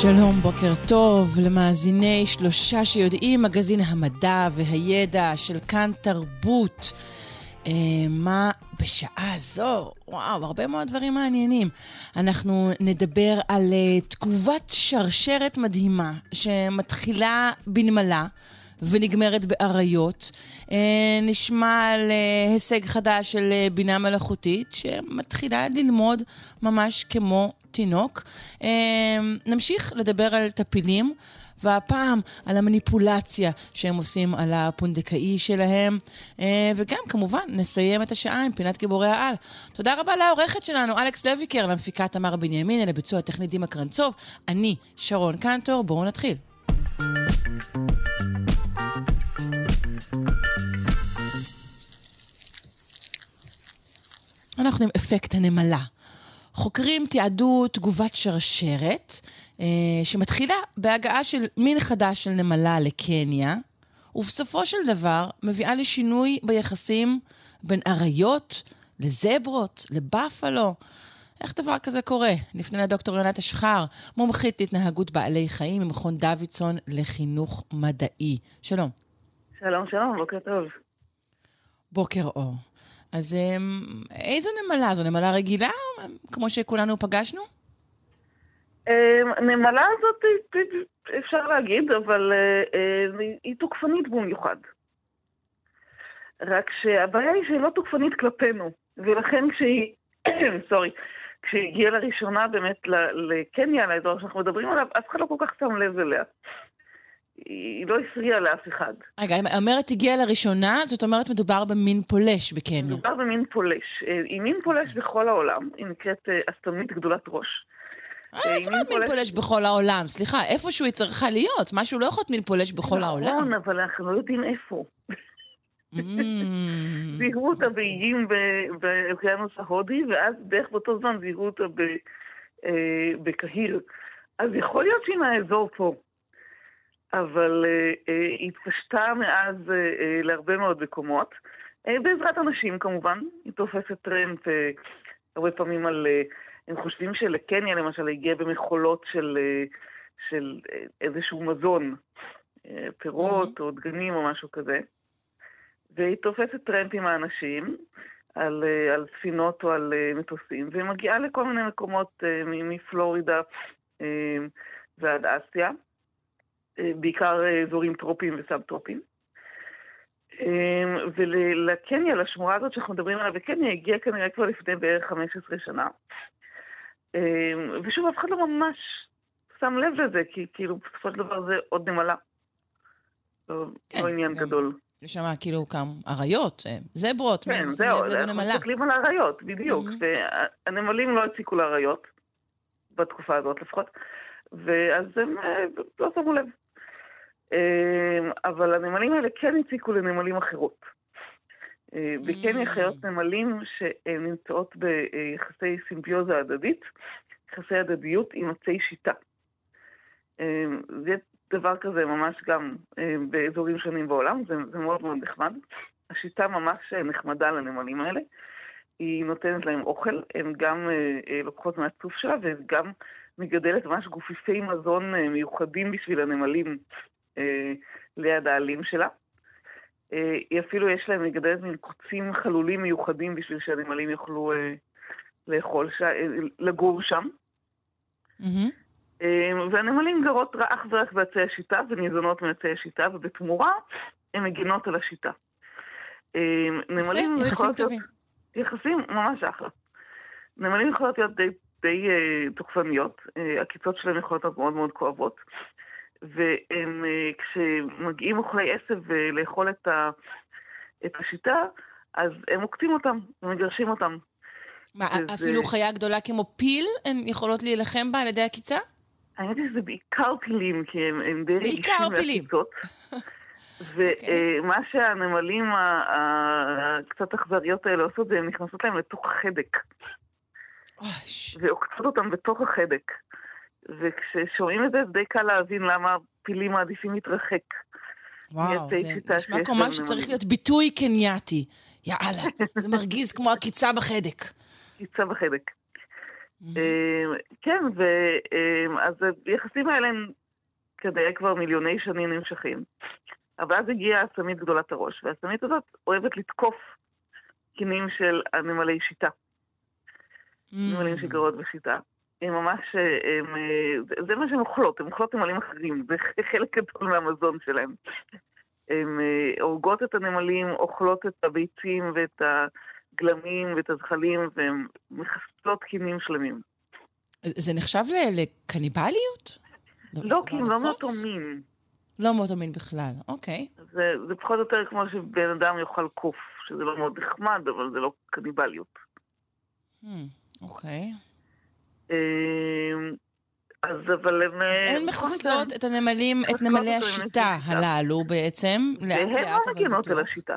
שלום, בוקר טוב למאזיני שלושה שיודעים, מגזין המדע והידע של כאן תרבות. אה, מה בשעה זו? וואו, הרבה מאוד דברים מעניינים. אנחנו נדבר על אה, תגובת שרשרת מדהימה שמתחילה בנמלה. ונגמרת באריות. אה, נשמע על אה, הישג חדש של אה, בינה מלאכותית, שמתחילה ללמוד ממש כמו תינוק. נמשיך לדבר על טפילים. והפעם על המניפולציה שהם עושים על הפונדקאי שלהם. וגם, כמובן, נסיים את השעה עם פינת גיבורי העל. תודה רבה לעורכת שלנו, אלכס לויקר, למפיקה תמר בנימין, לביצוע הטכני דימה קרנצוב. אני שרון קנטור, בואו נתחיל. אנחנו עם אפקט הנמלה. חוקרים תיעדו תגובת שרשרת אה, שמתחילה בהגעה של מין חדש של נמלה לקניה, ובסופו של דבר מביאה לשינוי ביחסים בין אריות לזברות, לבפלו. איך דבר כזה קורה? נפנה לדוקטור יונת אשחר, מומחית להתנהגות בעלי חיים ממכון דוידסון לחינוך מדעי. שלום. שלום, שלום, בוקר טוב. בוקר אור. אז אמ, איזו נמלה? זו נמלה רגילה, כמו שכולנו פגשנו? אמ, נמלה הזאת, אפשר להגיד, אבל אה, אה, היא תוקפנית במיוחד. רק שהבעיה היא שהיא לא תוקפנית כלפינו, ולכן כשהיא, סורי, כשהיא הגיעה לראשונה באמת לקניה, לאזור שאנחנו מדברים עליו, אף אחד לא כל כך שם לב אליה. היא לא הפריעה לאף אחד. רגע, אם אומרת הגיעה לראשונה, זאת אומרת מדובר במין פולש בקניה. מדובר במין פולש. אה, היא מין פולש בכל העולם, היא נקראת אה, אסטמית גדולת ראש. אה, מה זאת אומרת מין פולש בכל העולם? סליחה, איפשהו היא צריכה להיות. משהו לא יכול להיות מין פולש בכל העולם. נכון, אבל אנחנו לא יודעים איפה. Mm. זיהו אותה באיים באוקיינוס ההודי, ואז בערך באותו זמן זיהו אותה בקהיר. אז יכול להיות שהיא מהאזור פה. אבל אה, אה, היא התפשטה מאז אה, להרבה מאוד מקומות, בעזרת אנשים כמובן, היא תופסת טרמפ הרבה פעמים על... הם חושבים שלקניה למשל הגיע במכולות של, של איזשהו מזון, פירות mm-hmm. או דגנים או משהו כזה, והיא תופסת טרמפ עם האנשים על, על ספינות או על מטוסים, והיא מגיעה לכל מיני מקומות מפלורידה ועד אסיה. בעיקר אזורים טרופיים וסאב-טרופיים. אמ, ולקניה, לשמורה הזאת שאנחנו מדברים עליה בקניה, הגיעה כנראה כבר לפני בערך 15 שנה. אמ, ושוב, אף אחד לא ממש שם לב לזה, כי כאילו בסופו של דבר זה עוד נמלה. לא, כן, לא עניין גדול. יש שם כאילו כמה אריות, אה, זברות, כן, זהו, אנחנו מסתכלים על האריות, בדיוק. והנמלים לא הציקו לאריות, בתקופה הזאת לפחות, ואז הם אה, לא שמו לב. אמ, אבל הנמלים האלה כן הציקו לנמלים אחרות. אה, וכן יש חיות נמלים שנמצאות ביחסי סימביוזה הדדית, יחסי הדדיות עם עצי שיטה. אמ, זה דבר כזה ממש גם אה, באזורים שונים בעולם, זה, זה מאוד מאוד נחמד. השיטה ממש נחמדה לנמלים האלה. היא נותנת להם אוכל, הן גם אה, לוקחות מהצוף שלה והן גם מגדלת ממש גופיפי מזון מיוחדים בשביל הנמלים אה, ליד העלים שלה. אה, היא אפילו יש להם מגדלת מין קוצים חלולים מיוחדים בשביל שהנמלים יוכלו אה, לאכול, ש... לגור שם. Mm-hmm. והנמלים גרות אך ורק בעצי השיטה וניזונות מעצי השיטה, ובתמורה הן מגינות על השיטה. נמלים יחסים טובים. יחסים ממש אחלה. נמלים יכולות להיות די, די תוקפניות, הקיצות שלהם יכולות להיות מאוד מאוד כואבות. וכשמגיעים אה, אוכלי עשב לאכול את, ה, את השיטה, אז הם עוקצים אותם ומגרשים אותם. מה, וזה... אפילו חיה גדולה כמו פיל, הן יכולות להילחם בה על ידי עקיצה? האמת היא שזה בעיקר פילים, כי הם, הם די רגישים לעקיצות. ומה okay. שהנמלים הקצת אכזריות האלה עושות, זה הן נכנסות להם לתוך החדק. ועוקצות אותם בתוך החדק. וכששומעים את זה, די קל להבין למה פילים מעדיפים להתרחק. וואו, זה נשמע כמו משהו שצריך להיות ביטוי קנייתי. יאללה, זה מרגיז כמו עקיצה בחדק. עקיצה בחדק. אמ, כן, ואז היחסים האלה הם כדי כבר מיליוני שנים נמשכים. אבל אז הגיעה הסמית גדולת הראש, והסמית הזאת אוהבת לתקוף קינים של הנמלי שיטה. נמלים שגרות בשיטה. הם ממש, הם, זה מה שהן אוכלות, הן אוכלות נמלים אחרים, זה חלק גדול מהמזון שלהם. הן אה, הורגות את הנמלים, אוכלות את הביצים ואת הגלמים ואת הזחלים, והן מחסלות קינים שלמים. זה נחשב לקניבליות? לא, כי הם לא מאותו מין. לא מאותו מין בכלל, אוקיי. זה, זה פחות או יותר כמו שבן אדם יאכל קוף, שזה לא מאוד נחמד, אבל זה לא קניבליות. Hmm, אוקיי. אמ, אז אבל הם... אז הן מחסלות את הנמלים, את נמלי השיטה הללו בעצם, לאט לאט. והן לא מגינות על השיטה.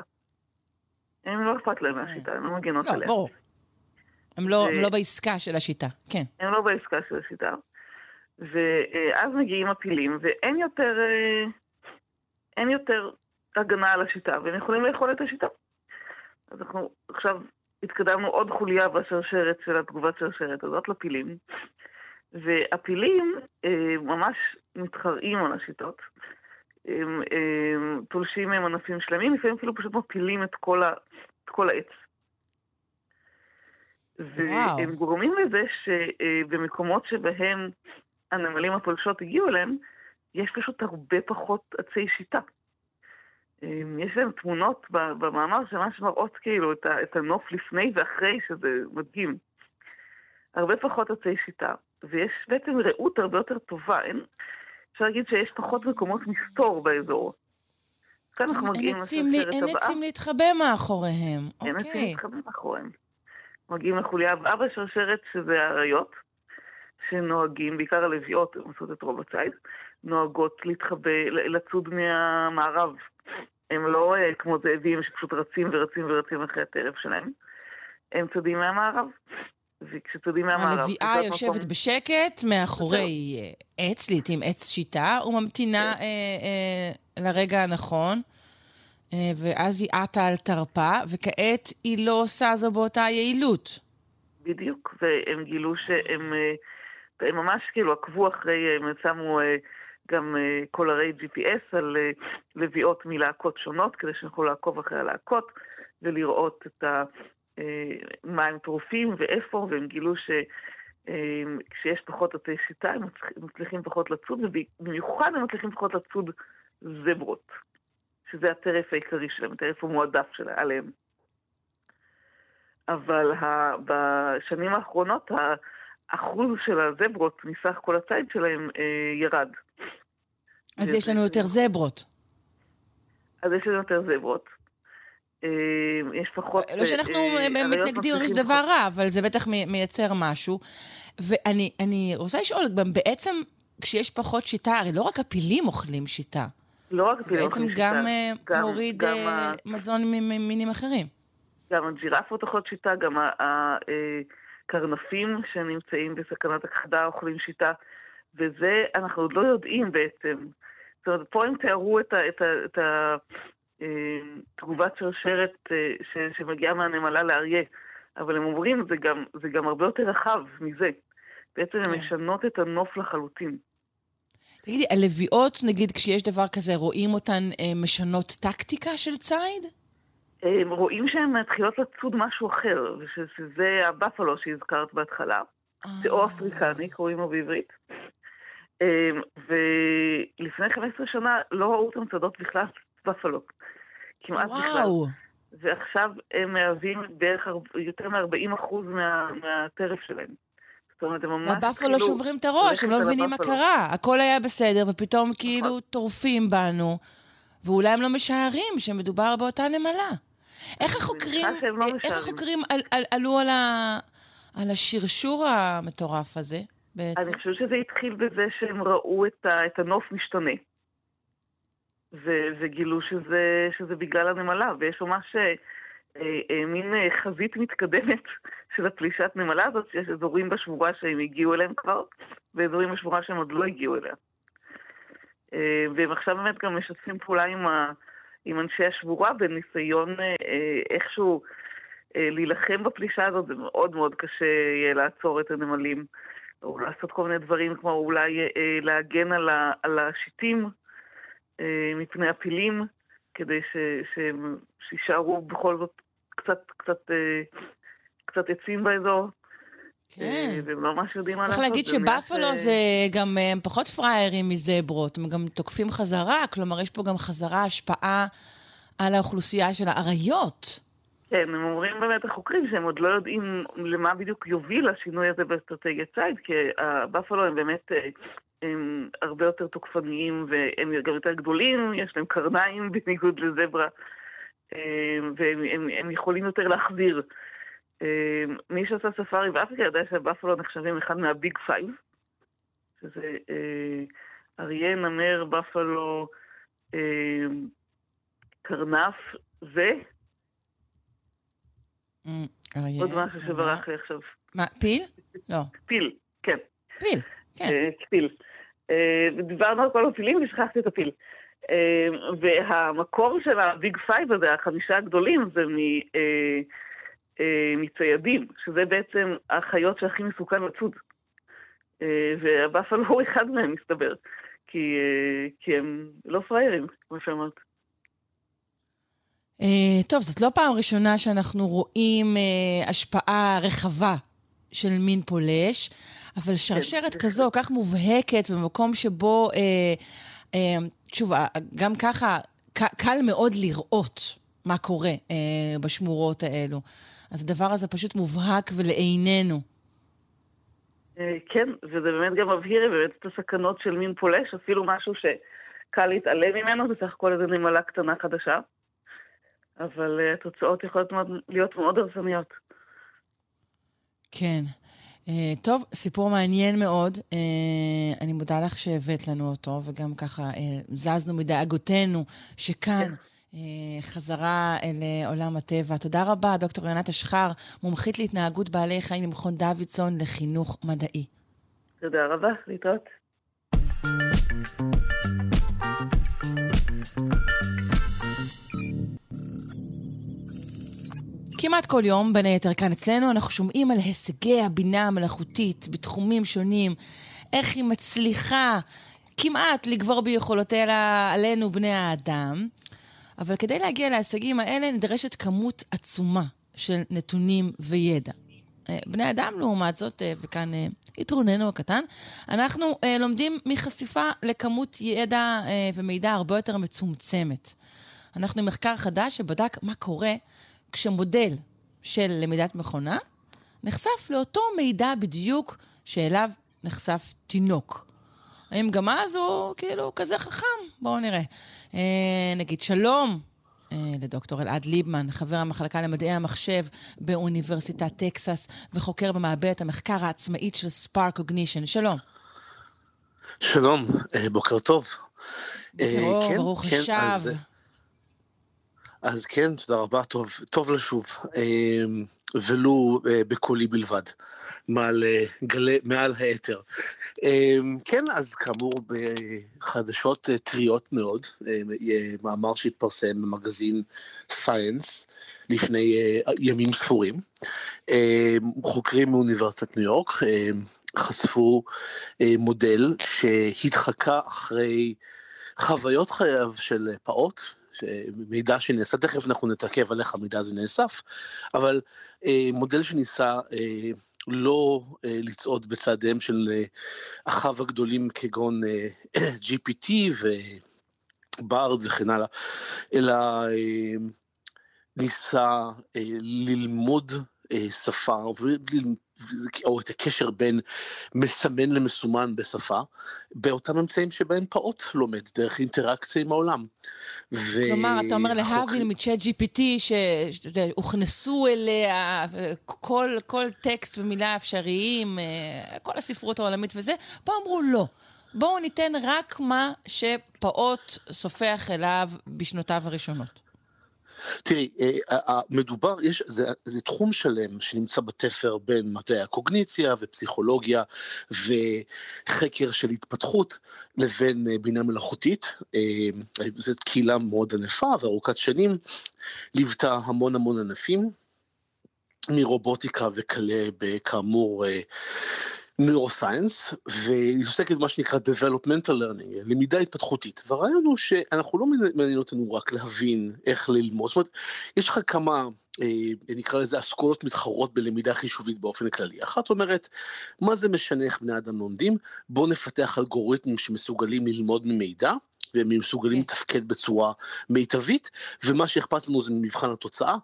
הן לא אכפת להן מהשיטה, הן לא מגינות עליה. לא, ברור. הן לא, לא בעסקה של השיטה, כן. הן לא בעסקה של השיטה. ואז מגיעים הפילים, ואין יותר, אה, אין יותר הגנה על השיטה, והם יכולים לאכול את השיטה. אז אנחנו עכשיו התקדמנו עוד חוליה בשרשרת של התגובת שרשרת הזאת לפילים, והפילים אה, ממש מתחרעים על השיטות. הם, הם תולשים מהם ענפים שלמים, לפעמים אפילו פשוט מפילים את כל, ה, את כל העץ. והם גורמים לזה שבמקומות שבהם הנמלים הפולשות הגיעו אליהם, יש פשוט הרבה פחות עצי שיטה. יש להם תמונות במאמר שממש מראות כאילו את הנוף לפני ואחרי, שזה מדהים. הרבה פחות עצי שיטה, ויש בעצם ראות הרבה יותר טובה. אין, אפשר להגיד שיש פחות מקומות מסתור באזור. כאן אנחנו מגיעים לשרשרת הבאה. אין עצים להתחבא מאחוריהם, אוקיי. אין עצים להתחבא מאחוריהם. מגיעים לחוליה הבאה בשרשרת, שזה האריות. שנוהגים, בעיקר הלוויות, הן עושות את רוב הציד, נוהגות להתחבא, לצוד מהמערב. הם לא אה, כמו זאבים שפשוט רצים ורצים ורצים אחרי הטרף שלהם. הם צודים מהמערב. וכשצודים מהמערב... הלוויה יושבת מקום... בשקט מאחורי אה, עץ, לעתים עץ שיטה, וממתינה כן. אה, אה, לרגע הנכון. אה, ואז היא עטה על תרפה, וכעת היא לא עושה זו באותה יעילות. בדיוק, והם גילו שהם אה, הם ממש כאילו עקבו אחרי, הם שמו גם אה, קולרי GPS על אה, לביאות מלהקות שונות, כדי שיוכלו לעקוב אחרי הלהקות ולראות את ה... מה הם טרופים ואיפה, והם גילו שכשיש פחות עטי שיטה, הם מצליחים פחות לצוד, ובמיוחד הם מצליחים פחות לצוד זברות, שזה הטרף העיקרי שלהם, הטרף המועדף עליהם. אבל בשנים האחרונות האחוז של הזברות מסך כל הציד שלהם אה, ירד. אז יש לנו יותר זברות. אז יש לנו יותר זברות. אה, יש פחות... לא שאנחנו אה, מתנגדים לזה דבר רע, אבל זה בטח מייצר משהו. ואני רוצה לשאול, בעצם כשיש פחות שיטה, הרי לא רק הפילים אוכלים שיטה. לא רק הפילים אוכלים שיטה. זה בעצם גם מוריד מזון ממינים אחרים. גם הג'ירפות אוכלות שיטה, גם קרנפים שנמצאים בסכנת הכחדה אוכלים שיטה, וזה אנחנו עוד לא יודעים בעצם. זאת אומרת, פה הם תיארו את, ה, את, ה, את התגובת אה, שרשרת אה, ש, שמגיעה מהנמלה לאריה, אבל הם אומרים, זה גם, זה גם הרבה יותר רחב מזה. בעצם הן כן. משנות את הנוף לחלוטין. תגידי, הלוויות, נגיד, כשיש דבר כזה, רואים אותן אה, משנות טקטיקה של ציד? רואים שהן מתחילות לצוד משהו אחר, ושזה הבפלו שהזכרת בהתחלה, זה או אפריקני, קוראים לו בעברית. אמ, ולפני 15 שנה לא ראו אותם צודות בכלל בפלו, כמעט וואו. בכלל. ועכשיו הם מהווים בערך יותר מ-40% מה, מהטרף שלהם. אומרת, הם ממש כאילו... והבפלו שוברים את הראש, הם לא מבינים מה קרה. הכל היה בסדר, ופתאום נכון. כאילו טורפים בנו, ואולי הם לא משערים שמדובר באותה נמלה. איך החוקרים, לא איך החוקרים על, על, עלו על השרשור המטורף הזה בעצם? אני חושבת שזה התחיל בזה שהם ראו את, ה, את הנוף משתנה. ו- וגילו שזה, שזה בגלל הנמלה, ויש ממש אה, אה, מין אה, חזית מתקדמת של הפלישת נמלה הזאת, שיש אזורים בשבורה שהם הגיעו אליהם כבר, ואזורים בשבורה שהם עוד לא הגיעו אליה. אה, והם עכשיו באמת גם משתפים פעולה עם, ה, עם אנשי השבורה בניסיון אה, אה, איכשהו אה, להילחם בפלישה הזאת, זה מאוד מאוד קשה יהיה לעצור את הנמלים, או לעשות כל מיני דברים כמו אולי אה, להגן על, ה, על השיטים אה, מפני הפילים, כדי ש, שהם יישארו בכל זאת קצת, קצת, אה, קצת עצים באזור. כן. והם לא ממש יודעים מה לעשות. צריך להגיד שבאפלו אה, זה גם הם פחות פראיירים מזברות, הם גם תוקפים חזרה, כלומר יש פה גם חזרה השפעה על האוכלוסייה של האריות. כן, הם אומרים באמת החוקרים שהם עוד לא יודעים למה בדיוק יוביל השינוי הזה באסטרטגיית ציד, כי הבאפלו הם באמת אה, הם הרבה יותר תוקפניים והם גם יותר גדולים, יש להם קרניים בניגוד לזברה, אה, והם הם, הם יכולים יותר להחזיר. אה, מי שעשה ספארי באפריקה יודע שהבאפלו נחשבים אחד מה Big Five, שזה אריה, נמר, באפלו, קרנף ו... אמ, אריה, עוד משהו. שברח לי עכשיו. מה, פיל? לא. פיל, כן. פיל, כן. אה, פיל. אה, דיברנו על כל הפילים ושכחתי את הפיל. אה, והמקור של ה Big Five הזה, החמישה הגדולים, זה מ, אה, אה, מציידים, שזה בעצם החיות שהכי מסוכן לצוד. אה, והבאפלו הוא אחד מהם, מסתבר. כי, אה, כי הם לא פראיירים, כמו שאמרת. אה, טוב, זאת לא פעם ראשונה שאנחנו רואים אה, השפעה רחבה של מין פולש, אבל שרשרת בהחלט. כזו, כך מובהקת, במקום שבו, אה, שוב, גם ככה, קל מאוד לראות מה קורה בשמורות האלו. אז הדבר הזה פשוט מובהק ולעינינו. כן, וזה באמת גם מבהיר באמת את הסכנות של מין פולש, אפילו משהו שקל להתעלם ממנו, זה סך הכל איזו נמלה קטנה חדשה. אבל אה, התוצאות יכולות מאוד, להיות מאוד הרסניות. כן. Uh, טוב, סיפור מעניין מאוד. Uh, אני מודה לך שהבאת לנו אותו, וגם ככה uh, זזנו מדאגותינו שכאן uh, חזרה אל uh, עולם הטבע. תודה רבה, דוקטור יונת אשחר, מומחית להתנהגות בעלי חיים במכון דוידסון לחינוך מדעי. תודה רבה, להתראות. כמעט כל יום, בין היתר כאן אצלנו, אנחנו שומעים על הישגי הבינה המלאכותית בתחומים שונים, איך היא מצליחה כמעט לגבור ביכולותיה עלינו, בני האדם. אבל כדי להגיע להישגים האלה נדרשת כמות עצומה של נתונים וידע. אה, בני אדם, לעומת זאת, אה, וכאן אה, יתרוננו הקטן, אנחנו לומדים מחשיפה לכמות ידע ומידע הרבה יותר מצומצמת. אנחנו עם מחקר חדש שבדק מה קורה כשמודל של למידת מכונה נחשף לאותו מידע בדיוק שאליו נחשף תינוק. האם גם אז הוא כאילו כזה חכם? בואו נראה. אה, נגיד שלום אה, לדוקטור אלעד ליבמן, חבר המחלקה למדעי המחשב באוניברסיטת טקסס וחוקר במעבדת המחקר העצמאית של ספארק קוגנישן. שלום. שלום, אה, בוקר טוב. בוקר אה, אור, כן, ברוך כן, השב. אז, כן, תודה רבה, טוב, טוב לשוב, אה, ולו אה, בקולי בלבד, מעל, אה, גלי, מעל האתר. אה, כן, אז כאמור, בחדשות אה, טריות מאוד, מאמר שהתפרסם במגזין סייאנס לפני ימים ספורים. אה, חוקרים מאוניברסיטת ניו יורק חשפו מודל שהתחקה אחרי חוויות חייו של פעוט, מידע שנאסף, תכף אנחנו נתעכב על איך המידע הזה נאסף, אבל אה, מודל שניסה אה, לא אה, לצעוד בצעדיהם של אה, אחיו הגדולים כגון אה, GPT וברד וכן הלאה, אלא אה, ניסה אה, ללמוד אה, שפה או את הקשר בין מסמן למסומן בשפה, באותם אמצעים שבהם פעוט לומד, דרך אינטראקציה עם העולם. ו- כלומר, אתה אומר להבדיל מצ'אט GPT, שהוכנסו אליה כל, כל טקסט ומילה אפשריים, אה, כל הספרות העולמית וזה, פה אמרו לא. בואו ניתן רק מה שפעוט סופח אליו בשנותיו הראשונות. תראי, אה, מדובר, יש, זה, זה תחום שלם שנמצא בתפר בין מדעי הקוגניציה ופסיכולוגיה וחקר של התפתחות לבין אה, בינה מלאכותית. אה, זו קהילה מאוד ענפה וארוכת שנים, ליוותה המון המון ענפים, מרובוטיקה וכלה בכאמור נוירוסיינס, והיא עוסקת במה שנקרא Developmental Learning, למידה התפתחותית. והרעיון הוא שאנחנו לא מעניין אותנו רק להבין איך ללמוד, זאת אומרת, יש לך כמה, אה, נקרא לזה אסכולות מתחרות בלמידה חישובית באופן כללי. אחת אומרת, מה זה משנה איך בני אדם לומדים? בואו נפתח אלגוריתמים שמסוגלים ללמוד ממידע. והם מסוגלים. כן. לתפקד בצורה מיטבית, ומה שאכפת לנו זה ממבחן התוצאה.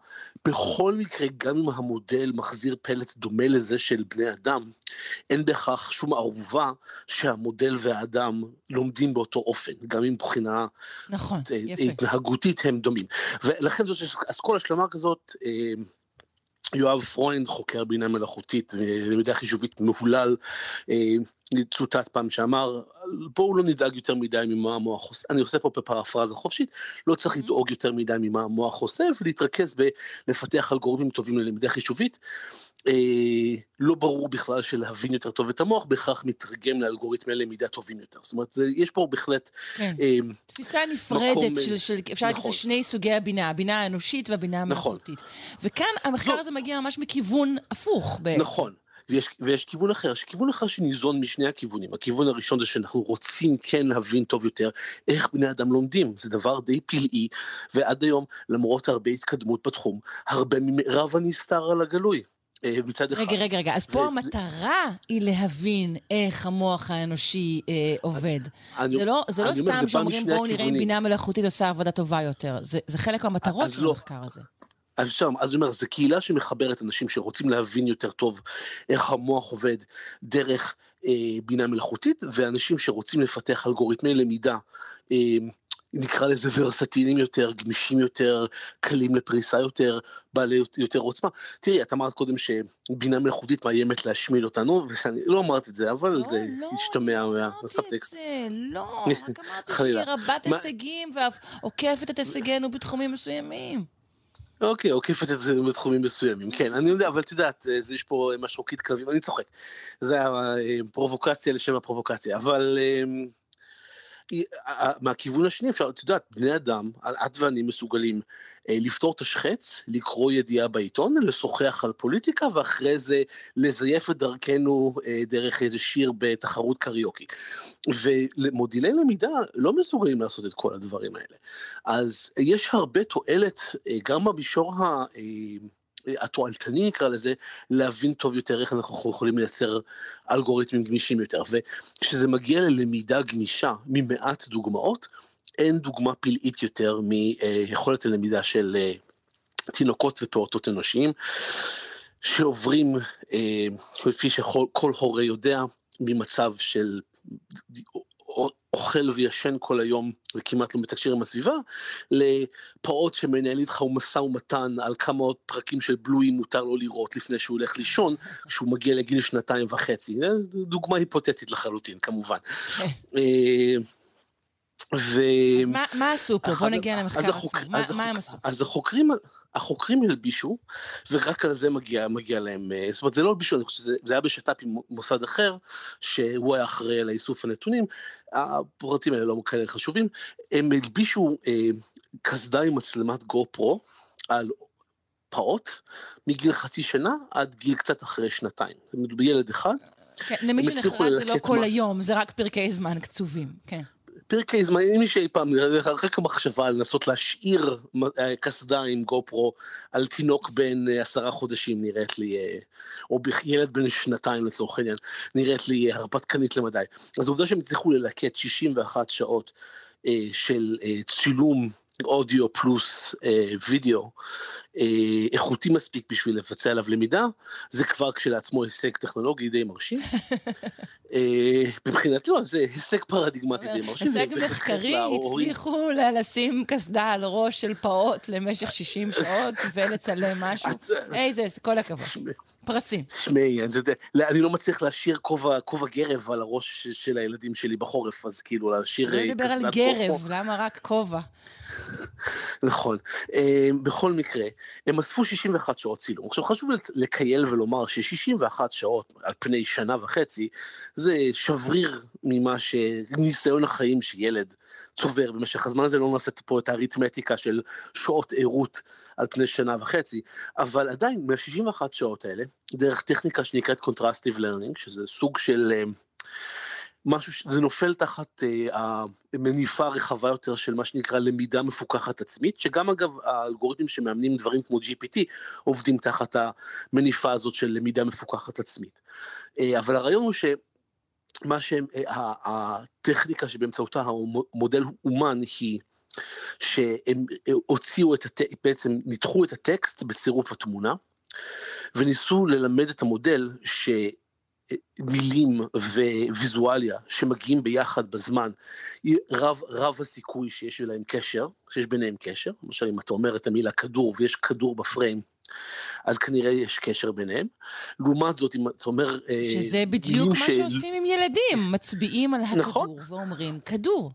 בכל מקרה, גם אם המודל מחזיר פלט דומה לזה של בני אדם, אין בכך שום ערובה שהמודל והאדם לומדים באותו אופן, גם אם מבחינה נכון, התנהגותית הם דומים. ולכן זאת אסכולה שלמה כזאת, אה, יואב פרוינד, חוקר בינה מלאכותית ולמידה חישובית מהולל, אה, צוטט פעם שאמר, בואו לא נדאג יותר מדי ממה המוח עושה, אני עושה פה בפרפרזה חופשית, לא צריך mm-hmm. לדאוג יותר מדי ממה המוח עושה ולהתרכז בלפתח אלגוריתמים טובים ללמידה חישובית. אה, לא ברור בכלל שלהבין יותר טוב את המוח בהכרח מתרגם לאלגוריתמי למידה טובים יותר. זאת אומרת, זה, יש פה בהחלט... כן. אה, תפיסה נפרדת מקום, של, של, אפשר נכון. להגיד, שני סוגי הבינה, הבינה האנושית והבינה נכון. המלאכותית. נכון. וכאן המחקר לא. הזה מגיע ממש מכיוון הפוך בעצם. נכון. ויש, ויש כיוון אחר, יש כיוון אחר שניזון משני הכיוונים. הכיוון הראשון זה שאנחנו רוצים כן להבין טוב יותר איך בני אדם לומדים, זה דבר די פלאי, ועד היום, למרות הרבה התקדמות בתחום, הרבה מרב הנסתר על הגלוי. אה, מצד אחד. רגע, רגע, רגע, אז פה ו... המטרה היא להבין איך המוח האנושי אה, עובד. אני, זה לא, זה לא סתם שאומרים בואו נראה אם בינה מלאכותית עושה עבודה טובה יותר, זה, זה חלק מהמטרות של לא, המחקר הזה. אז שם, אז אני אומר, זו קהילה שמחברת אנשים שרוצים להבין יותר טוב איך המוח עובד דרך אה, בינה מלאכותית, ואנשים שרוצים לפתח אלגוריתמי למידה, אה, נקרא לזה ורסטיליים יותר, גמישים יותר, קלים לפריסה יותר, בעלי יותר עוצמה. תראי, את אמרת קודם שבינה מלאכותית מאיימת להשמיד אותנו, ואני לא אמרת את זה, אבל לא, זה לא, השתמע מהסאבטקסט. לא, לא אמרתי את זה, לא, רק אמרתי שהיא רבת הישגים ואף עוקפת את הישגינו בתחומים מסוימים. אוקיי, עוקפת את זה בתחומים מסוימים, כן, אני יודע, אבל את יודעת, זה יש פה משרוקית כלבים, אני צוחק. זה הפרובוקציה לשם הפרובוקציה, אבל אמ, מהכיוון השני אפשר, את יודעת, בני אדם, את ואני מסוגלים אה, לפתור את השחץ, לקרוא ידיעה בעיתון, לשוחח על פוליטיקה, ואחרי זה לזייף את דרכנו אה, דרך איזה שיר בתחרות קריוקי. ומודילי למידה לא מסוגלים לעשות את כל הדברים האלה. אז יש הרבה תועלת, אה, גם במישור ה... התועלתני נקרא לזה, להבין טוב יותר איך אנחנו יכולים לייצר אלגוריתמים גמישים יותר. וכשזה מגיע ללמידה גמישה ממעט דוגמאות, אין דוגמה פלאית יותר מיכולת הלמידה של אה, תינוקות ופעוטות אנושיים, שעוברים, אה, כפי שכל הורה יודע, ממצב של אוכל וישן כל היום וכמעט לא מתקשר עם הסביבה, לפעוט שמנהל איתך משא ומתן על כמה עוד פרקים של בלויים מותר לו לראות לפני שהוא הולך לישון, כשהוא מגיע לגיל שנתיים וחצי. דוגמה היפותטית לחלוטין, כמובן. ו... אז מה, מה עשו פה? בוא נגיע למחקר עצמו. מה, החוק, מה הם עשו? אז החוקרים, החוקרים הלבישו, ורק על זה מגיע, מגיע להם, אה, זאת אומרת זה לא הלבישו, אני חושב שזה היה בשת"פ עם מוסד אחר, שהוא היה אחראי על איסוף הנתונים, הפרטים האלה לא כאלה חשובים, הם הלבישו אה, קסדה עם מצלמת גו פרו על פעוט מגיל חצי שנה עד גיל קצת אחרי שנתיים, זה ילד אחד. כן, למי שנחרד זה לא כל מה... היום, זה רק פרקי זמן קצובים, כן. פרקי זמן, אם מישהו אי פעם, רק המחשבה לנסות להשאיר אה, קסדה עם גו פרו על תינוק בן אה, עשרה חודשים נראית לי, אה, או ילד בן שנתיים לצורך העניין, נראית לי הרפתקנית למדי. אז העובדה שהם הצליחו ללקט 61 שעות של צילום אודיו פלוס וידאו איכותי מספיק בשביל לבצע עליו למידה, זה כבר כשלעצמו הישג טכנולוגי די מרשים. אה, מבחינתי לא, זה הישג פרדיגמטי די מרשים. הישג מחקרי, הצליחו לשים קסדה על ראש של פעוט למשך 60 שעות ולצלם משהו. איזה, כל הכבוד. פרסים. תשמעי, אני לא מצליח להשאיר כובע גרב על הראש של הילדים שלי בחורף, אז כאילו להשאיר קסדת כובע. שלא לדבר על גרב, למה רק כובע? נכון. בכל מקרה, הם אספו 61 שעות צילום. עכשיו חשוב לקייל ולומר ש-61 שעות על פני שנה וחצי זה שבריר ממה שניסיון החיים שילד צובר במשך הזמן הזה, לא נעשית פה את האריתמטיקה של שעות ערות על פני שנה וחצי, אבל עדיין מה-61 שעות האלה, דרך טכניקה שנקראת Contrastive Learning, שזה סוג של... משהו שזה נופל תחת אה, המניפה הרחבה יותר של מה שנקרא למידה מפוקחת עצמית, שגם אגב האלגוריתמים שמאמנים דברים כמו GPT עובדים תחת המניפה הזאת של למידה מפוקחת עצמית. אה, אבל הרעיון הוא שמה שהם, אה, הטכניקה שבאמצעותה המודל אומן היא שהם הוציאו את, הט... בעצם ניתחו את הטקסט בצירוף התמונה, וניסו ללמד את המודל ש... מילים וויזואליה שמגיעים ביחד בזמן, רב, רב הסיכוי שיש להם קשר, שיש ביניהם קשר, למשל אם אתה אומר את המילה כדור ויש כדור בפריים, אז כנראה יש קשר ביניהם. לעומת זאת, אם אתה אומר... אה, שזה בדיוק מה ש... שעושים עם ילדים, מצביעים על הכדור נכון. ואומרים, כדור.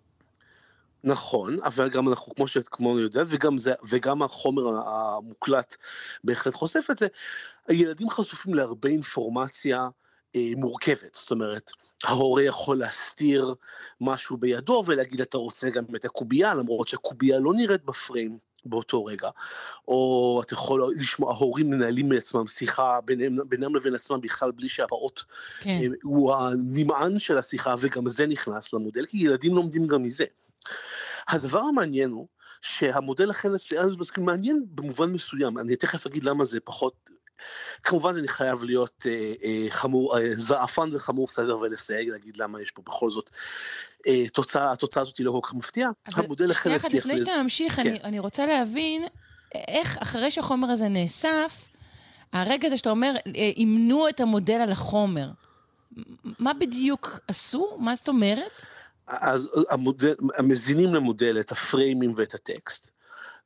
נכון, אבל גם אנחנו, כמו שאת כמו יודעת, וגם, זה, וגם החומר המוקלט בהחלט חושף את זה, הילדים חשופים להרבה אינפורמציה אה, מורכבת, זאת אומרת, ההורה יכול להסתיר משהו בידו ולהגיד אתה רוצה גם את הקובייה, למרות שהקובייה לא נראית בפריים באותו רגע, או אתה יכול לשמוע, ההורים מנהלים מעצמם שיחה בינם, בינם לבין עצמם בכלל בלי שהפעוט כן. אה, הוא הנמען של השיחה וגם זה נכנס למודל, כי ילדים לומדים גם מזה. הדבר המעניין הוא שהמודל אכן אצלנו מעניין במובן מסוים, אני תכף אגיד למה זה פחות כמובן אני חייב להיות אה, אה, חמור, אה, זעפן זה חמור סדר ולסייג, להגיד למה יש פה בכל זאת אה, תוצאה, התוצאה הזאת היא לא כל כך מפתיעה. המודל החל להצליח. לפני שאתה ממשיך, כן. אני, אני רוצה להבין איך אחרי שהחומר הזה נאסף, הרגע הזה שאתה אומר, אה, אימנו את המודל על החומר. מה בדיוק עשו? מה זאת אומרת? אז המודל, המזינים למודל את הפריימים ואת הטקסט.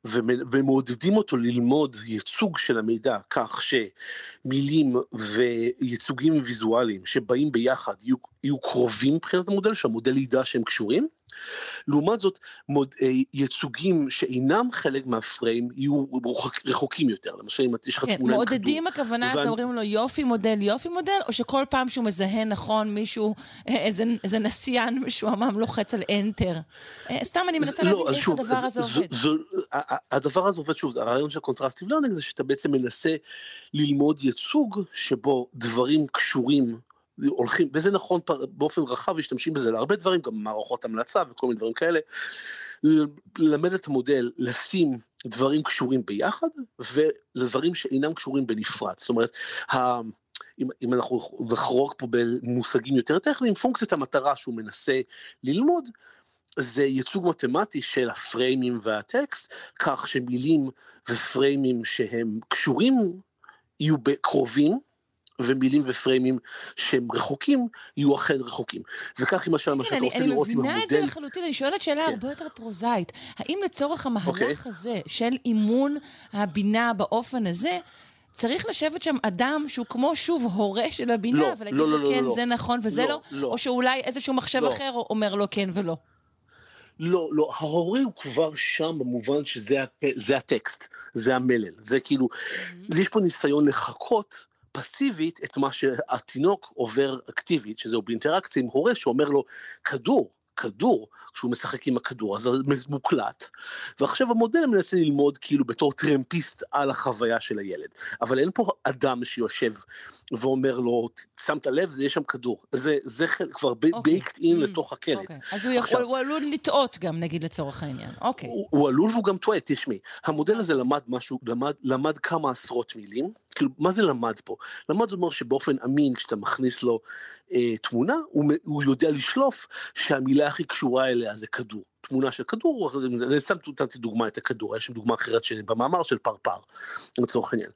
ומעודדים אותו ללמוד ייצוג של המידע כך שמילים וייצוגים ויזואליים שבאים ביחד יהיו, יהיו קרובים מבחינת המודל, שהמודל ידע שהם קשורים. לעומת זאת, מוד, אה, ייצוגים שאינם חלק מהפריים יהיו רחוק, רחוקים יותר. למשל, אם יש לך כן, תמונה עם כדור. מעודדים הכוונה, אז אומרים לו יופי מודל, יופי מודל, או שכל פעם שהוא מזהה נכון מישהו, אה, איזה, איזה נסיין משועמם לוחץ על Enter. אה, סתם אני מנסה לא, להבין איך שוב, הדבר הזה עובד. זו, הדבר הזה עובד, שוב, הרעיון של contrastive learning זה שאתה בעצם מנסה ללמוד ייצוג שבו דברים קשורים הולכים, וזה נכון באופן רחב, משתמשים בזה להרבה דברים, גם מערכות המלצה וכל מיני דברים כאלה. ללמד את המודל לשים דברים קשורים ביחד ודברים שאינם קשורים בנפרד. זאת אומרת. אם, אם אנחנו נחרוג פה במושגים יותר טכניים, פונקציית המטרה שהוא מנסה ללמוד, זה ייצוג מתמטי של הפריימים והטקסט, כך שמילים ופריימים שהם קשורים יהיו קרובים ומילים ופריימים שהם רחוקים, יהיו אכן רחוקים. וכך למשל מה שאתה רוצה לראות עם המודל... אני מבינה את זה לחלוטין, אני שואלת שאלה כן. הרבה יותר פרוזאית. האם לצורך המהלך okay. אוקיי. הזה של אימון הבינה באופן הזה, צריך לשבת שם אדם שהוא כמו שוב הורה של הבינה, לא, ולהגיד לא, לו לא, לא כן, לא, זה נכון וזה לא, לא, לא, או שאולי איזשהו מחשב לא. אחר אומר לו כן ולא. לא, לא, ההורה הוא כבר שם במובן שזה הפ... זה הטקסט, זה המלל, זה כאילו, mm-hmm. יש פה ניסיון לחכות פסיבית את מה שהתינוק עובר אקטיבית, שזה באינטראקציה עם הורה שאומר לו, כדור, כדור, כשהוא משחק עם הכדור, אז זה מוקלט, ועכשיו המודל מנסה ללמוד כאילו בתור טרמפיסט על החוויה של הילד, אבל אין פה אדם שיושב ואומר לו, שמת לב, זה יש שם כדור, זה, זה כבר okay. בייקט אין mm, לתוך הקלט. Okay. אז הוא, עכשיו, הוא, הוא עלול לטעות גם, נגיד לצורך העניין, אוקיי. Okay. הוא, הוא עלול והוא גם טועה, תשמעי, המודל הזה למד משהו, למד, למד כמה עשרות מילים, כאילו, מה זה למד פה? למד זה אומר שבאופן אמין, כשאתה מכניס לו אה, תמונה, הוא, הוא יודע לשלוף שהמילה הכי קשורה אליה זה כדור. תמונה של כדור, אני סתם נתתי דוגמה את הכדור, יש שם דוגמה אחרת שלי במאמר של פרפר, לצורך העניין.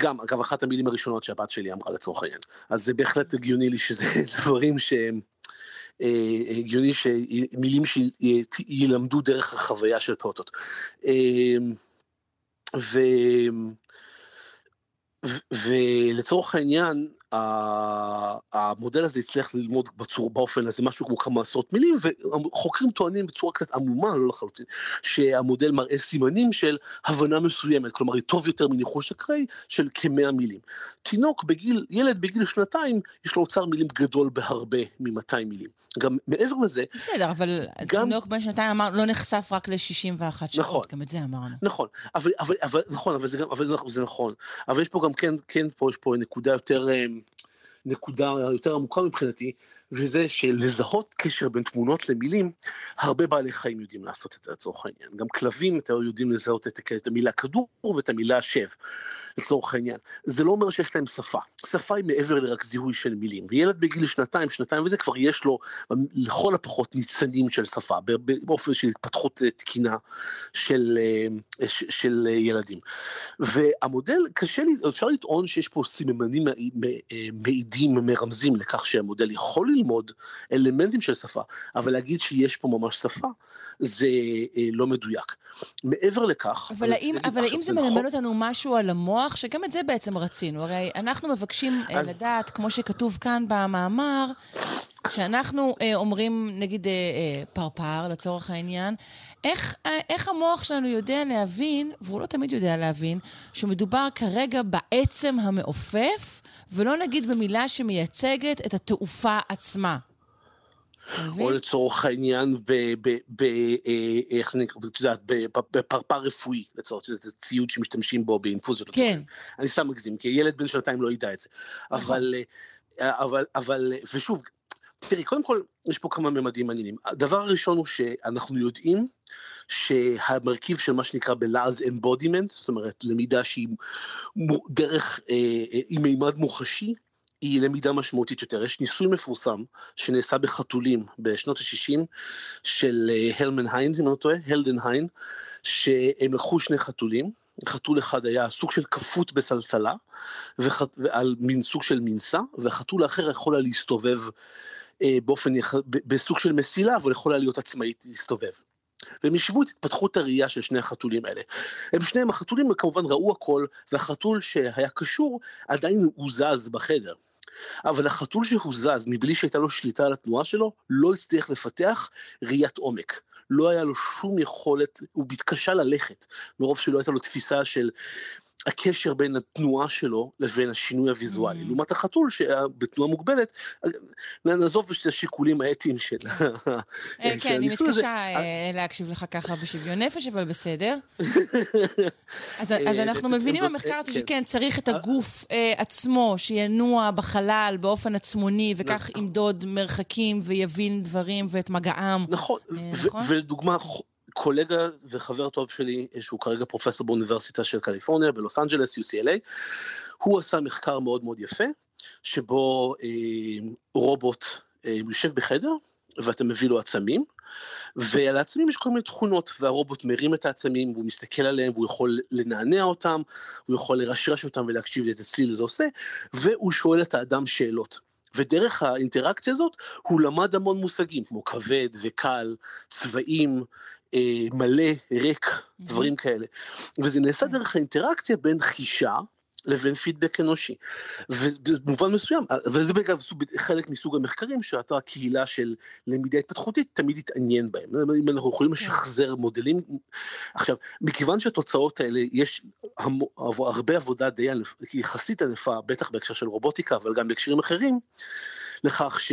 גם, אגב, אחת המילים הראשונות שהבת שלי אמרה לצורך העניין. אז זה בהחלט הגיוני לי שזה דברים שהם... אה, הגיוני שמילים שילמדו דרך החוויה של פעוטות. אה, ו... ולצורך העניין, המודל הזה הצליח ללמוד בצור, באופן הזה משהו כמו כמה עשרות מילים, וחוקרים טוענים בצורה קצת עמומה, לא לחלוטין, שהמודל מראה סימנים של הבנה מסוימת, כלומר היא טוב יותר מניחוש אקראי של כמאה מילים. תינוק בגיל, ילד בגיל שנתיים, יש לו אוצר מילים גדול בהרבה מ-200 מילים. גם מעבר לזה... בסדר, אבל גם... תינוק בן שנתיים אמר, לא נחשף רק ל-61 שעות, נכון, גם את זה אמרנו. נכון, אבל, אבל, אבל, נכון, אבל זה, גם, אבל זה נכון, אבל יש פה גם גם כן, כן פה יש פה נקודה יותר, אה, נקודה יותר עמוקה מבחינתי, וזה שלזהות קשר בין תמונות למילים, הרבה בעלי חיים יודעים לעשות את זה לצורך העניין. גם כלבים יותר יודעים לזהות את, את המילה כדור ואת המילה שב, לצורך העניין. זה לא אומר שיש להם שפה. שפה היא מעבר לרק זיהוי של מילים. וילד בגיל שנתיים, שנתיים וזה כבר יש לו לכל הפחות ניצנים של שפה, באופן של התפתחות אה, תקינה של, אה, של ילדים. והמודל, קשה לי, אפשר לטעון שיש פה סימנים מעידים, מרמזים לכך שהמודל יכול ללמוד אלמנטים של שפה, אבל להגיד שיש פה ממש שפה, זה אה, לא מדויק. מעבר לכך... אבל האם, אבל האם זה מלמד נכון... אותנו משהו על המוח, שגם את זה בעצם רצינו? הרי אנחנו מבקשים אה, אז... לדעת, כמו שכתוב כאן במאמר, כשאנחנו אה, אומרים, נגיד, אה, אה, פרפר, לצורך העניין, איך, אה, איך המוח שלנו יודע להבין, והוא לא תמיד יודע להבין, שמדובר כרגע בעצם המעופף, ולא נגיד במילה שמייצגת את התעופה עצמה. או לצורך העניין, ב, אה, איך זה נקרא, את יודעת, בפרפר רפואי, לצורך העניין, זה ציוד שמשתמשים בו באינפוזיות. כן. אני סתם מגזים, כי ילד בן שנתיים לא ידע את זה. נכון. אבל, אה, אבל, אבל, ושוב, תראי, קודם כל, יש פה כמה ממדים מעניינים. הדבר הראשון הוא שאנחנו יודעים שהמרכיב של מה שנקרא בלעז אמבודימנט, זאת אומרת, למידה שהיא דרך, אה, אה, עם מימד מוחשי, היא למידה משמעותית יותר. יש ניסוי מפורסם שנעשה בחתולים בשנות ה-60 של אה, הלמן היין, אם אני לא טועה, הלדן היין, שהם לקחו שני חתולים, חתול אחד היה סוג של כפות בסלסלה, וחת... ועל מין סוג של מנסה, והחתול האחר יכול היה להסתובב אה, באופן, יח... בסוג של מסילה, אבל יכול היה להיות עצמאית להסתובב. והם ישבו את התפתחות הראייה של שני החתולים האלה. הם שניהם, החתולים כמובן ראו הכל, והחתול שהיה קשור עדיין הוזז בחדר. אבל החתול שהוזז מבלי שהייתה לו שליטה על התנועה שלו, לא הצליח לפתח ראיית עומק. לא היה לו שום יכולת, הוא התקשה ללכת, מרוב שלא הייתה לו תפיסה של הקשר בין התנועה שלו לבין השינוי הוויזואלי. Mm. לעומת החתול שבתנועה מוגבלת, נעזוב את השיקולים האתיים של אה, כן, אני מתקשה אה, להקשיב לך ככה בשוויון נפש, אבל בסדר. אז אה, אנחנו מבינים במחקר הזה כן. שכן, צריך את הגוף עצמו שינוע בחלל באופן עצמוני, וכך נכון. ימדוד מרחקים ויבין דברים ואת מגעם. נכון, נכון? ולדוגמה, קולגה וחבר טוב שלי, שהוא כרגע פרופסור באוניברסיטה של קליפורניה, בלוס אנג'לס, UCLA, הוא עשה מחקר מאוד מאוד יפה, שבו אה, רובוט אה, יושב בחדר, ואתה מביא לו עצמים, ועל העצמים יש כל מיני תכונות, והרובוט מרים את העצמים, והוא מסתכל עליהם, והוא יכול לנענע אותם, הוא יכול לרשרש אותם ולהקשיב לאיזה צליל זה עושה, והוא שואל את האדם שאלות. ודרך האינטראקציה הזאת הוא למד המון מושגים כמו כבד וקל, צבעים, אה, מלא, ריק. דברים כאלה. וזה נעשה כן. דרך האינטראקציה בין חישה לבין פידבק אנושי. ובמובן מסוים, וזה בגלל חלק מסוג המחקרים שאתה קהילה של למידה התפתחותית תמיד התעניין בהם. אם אנחנו יכולים כן. לשחזר מודלים. עכשיו, מכיוון שהתוצאות האלה, יש הרבה עבודה די יחסית ענפה, בטח בהקשר של רובוטיקה, אבל גם בהקשרים אחרים, לכך ש...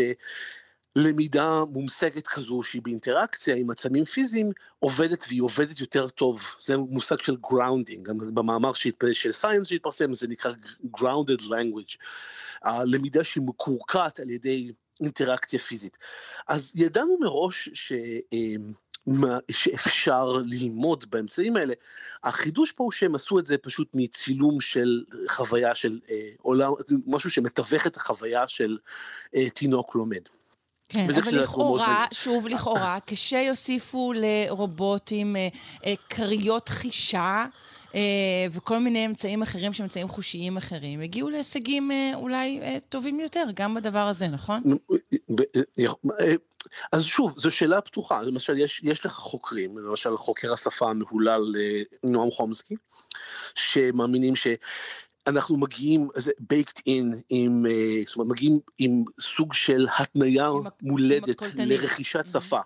למידה מומשגת כזו שהיא באינטראקציה עם עצמים פיזיים עובדת והיא עובדת יותר טוב זה מושג של grounding גם במאמר של סייאנס שהתפרסם זה נקרא grounded language הלמידה שהיא מקורקעת על ידי אינטראקציה פיזית אז ידענו מראש ש... מה שאפשר ללמוד באמצעים האלה. החידוש פה הוא שהם עשו את זה פשוט מצילום של חוויה של אה, עולם, משהו שמתווך את החוויה של אה, תינוק לומד. כן, אבל לכאורה, שוב לכאורה, כשיוסיפו לרובוטים אה, אה, כריות חישה, אה, וכל מיני אמצעים אחרים שהם אמצעים חושיים אחרים, הגיעו להישגים אולי טובים יותר, גם בדבר הזה, נכון? אז שוב, זו שאלה פתוחה, למשל יש, יש לך חוקרים, למשל חוקר השפה המהולל נועם חומסקי, שמאמינים ש... אנחנו מגיעים, זה baked in, עם, זאת אומרת, מגיעים עם סוג של התניה מולדת לרכישת שפה.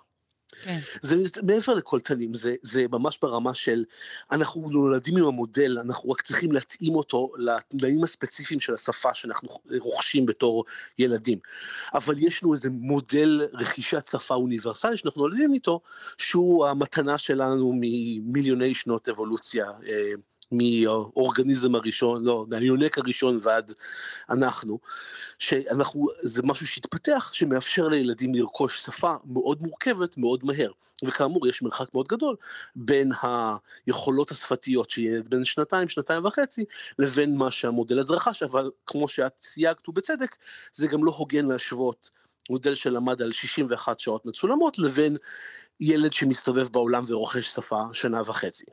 כן. זה, זה מעבר לקולטנים, זה, זה ממש ברמה של אנחנו נולדים עם המודל, אנחנו רק צריכים להתאים אותו לתנאים הספציפיים של השפה שאנחנו רוכשים בתור ילדים. אבל יש לנו איזה מודל רכישת שפה אוניברסלי שאנחנו נולדים איתו, שהוא המתנה שלנו ממיליוני שנות אבולוציה. אה, מהאורגניזם הראשון, לא, מהיונק הראשון ועד אנחנו, שאנחנו, זה משהו שהתפתח, שמאפשר לילדים לרכוש שפה מאוד מורכבת מאוד מהר. וכאמור, יש מרחק מאוד גדול בין היכולות השפתיות של ילד בן שנתיים, שנתיים וחצי, לבין מה שהמודל הזה רכש, אבל כמו שאת סייגת ובצדק, זה גם לא הוגן להשוות מודל שלמד על 61 שעות מצולמות, לבין ילד שמסתובב בעולם ורוכש שפה שנה וחצי.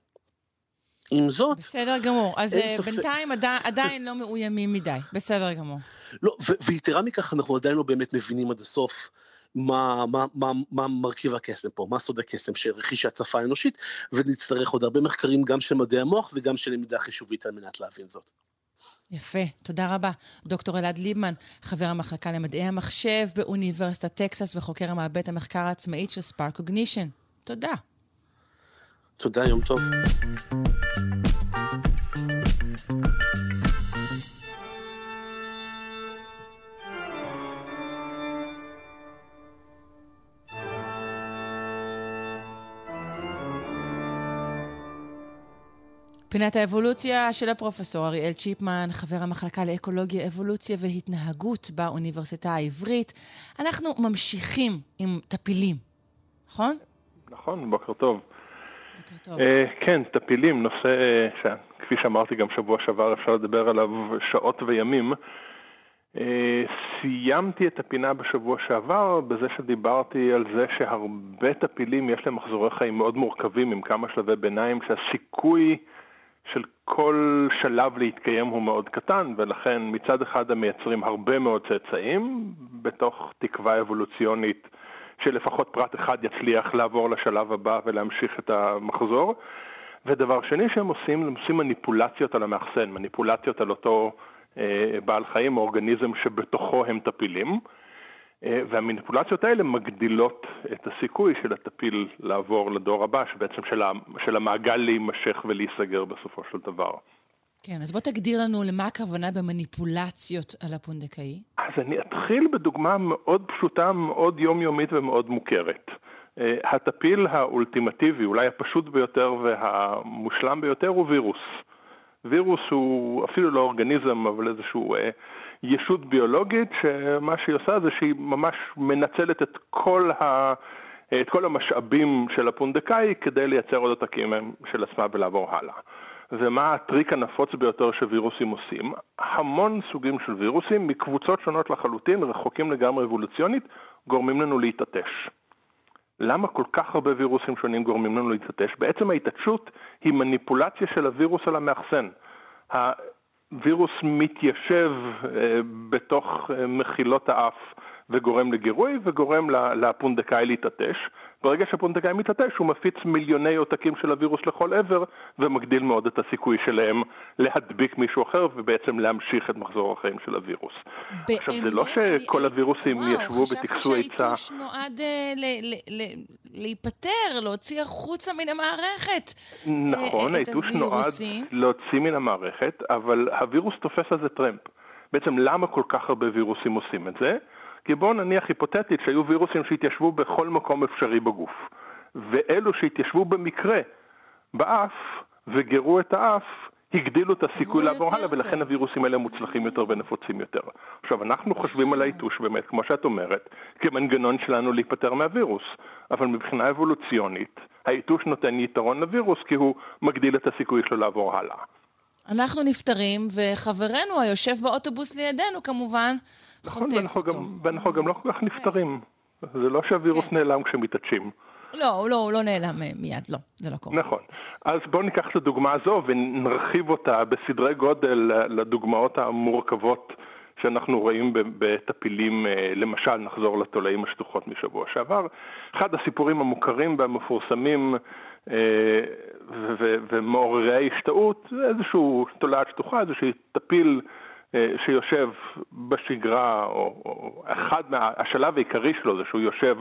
עם זאת... בסדר גמור. אז אה, בינתיים עדי, עדיין לא מאוימים מדי. בסדר גמור. לא, ויתרה מכך, אנחנו עדיין לא באמת מבינים עד הסוף מה, מה, מה, מה מרכיב הקסם פה, מה סוד הקסם של רכישת שפה אנושית, ונצטרך עוד הרבה מחקרים גם של מדעי המוח וגם של למידה חישובית על מנת להבין זאת. יפה, תודה רבה. דוקטור אלעד ליבמן, חבר המחלקה למדעי המחשב באוניברסיטת טקסס וחוקר המעבד המחקר העצמאית של ספארק קוגנישן. תודה. תודה, יום טוב. פינת האבולוציה של הפרופסור אריאל צ'יפמן, חבר המחלקה לאקולוגיה, אבולוציה והתנהגות באוניברסיטה העברית. אנחנו ממשיכים עם טפילים, נכון? נכון, בוקר טוב. Uh, כן, טפילים, נושא שכפי שאמרתי גם שבוע שעבר אפשר לדבר עליו שעות וימים. Uh, סיימתי את הפינה בשבוע שעבר בזה שדיברתי על זה שהרבה טפילים יש להם מחזורי חיים מאוד מורכבים עם כמה שלבי ביניים שהסיכוי של כל שלב להתקיים הוא מאוד קטן, ולכן מצד אחד הם מייצרים הרבה מאוד צאצאים, בתוך תקווה אבולוציונית שלפחות פרט אחד יצליח לעבור לשלב הבא ולהמשיך את המחזור. ודבר שני שהם עושים, הם עושים מניפולציות על המאחסן, מניפולציות על אותו אה, בעל חיים או אורגניזם שבתוכו הם טפילים. אה, והמניפולציות האלה מגדילות את הסיכוי של הטפיל לעבור לדור הבא, שבעצם של, המעגל להימשך ולהיסגר בסופו של דבר. כן, אז בוא תגדיר לנו למה הכוונה במניפולציות על הפונדקאי. אז אני אתחיל בדוגמה מאוד פשוטה, מאוד יומיומית ומאוד מוכרת. אה, הטפיל האולטימטיבי, אולי הפשוט ביותר והמושלם ביותר, הוא וירוס. וירוס הוא אפילו לא אורגניזם, אבל איזשהו אה, ישות ביולוגית, שמה שהיא עושה זה שהיא ממש מנצלת את כל, ה, את כל המשאבים של הפונדקאי כדי לייצר עוד עותקים של עצמה ולעבור הלאה. ומה הטריק הנפוץ ביותר שווירוסים עושים? המון סוגים של וירוסים מקבוצות שונות לחלוטין, רחוקים לגמרי אבולוציונית, גורמים לנו להתעטש. למה כל כך הרבה וירוסים שונים גורמים לנו להתעטש? בעצם ההתעטשות היא מניפולציה של הווירוס על המאחסן. הווירוס מתיישב אה, בתוך אה, מחילות האף וגורם לגירוי וגורם לפונדקאי להתעטש. ברגע שהפונדקאי מתעטש הוא מפיץ מיליוני עותקים של הווירוס לכל עבר ומגדיל מאוד את הסיכוי שלהם להדביק מישהו אחר ובעצם להמשיך את מחזור החיים של הווירוס. באמת? עכשיו זה לא שכל הווירוסים ישבו וטיכסו עצה. וואו, חשבתי שהעיתוש נועד אה, להיפטר, להוציא החוצה מן המערכת. נכון, העיתוש נועד להוציא מן המערכת, אבל הווירוס תופס על זה טרמפ. בעצם למה כל כך הרבה וירוסים עושים את זה? כי בואו נניח היפותטית שהיו וירוסים שהתיישבו בכל מקום אפשרי בגוף, ואלו שהתיישבו במקרה באף וגירו את האף, הגדילו את הסיכוי לעבור הלאה, ולכן הווירוסים האלה מוצלחים יותר ונפוצים יותר. עכשיו, אנחנו חושבים על היתוש באמת, כמו שאת אומרת, כמנגנון שלנו להיפטר מהווירוס, אבל מבחינה אבולוציונית, היתוש נותן יתרון לווירוס כי הוא מגדיל את הסיכוי שלו לעבור הלאה. אנחנו נפטרים, וחברנו היושב באוטובוס לידינו כמובן, נכון, חוטף ואנחנו אותו. גם, ואנחנו גם לא כל כך נפטרים. זה לא שהווירוס כן. נעלם כשמתעטשים. לא, הוא לא, הוא לא נעלם אה, מיד, לא, זה לא קורה. נכון. אז בואו ניקח את הדוגמה הזו ונרחיב אותה בסדרי גודל לדוגמאות המורכבות שאנחנו רואים בטפילים, אה, למשל נחזור לתולעים השטוחות משבוע שעבר. אחד הסיפורים המוכרים והמפורסמים אה, ומעוררי השתאות זה איזשהו תולעת שטוחה, איזשהו טפיל אה, שיושב בשגרה, או, או אחד מהשלב העיקרי שלו זה שהוא יושב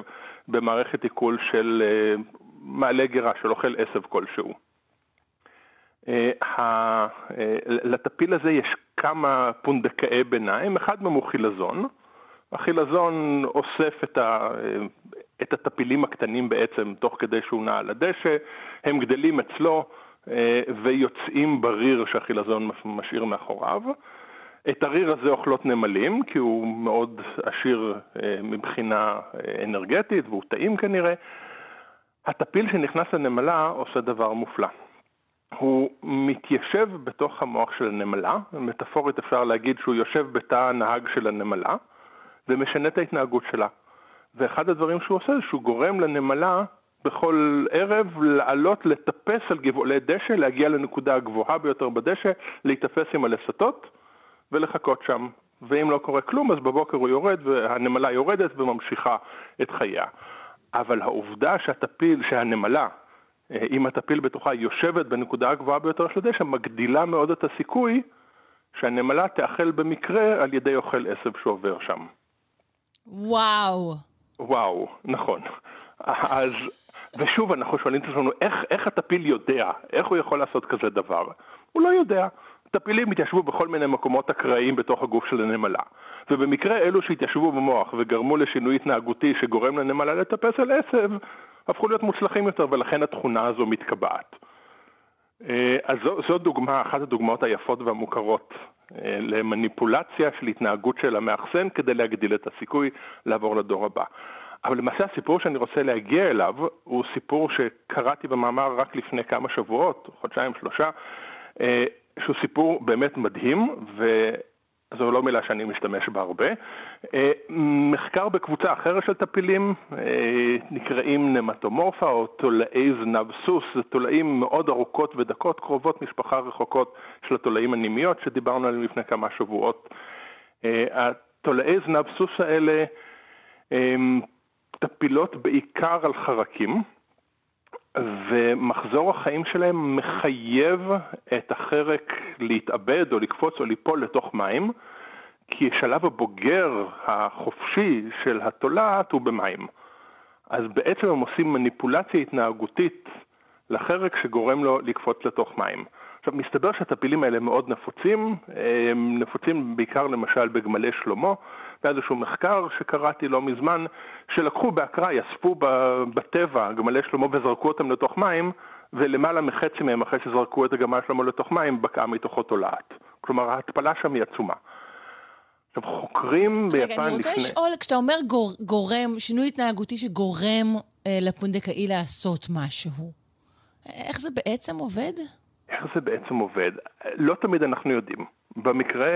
במערכת עיכול של אה, מעלה גרה, של אוכל עשב כלשהו. אה, אה, לטפיל הזה יש כמה פונדקאי ביניים, אחד מהם הוא חילזון. החילזון אוסף את, ה, אה, את הטפילים הקטנים בעצם תוך כדי שהוא נע על הדשא, הם גדלים אצלו אה, ויוצאים בריר שהחילזון משאיר מאחוריו. את הריר הזה אוכלות נמלים, כי הוא מאוד עשיר אה, מבחינה אה, אנרגטית והוא טעים כנראה. הטפיל שנכנס לנמלה עושה דבר מופלא. הוא מתיישב בתוך המוח של הנמלה, מטאפורית אפשר להגיד שהוא יושב בתא הנהג של הנמלה, ומשנה את ההתנהגות שלה. ואחד הדברים שהוא עושה זה שהוא גורם לנמלה בכל ערב לעלות לטפס על גבעולי דשא, להגיע לנקודה הגבוהה ביותר בדשא, להיתפס עם הלסתות ולחכות שם. ואם לא קורה כלום, אז בבוקר הוא יורד, והנמלה יורדת וממשיכה את חייה. אבל העובדה שהטפיל, שהנמלה, אה, אם הטפיל בתוכה יושבת בנקודה הגבוהה ביותר של הדשא, מגדילה מאוד את הסיכוי שהנמלה תאכל במקרה על ידי אוכל עשב שעובר שם. וואו. וואו, נכון. אז, ושוב אנחנו שואלים את עצמנו, איך, איך הטפיל יודע? איך הוא יכול לעשות כזה דבר? הוא לא יודע. טפילים התיישבו בכל מיני מקומות אקראיים בתוך הגוף של הנמלה. ובמקרה אלו שהתיישבו במוח וגרמו לשינוי התנהגותי שגורם לנמלה לטפס על עשב, הפכו להיות מוצלחים יותר ולכן התכונה הזו מתקבעת. אה, אז זו, זו דוגמה, אחת הדוגמאות היפות והמוכרות אה, למניפולציה של התנהגות של המאחסן כדי להגדיל את הסיכוי לעבור לדור הבא. אבל למעשה הסיפור שאני רוצה להגיע אליו הוא סיפור שקראתי במאמר רק לפני כמה שבועות, חודשיים, שלושה, אה, שהוא סיפור באמת מדהים, וזו לא מילה שאני משתמש בה הרבה. אה, מחקר בקבוצה אחרת של טפילים, אה, נקראים נמטומורפה או תולעי זנב סוס, זה תולעים מאוד ארוכות ודקות, קרובות משפחה רחוקות של התולעים הנימיות שדיברנו עליהם לפני כמה שבועות. התולעי זנב סוס האלה טפילות בעיקר על חרקים. ומחזור החיים שלהם מחייב את החרק להתאבד או לקפוץ או ליפול לתוך מים, כי שלב הבוגר החופשי של התולעת הוא במים. אז בעצם הם עושים מניפולציה התנהגותית לחרק שגורם לו לקפוץ לתוך מים. עכשיו, מסתבר שהטפילים האלה מאוד נפוצים, הם נפוצים בעיקר למשל בגמלי שלמה, היה איזשהו מחקר שקראתי לא מזמן, שלקחו באקראי, אספו בטבע גמלי שלמה וזרקו אותם לתוך מים, ולמעלה מחצי מהם אחרי שזרקו את הגמל שלמה לתוך מים, בקעה מתוכו תולעת. כלומר, ההתפלה שם היא עצומה. עכשיו, חוקרים ביפן לפני... רגע, אני רוצה לשאול, כשאתה אומר גור, גורם, שינוי התנהגותי שגורם אה, לפונדקאי לעשות משהו, איך זה בעצם עובד? איך זה בעצם עובד? לא תמיד אנחנו יודעים. במקרה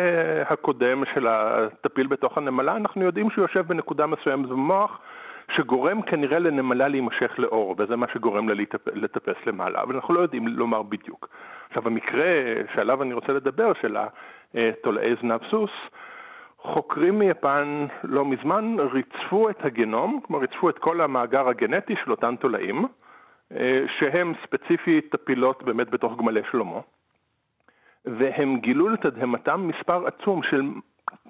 הקודם של הטפיל בתוך הנמלה, אנחנו יודעים שהוא יושב בנקודה מסוימת במוח, שגורם כנראה לנמלה להימשך לאור, וזה מה שגורם לה לטפס למעלה, אבל אנחנו לא יודעים לומר בדיוק. עכשיו, המקרה שעליו אני רוצה לדבר, של התולעי זנב סוס, חוקרים מיפן לא מזמן ריצפו את הגנום, כלומר ריצפו את כל המאגר הגנטי של אותן תולעים, שהם ספציפית טפילות באמת בתוך גמלי שלמה. והם גילו לתדהמתם מספר עצום של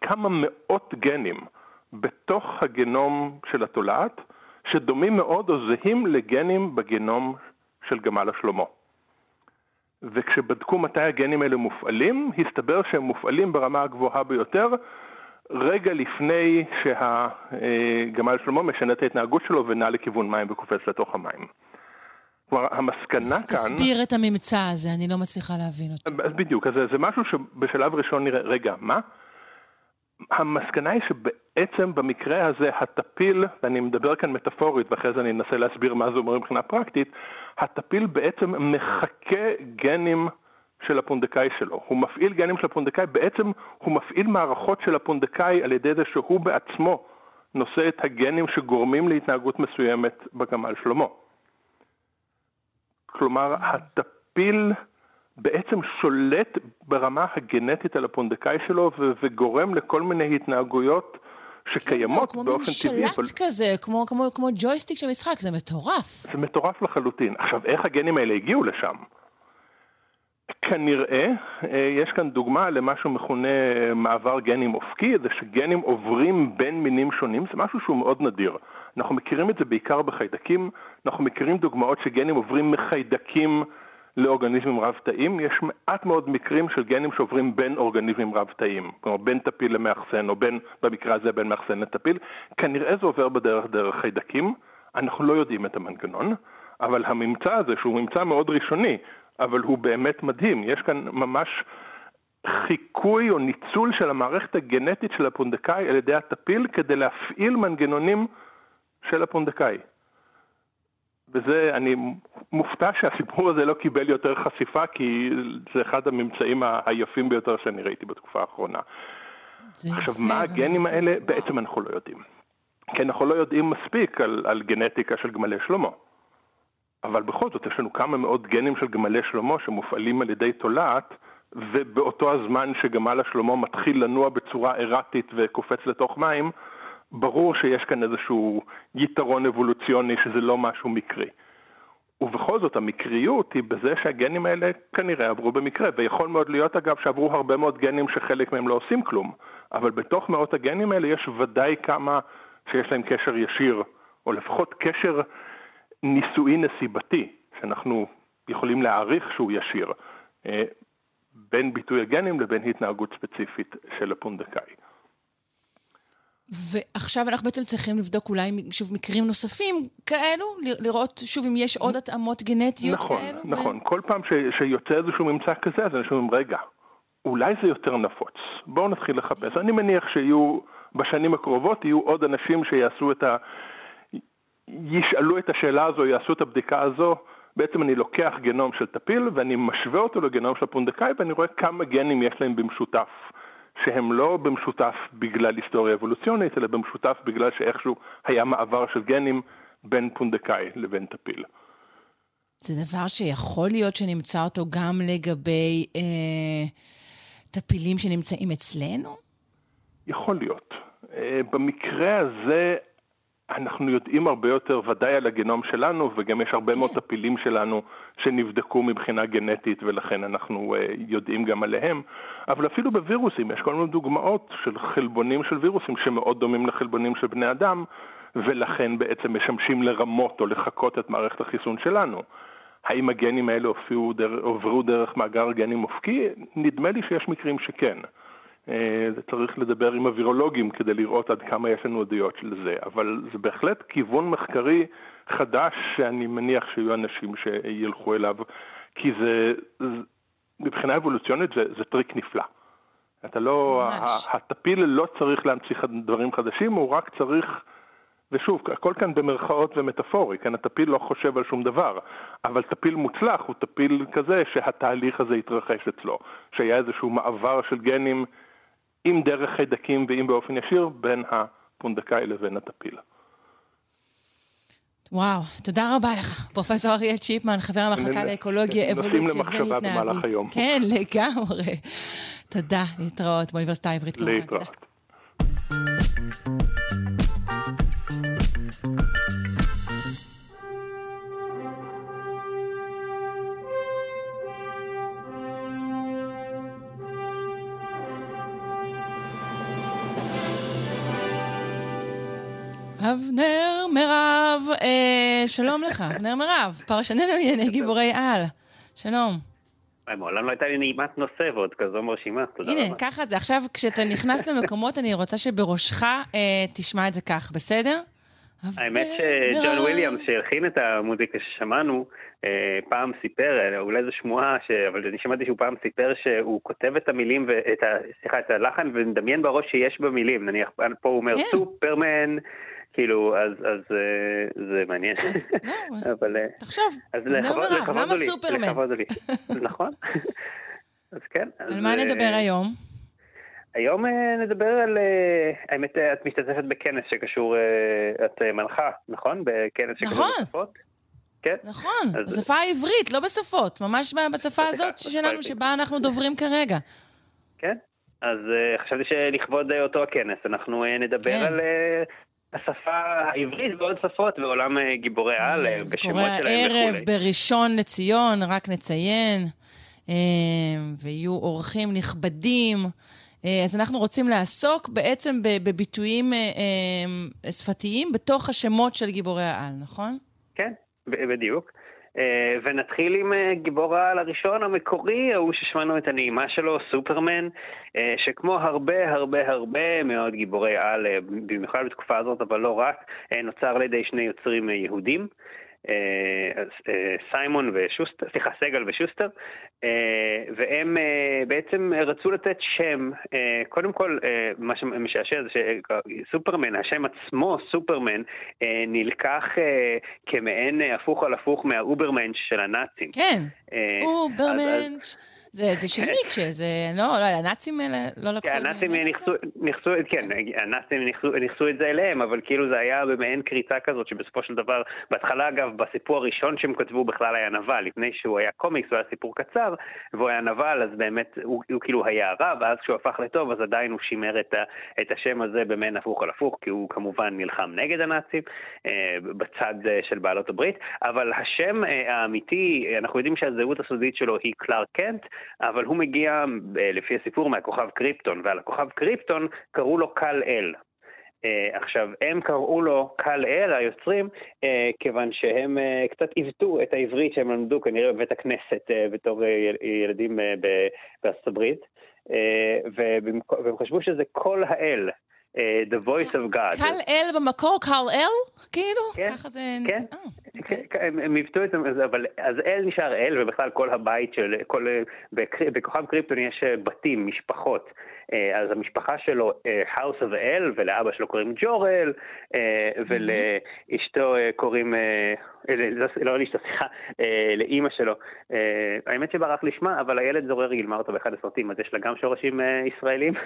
כמה מאות גנים בתוך הגנום של התולעת, שדומים מאוד או זהים לגנים בגנום של גמל השלמה. וכשבדקו מתי הגנים האלה מופעלים, הסתבר שהם מופעלים ברמה הגבוהה ביותר רגע לפני שהגמל שלמה משנה את ההתנהגות שלו ונע לכיוון מים וקופץ לתוך המים. כלומר, המסקנה כאן... תסביר את הממצא הזה, אני לא מצליחה להבין אותו. אז בדיוק, אז זה משהו שבשלב ראשון נראה, רגע, מה? המסקנה היא שבעצם במקרה הזה הטפיל, ואני מדבר כאן מטאפורית ואחרי זה אני אנסה להסביר מה זה אומר מבחינה פרקטית, הטפיל בעצם מחקה גנים של הפונדקאי שלו. הוא מפעיל גנים של הפונדקאי, בעצם הוא מפעיל מערכות של הפונדקאי על ידי זה שהוא בעצמו נושא את הגנים שגורמים להתנהגות מסוימת בגמל שלמה. כלומר, הטפיל בעצם שולט ברמה הגנטית על הפונדקאי שלו ו- וגורם לכל מיני התנהגויות שקיימות כן, באופן טבעי. כמו מין שלט אבל... כזה, כמו, כמו, כמו ג'ויסטיק של משחק, זה מטורף. זה מטורף לחלוטין. עכשיו, איך הגנים האלה הגיעו לשם? כנראה, אה, יש כאן דוגמה למה שמכונה מעבר גנים אופקי, זה שגנים עוברים בין מינים שונים, זה משהו שהוא מאוד נדיר. אנחנו מכירים את זה בעיקר בחיידקים, אנחנו מכירים דוגמאות שגנים עוברים מחיידקים לאורגניזמים רב-תאים, יש מעט מאוד מקרים של גנים שעוברים בין אורגניזמים רב-תאים, כלומר בין טפיל למאחסן, או בין, במקרה הזה בין מאחסן לטפיל, כנראה זה עובר בדרך דרך חיידקים, אנחנו לא יודעים את המנגנון, אבל הממצא הזה, שהוא ממצא מאוד ראשוני, אבל הוא באמת מדהים, יש כאן ממש חיקוי או ניצול של המערכת הגנטית של הפונדקאי על ידי הטפיל כדי להפעיל מנגנונים של הפונדקאי. וזה, אני מופתע שהסיפור הזה לא קיבל יותר חשיפה, כי זה אחד הממצאים היפים ביותר שאני ראיתי בתקופה האחרונה. עכשיו, מה הגנים האלה? בעצם אנחנו לא יודעים. כי אנחנו לא יודעים מספיק על, על גנטיקה של גמלי שלמה. אבל בכל זאת, יש לנו כמה מאות גנים של גמלי שלמה שמופעלים על ידי תולעת, ובאותו הזמן שגמל השלמה מתחיל לנוע בצורה ארטית וקופץ לתוך מים, ברור שיש כאן איזשהו יתרון אבולוציוני שזה לא משהו מקרי. ובכל זאת המקריות היא בזה שהגנים האלה כנראה עברו במקרה, ויכול מאוד להיות אגב שעברו הרבה מאוד גנים שחלק מהם לא עושים כלום, אבל בתוך מאות הגנים האלה יש ודאי כמה שיש להם קשר ישיר, או לפחות קשר נישואי נסיבתי, שאנחנו יכולים להעריך שהוא ישיר, אה, בין ביטוי הגנים לבין התנהגות ספציפית של הפונדקאי. ועכשיו אנחנו בעצם צריכים לבדוק אולי שוב מקרים נוספים כאלו, לראות שוב אם יש עוד התאמות גנטיות נכון, כאלו. נכון, נכון. ו... כל פעם ש, שיוצא איזשהו ממצא כזה, אז אנשים אומרים, רגע, אולי זה יותר נפוץ. בואו נתחיל לחפש. אני מניח שיהיו, בשנים הקרובות יהיו עוד אנשים שיעשו את ה... ישאלו את השאלה הזו, יעשו את הבדיקה הזו. בעצם אני לוקח גנום של טפיל ואני משווה אותו לגנום של הפונדקאי ואני רואה כמה גנים יש להם במשותף. שהם לא במשותף בגלל היסטוריה אבולוציונית, אלא במשותף בגלל שאיכשהו היה מעבר של גנים בין פונדקאי לבין טפיל. זה דבר שיכול להיות שנמצא אותו גם לגבי אה, טפילים שנמצאים אצלנו? יכול להיות. אה, במקרה הזה אנחנו יודעים הרבה יותר ודאי על הגנום שלנו, וגם יש הרבה כן. מאוד טפילים שלנו שנבדקו מבחינה גנטית, ולכן אנחנו uh, יודעים גם עליהם. אבל אפילו בווירוסים, יש כל מיני דוגמאות של חלבונים של וירוסים שמאוד דומים לחלבונים של בני אדם, ולכן בעצם משמשים לרמות או לחקות את מערכת החיסון שלנו. האם הגנים האלה הופיעו, דר, עוברו דרך מאגר גנים אופקי? נדמה לי שיש מקרים שכן. אה, זה צריך לדבר עם הווירולוגים כדי לראות עד כמה יש לנו עדויות של זה, אבל זה בהחלט כיוון מחקרי חדש שאני מניח שיהיו אנשים שילכו אליו, כי זה, מבחינה אבולוציונית זה, זה טריק נפלא. אתה לא, ממש. הטפיל לא צריך להמציא דברים חדשים, הוא רק צריך, ושוב, הכל כאן במרכאות ומטאפורי, כן, הטפיל לא חושב על שום דבר, אבל טפיל מוצלח הוא טפיל כזה שהתהליך הזה התרחש אצלו, שהיה איזשהו מעבר של גנים אם דרך חיידקים ואם באופן ישיר, בין הפונדקאי לבין הטפיל. וואו, תודה רבה לך, פרופ' אריאל צ'יפמן, חבר המחלקה לאקולוגיה, אבולוציה והתנהגות. נושאים למחשבה במהלך היום. כן, לגמרי. תודה, להתראות באוניברסיטה העברית. להתראות. אבנר מירב, אה, שלום לך, אבנר מירב, פרשננו לענייני גיבורי על. שלום. מעולם לא הייתה לי נעימת נושא ועוד כזו מרשימה, תודה רבה. הנה, ככה זה. עכשיו, כשאתה נכנס למקומות, אני רוצה שבראשך אה, תשמע את זה כך, בסדר? האמת שג'ון וויליאמס, שהלחין את המוזיקה ששמענו, פעם סיפר, אולי זו שמועה, ש... אבל אני שמעתי שהוא פעם סיפר שהוא כותב את המילים, ואת ה... סליחה, את הלחן, ומדמיין בראש שיש במילים. נניח, פה הוא אומר כן. כאילו, אז, אז זה מעניין. אז לא, אבל... תחשוב, אז לכבוד, למה לי, סופרמן? לכבוד לי. נכון. אז כן. על מה נדבר אה, היום? היום אה, נדבר על, אה, האמת, אה, את משתתפת בכנס שקשור, אה, את אה, מנחה, נכון? בכנס שקשור נכון. בשפות? כן. נכון, אז- בשפה העברית, לא בשפות, ממש בשפה הזאת שלנו. שבה אנחנו דוברים כרגע. כן. אז uh, חשבתי שלכבוד uh, אותו הכנס אנחנו uh, נדבר כן. על uh, השפה העברית ועוד שפות בעולם uh, גיבורי העל, uh, זה בשמות שלהם הערב וכולי. בראשון לציון, רק נציין, אה, ויהיו אורחים נכבדים. אה, אז אנחנו רוצים לעסוק בעצם בביטויים אה, אה, שפתיים בתוך השמות של גיבורי העל, נכון? כן, בדיוק. Uh, ונתחיל עם uh, גיבור העל הראשון המקורי, ההוא ששמענו את הנעימה שלו, סופרמן, uh, שכמו הרבה הרבה הרבה מאוד גיבורי על, במיוחד בתקופה הזאת, אבל לא רק, נוצר על ידי שני יוצרים יהודים. אה, אה, סיימון ושוסטר, סליחה, סגל ושוסטר, אה, והם אה, בעצם רצו לתת שם, אה, קודם כל, אה, מה שמשעשע זה שסופרמן, השם עצמו, סופרמן, אה, נלקח אה, כמעין אה, הפוך על הפוך מה Übermensch של הנאצים. כן, אה, Übermensch. זה זה של ניטשה, זה לא, לא, הנאצים האלה לא לקחו כן, את זה. הנאצים? ניכסו, ניכסו, כן, הנאצים ניכסו, ניכסו את זה אליהם, אבל כאילו זה היה במעין קריצה כזאת, שבסופו של דבר, בהתחלה אגב, בסיפור הראשון שהם כתבו בכלל היה נבל, לפני שהוא היה קומיקס, הוא היה סיפור קצר, והוא היה נבל, אז באמת הוא, הוא כאילו היה רע, ואז כשהוא הפך לטוב, אז עדיין הוא שימר את, ה, את השם הזה במעין הפוך על הפוך, כי הוא כמובן נלחם נגד הנאצים, אה, בצד אה, של בעלות הברית, אבל השם אה, האמיתי, אנחנו יודעים שהזהות הסודית שלו היא קלארק קנט, אבל הוא מגיע, אה, לפי הסיפור, מהכוכב קריפטון, ועל הכוכב קריפטון קראו לו קל אל. Uh, עכשיו, הם קראו לו קל אל, היוצרים, uh, כיוון שהם uh, קצת עיוותו את העברית שהם למדו כנראה בבית הכנסת uh, בתור uh, ילדים uh, בארצות הברית, uh, והם חשבו שזה קול האל, The Voice of God. קל אל במקור, קל אל? כאילו? כן, ככה זה... כן. אה, כן, אוקיי. כן, הם הם עיוותו את זה, אבל אז אל נשאר אל, ובכלל כל הבית של, כל, בכוכב קריפטון יש אה, בתים, משפחות. אה, אז המשפחה שלו, אה, House of אל, ולאבא שלו קוראים ג'ורל, אה, ולאשתו אה, קוראים, אה, אה, לא- לא לאשתו, סליחה, אה, לאימא שלו. אה, האמת שברח לי שמה, אבל הילד זורר גילמה אותו באחד הסרטים, אז יש לה גם שורשים אה, ישראלים.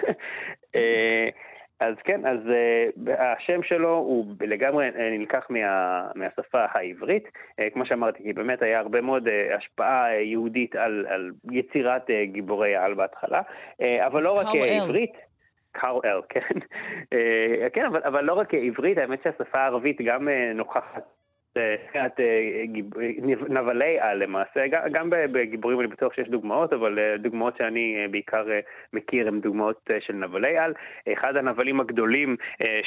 אה, אז כן, אז uh, השם שלו הוא לגמרי uh, נלקח מה, מהשפה העברית, uh, כמו שאמרתי, כי באמת היה הרבה מאוד uh, השפעה יהודית על, על יצירת uh, גיבורי העל בהתחלה, uh, אבל לא רק. עברית. קארל אל, כן. כן, אבל, אבל לא רק עברית, האמת שהשפה הערבית גם נוכחת אה, קצת אה, נבלי על למעשה, גם- בגיבורים אני בטוח שיש דוגמאות, אבל אה, דוגמאות שאני בעיקר מכיר הן דוגמאות של נבלי על. אחד הנבלים הגדולים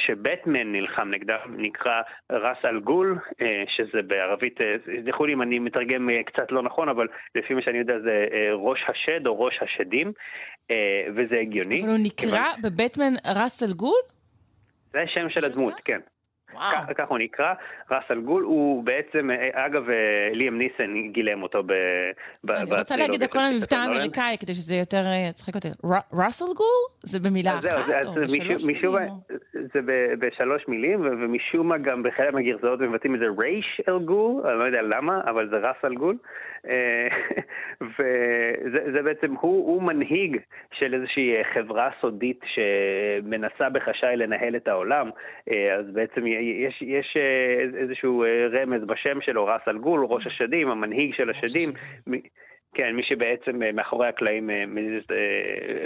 שבטמן נלחם נגדם נקרא רס אל גול, שזה בערבית, סלחו לי אם אני מתרגם קצת לא נכון, אבל לפי מה שאני יודע זה ראש השד או ראש השדים, וזה הגיוני. אבל הוא נקרא בבטמן ראסל גול? זה השם של הדמות, כך? כן. וואו. כך- הוא נקרא, ראס אל גול, הוא בעצם, אה, אגב, אה, ליאם ניסן גילם אותו ב... ב- אני רוצה להגיד הכל על של מבטא נולן. האמריקאי, כדי שזה יותר אה, יצחק אותי. ר- ראסל גול? זה במילה אחת או בשלוש מילים? זה ב- בשלוש מילים, ומשום מה גם בחלק מהגרסאות מבטאים את זה רייש אל גול, אני לא יודע למה, אבל זה רס אל גול. וזה זה בעצם, הוא, מנהיג של איזושהי חברה סודית שמנסה בחשאי לנהל את העולם, אז בעצם יש, יש אה, איזשהו אה, רמז בשם שלו, רס אל גול, ראש השדים, המנהיג של השדים. כן, מי שבעצם אה, מאחורי הקלעים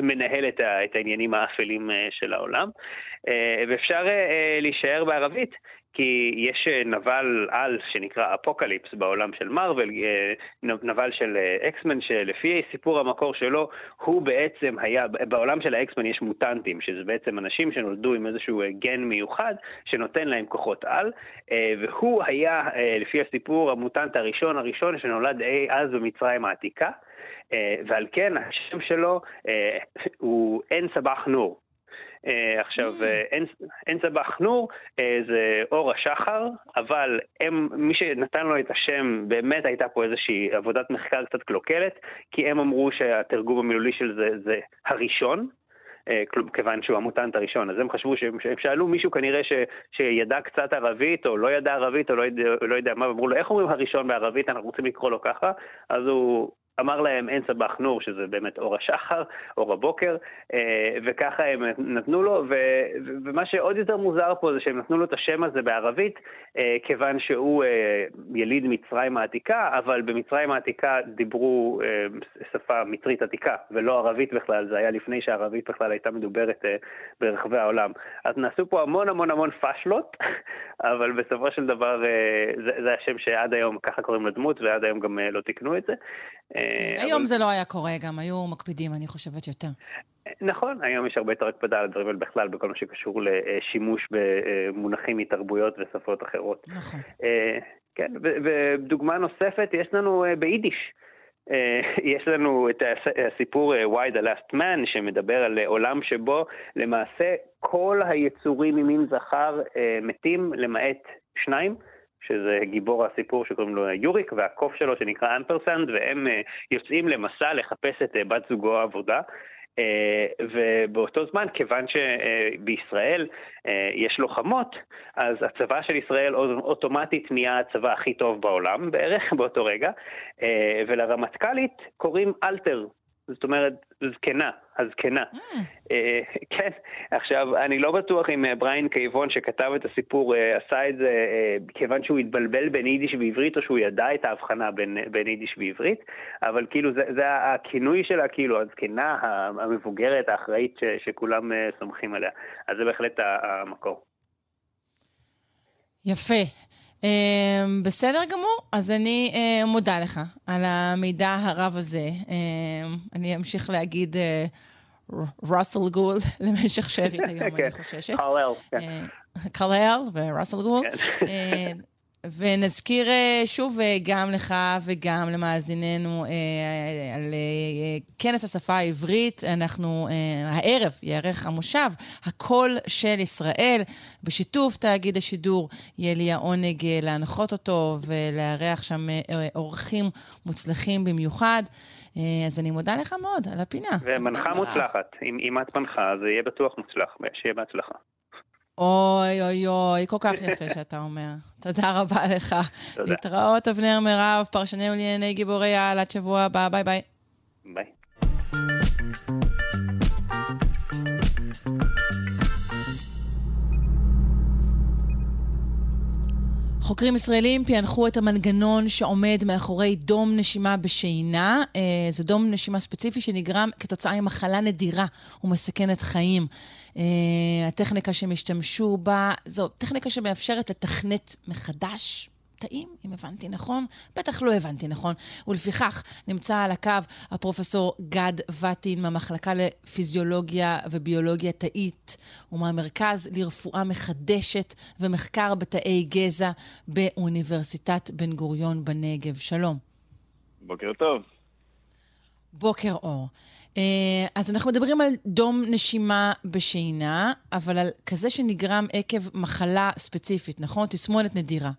מנהל את ה- את העניינים האפלים של העולם. ואפשר להישאר בערבית, כי יש אה, נבל על שנקרא אפוקליפס בעולם של מארוול, אה, נבל של אה, אקסמן, שלפי סיפור המקור שלו, הוא בעצם היה, בעולם של האקסמן יש מוטנטים, שזה בעצם אנשים שנולדו עם איזשהו גן מיוחד, שנותן להם כוחות על, והוא היה, לפי הסיפור, המוטנט הראשון הראשון שנולד אי אז במצרים העתיקה, ועל כן השם שלו הוא אין סבח נור. עכשיו, אין, אין צבח נור זה אור השחר, אבל הם, מי שנתן לו את השם, באמת הייתה פה איזושהי עבודת מחקר קצת קלוקלת, כי הם אמרו שהתרגום המילולי של זה זה הראשון, אה, כיוון שהוא המוטנט הראשון. אז הם חשבו שהם שאלו מישהו כנראה ש, שידע קצת ערבית, או לא ידע ערבית, או לא יודע, לא יודע מה, ואמרו לו, איך אומרים הראשון בערבית, אנחנו רוצים לקרוא לו ככה. אז הוא אמר להם אין סבח נור, שזה באמת אור השחר, אור הבוקר, אה, וככה הם נתנו לו, ומה שעוד יותר מוזר פה זה שהם נתנו לו את השם הזה בערבית, אה, כיוון שהוא אה, יליד מצרים העתיקה, אבל במצרים העתיקה דיברו שפה מצרית עתיקה, ולא ערבית בכלל, זה היה לפני שהערבית בכלל הייתה מדוברת ברחבי העולם. אז נעשו פה המון המון המון פאשלות, אבל בסופו של דבר זה, זה השם שעד היום ככה קוראים לדמות, ועד היום גם לא תיקנו את זה. כן, היום זה לא היה קורה גם, היו מקפידים, אני חושבת, יותר. נכון, היום יש הרבה יותר הקפדה על הדברים האלה בכלל, בכל מה שקשור לשימוש במונחים מתרבויות ושפות אחרות. נכון. אה, כן, ודוגמה נוספת, יש לנו אה, ביידיש. אה, יש לנו את הסיפור Why the Last Man, שמדבר על עולם שבו למעשה כל היצורים ממין זכר מתים למעט שניים. שזה גיבור הסיפור שקוראים לו יוריק, והקוף שלו שנקרא אמפרסנד, והם אה, יוצאים למסע לחפש את אה, בת זוגו העבודה. אה, ובאותו זמן, כיוון שבישראל יש לוחמות, אז הצבא של ישראל אוטומטית נהיה הצבא הכי טוב בעולם בערך באותו רגע, ולרמטכ"לית קוראים אלתר, זאת אומרת, זקנה, הזקנה. Mm. אה, כן, עכשיו, אני לא בטוח אם אה, בריין קייבון שכתב את הסיפור אה, עשה את זה כיוון שהוא התבלבל בין יידיש ועברית, או שהוא ידע את ההבחנה בין, בין יידיש ועברית, אבל כאילו זה, זה הכינוי שלה, כאילו, הזקנה המבוגרת, האחראית ש, שכולם סומכים עליה. אז זה בהחלט המקור. יפה. Uh, בסדר גמור, אז אני uh, מודה לך על המידע הרב הזה. Uh, אני אמשיך להגיד ראסל uh, גול למשך שארית היום, אני כן. חוששת. קרלל, כן. קרלל וראסל גול. ונזכיר אה, שוב אה, גם לך וגם למאזיננו אה, על כנס השפה העברית. אנחנו, הערב ייערך המושב, הקול של ישראל, בשיתוף תאגיד השידור. יהיה לי העונג להנחות אותו ולארח שם אורחים מוצלחים במיוחד. אז אני מודה לך מאוד על הפינה. ומנחה מוצלחת. אם, אם את מנחה, זה יהיה בטוח מוצלח, שיהיה בהצלחה. אוי, אוי, אוי, כל כך יפה שאתה אומר. תודה רבה לך. תודה. להתראות, אבנר מירב, פרשני ולענייני גיבורי העל, עד שבוע הבא, ביי ביי. ביי. חוקרים ישראלים פענחו את המנגנון שעומד מאחורי דום נשימה בשינה. אה, זה דום נשימה ספציפי שנגרם כתוצאה ממחלה נדירה ומסכנת חיים. אה, הטכניקה שהם השתמשו בה, זו טכניקה שמאפשרת לתכנת מחדש תאים, אם הבנתי נכון. בטח לא הבנתי נכון. ולפיכך נמצא על הקו הפרופסור גד וטין מהמחלקה לפיזיולוגיה וביולוגיה תאית ומהמרכז לרפואה מחדשת ומחקר בתאי גזע באוניברסיטת בן גוריון בנגב. שלום. בוקר טוב. בוקר אור. אה, אז אנחנו מדברים על דום נשימה בשינה, אבל על כזה שנגרם עקב מחלה ספציפית, נכון? תסמונת נדירה.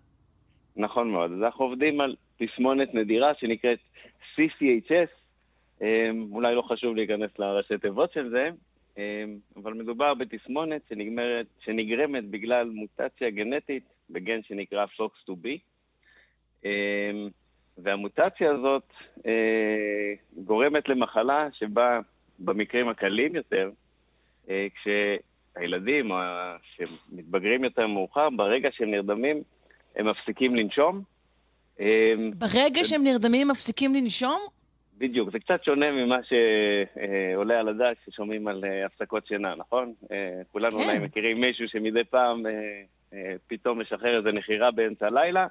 נכון מאוד. אז אנחנו עובדים על תסמונת נדירה שנקראת CCHS, אה, אולי לא חשוב להיכנס לראשי תיבות של זה, אה, אבל מדובר בתסמונת שנגמרת, שנגרמת בגלל מוטציה גנטית בגן שנקרא FOX2B. והמוטציה הזאת אה, גורמת למחלה שבה במקרים הקלים יותר, אה, כשהילדים או שמתבגרים יותר מאוחר, ברגע שהם נרדמים, הם מפסיקים לנשום. אה, ברגע שהם נרדמים הם מפסיקים לנשום? בדיוק, זה קצת שונה ממה שעולה על הדעת כששומעים על אה, הפסקות שינה, נכון? אה, כולנו כן. אולי מכירים מישהו שמדי פעם אה, פתאום משחרר איזה נחירה באמצע הלילה.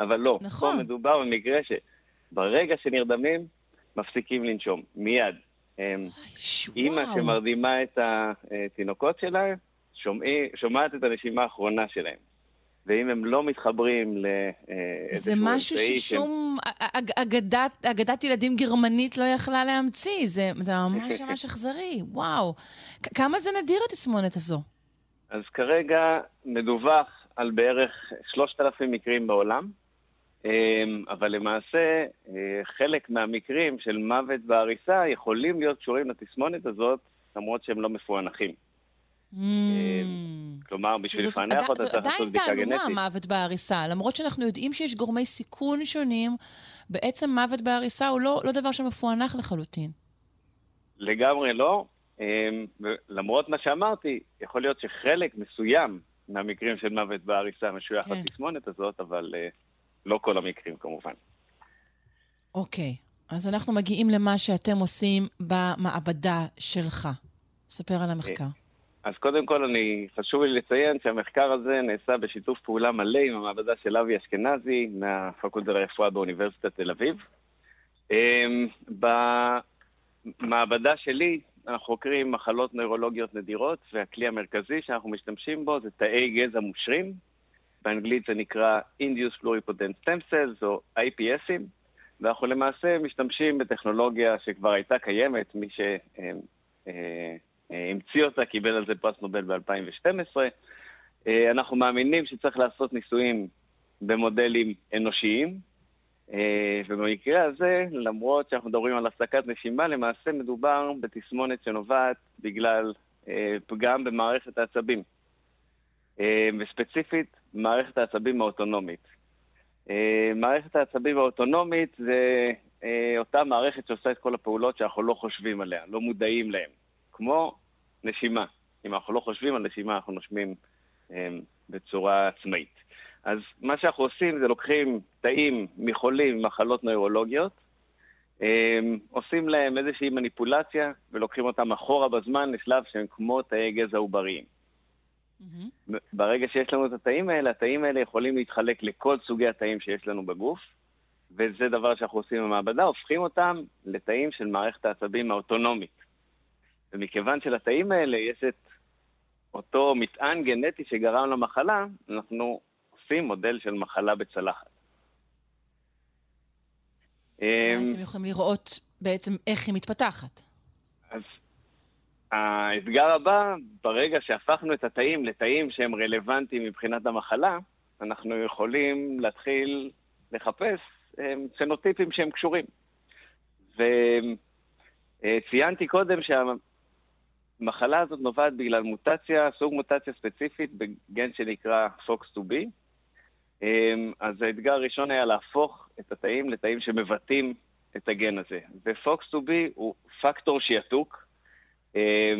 אבל לא. נכון. פה מדובר במקרה שברגע שנרדמים, מפסיקים לנשום, מיד. אימא שמרדימה את התינוקות שלה, שומעי, שומעת את הנשימה האחרונה שלהם. ואם הם לא מתחברים לאיזשהו זה משהו ששום אגדת, אגדת ילדים גרמנית לא יכלה להמציא, זה, זה ממש ממש אכזרי, וואו. כמה זה נדיר התסמונת הזו? אז כרגע מדווח על בערך 3,000 מקרים בעולם, אמ, אבל למעשה אה, חלק מהמקרים של מוות בעריסה יכולים להיות קשורים לתסמונת הזאת, למרות שהם לא מפוענחים. Mm. אמ, כלומר, בשביל לפענח אותה צריך לעשות בדיקה גנטית. עדיין תעלומה מוות בעריסה, למרות שאנחנו יודעים שיש גורמי סיכון שונים, בעצם מוות בעריסה הוא לא, לא דבר שמפוענח לחלוטין. לגמרי לא. אמ, למרות מה שאמרתי, יכול להיות שחלק מסוים מהמקרים של מוות בעריסה משוייך כן. לתסמונת הזאת, אבל uh, לא כל המקרים כמובן. אוקיי, אז אנחנו מגיעים למה שאתם עושים במעבדה שלך. ספר על המחקר. אז קודם כל, אני, חשוב לי לציין שהמחקר הזה נעשה בשיתוף פעולה מלא עם המעבדה של אבי אשכנזי מהפקולטה לרפואה באוניברסיטת תל אביב. אמ, במעבדה שלי אנחנו חוקרים מחלות נוירולוגיות נדירות, והכלי המרכזי שאנחנו משתמשים בו זה תאי גזע מושרים. באנגלית זה נקרא Induced Pluripotent Stem Cells או IPSים, ואנחנו למעשה משתמשים בטכנולוגיה שכבר הייתה קיימת, מי ש... אה, אה, אה, אותה, קיבל על זה פרס נובל ב-2012. אה, אנחנו מאמינים שצריך לעשות ניסויים במודלים אנושיים, ובמקרה הזה, למרות שאנחנו מדברים על הפסקת נשימה, למעשה מדובר בתסמונת שנובעת בגלל פגם במערכת העצבים, וספציפית, מערכת העצבים האוטונומית. מערכת העצבים האוטונומית זה אותה מערכת שעושה את כל הפעולות שאנחנו לא חושבים עליה, לא מודעים להן. כמו נשימה. אם אנחנו לא חושבים על נשימה, אנחנו נושמים הם, בצורה עצמאית. אז מה שאנחנו עושים זה לוקחים תאים מחולים מחלות נוירולוגיות, עושים להם איזושהי מניפולציה ולוקחים אותם אחורה בזמן לשלב שהם כמו תאי גזע עובריים. Mm-hmm. ברגע שיש לנו את התאים האלה, התאים האלה יכולים להתחלק לכל סוגי התאים שיש לנו בגוף, וזה דבר שאנחנו עושים במעבדה, הופכים אותם לתאים של מערכת העצבים האוטונומית. ומכיוון שלתאים האלה יש את אותו מטען גנטי שגרם למחלה, אנחנו עושים מודל של מחלה בצלחת. אז אתם יכולים לראות בעצם איך היא מתפתחת. האתגר הבא, ברגע שהפכנו את התאים לתאים שהם רלוונטיים מבחינת המחלה, אנחנו יכולים להתחיל לחפש צנוטיפים שהם קשורים. וציינתי קודם שה... המחלה הזאת נובעת בגלל מוטציה, סוג מוטציה ספציפית בגן שנקרא FOX2B. אמ, אז האתגר הראשון היה להפוך את התאים לתאים שמבטאים את הגן הזה. ו-FOX2B הוא פקטור שיתוק,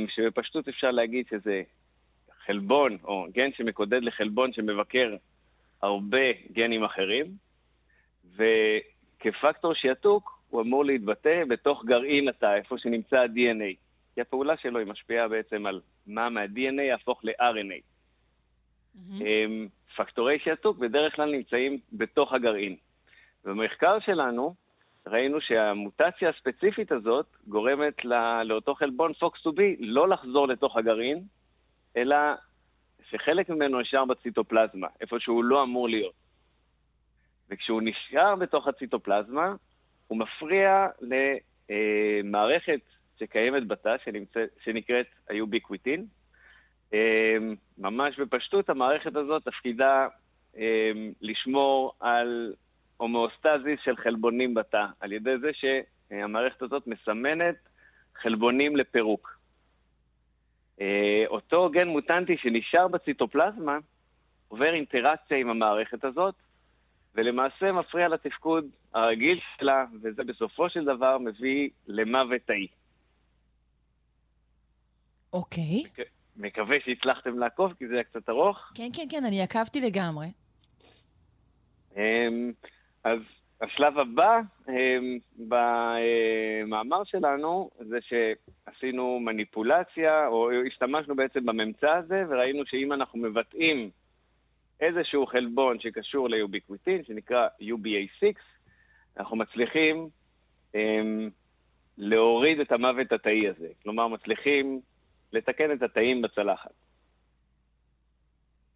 שבפשטות אפשר להגיד שזה חלבון, או גן שמקודד לחלבון שמבקר הרבה גנים אחרים, וכפקטור שיתוק הוא אמור להתבטא בתוך גרעין התא, איפה שנמצא ה-DNA. כי הפעולה שלו היא משפיעה בעצם על מה מה-DNA יהפוך ל-RNA. Mm-hmm. פקטורי שעתוק בדרך כלל נמצאים בתוך הגרעין. במחקר שלנו ראינו שהמוטציה הספציפית הזאת גורמת לא, לאותו חלבון FOX2B לא לחזור לתוך הגרעין, אלא שחלק ממנו נשאר בציטופלזמה, איפה שהוא לא אמור להיות. וכשהוא נשאר בתוך הציטופלזמה, הוא מפריע למערכת שקיימת בתא, שנקראת היוביקוויטין. אמ, ממש בפשטות, המערכת הזאת תפקידה אמ, לשמור על הומואוסטזיס של חלבונים בתא, על ידי זה שהמערכת הזאת מסמנת חלבונים לפירוק. אה, אותו גן מוטנטי שנשאר בציטופלזמה עובר אינטראקציה עם המערכת הזאת, ולמעשה מפריע לתפקוד הרגיל שלה, וזה בסופו של דבר מביא למוות תאי. אוקיי. מקווה שהצלחתם לעקוב, כי זה היה קצת ארוך. כן, כן, כן, אני עקבתי לגמרי. אמ, אז השלב הבא אמ, במאמר שלנו זה שעשינו מניפולציה, או השתמשנו בעצם בממצא הזה, וראינו שאם אנחנו מבטאים איזשהו חלבון שקשור ליוביקוויטין, שנקרא UBA6, אנחנו מצליחים אמ, להוריד את המוות התאי הזה. כלומר, מצליחים לתקן את התאים בצלחת.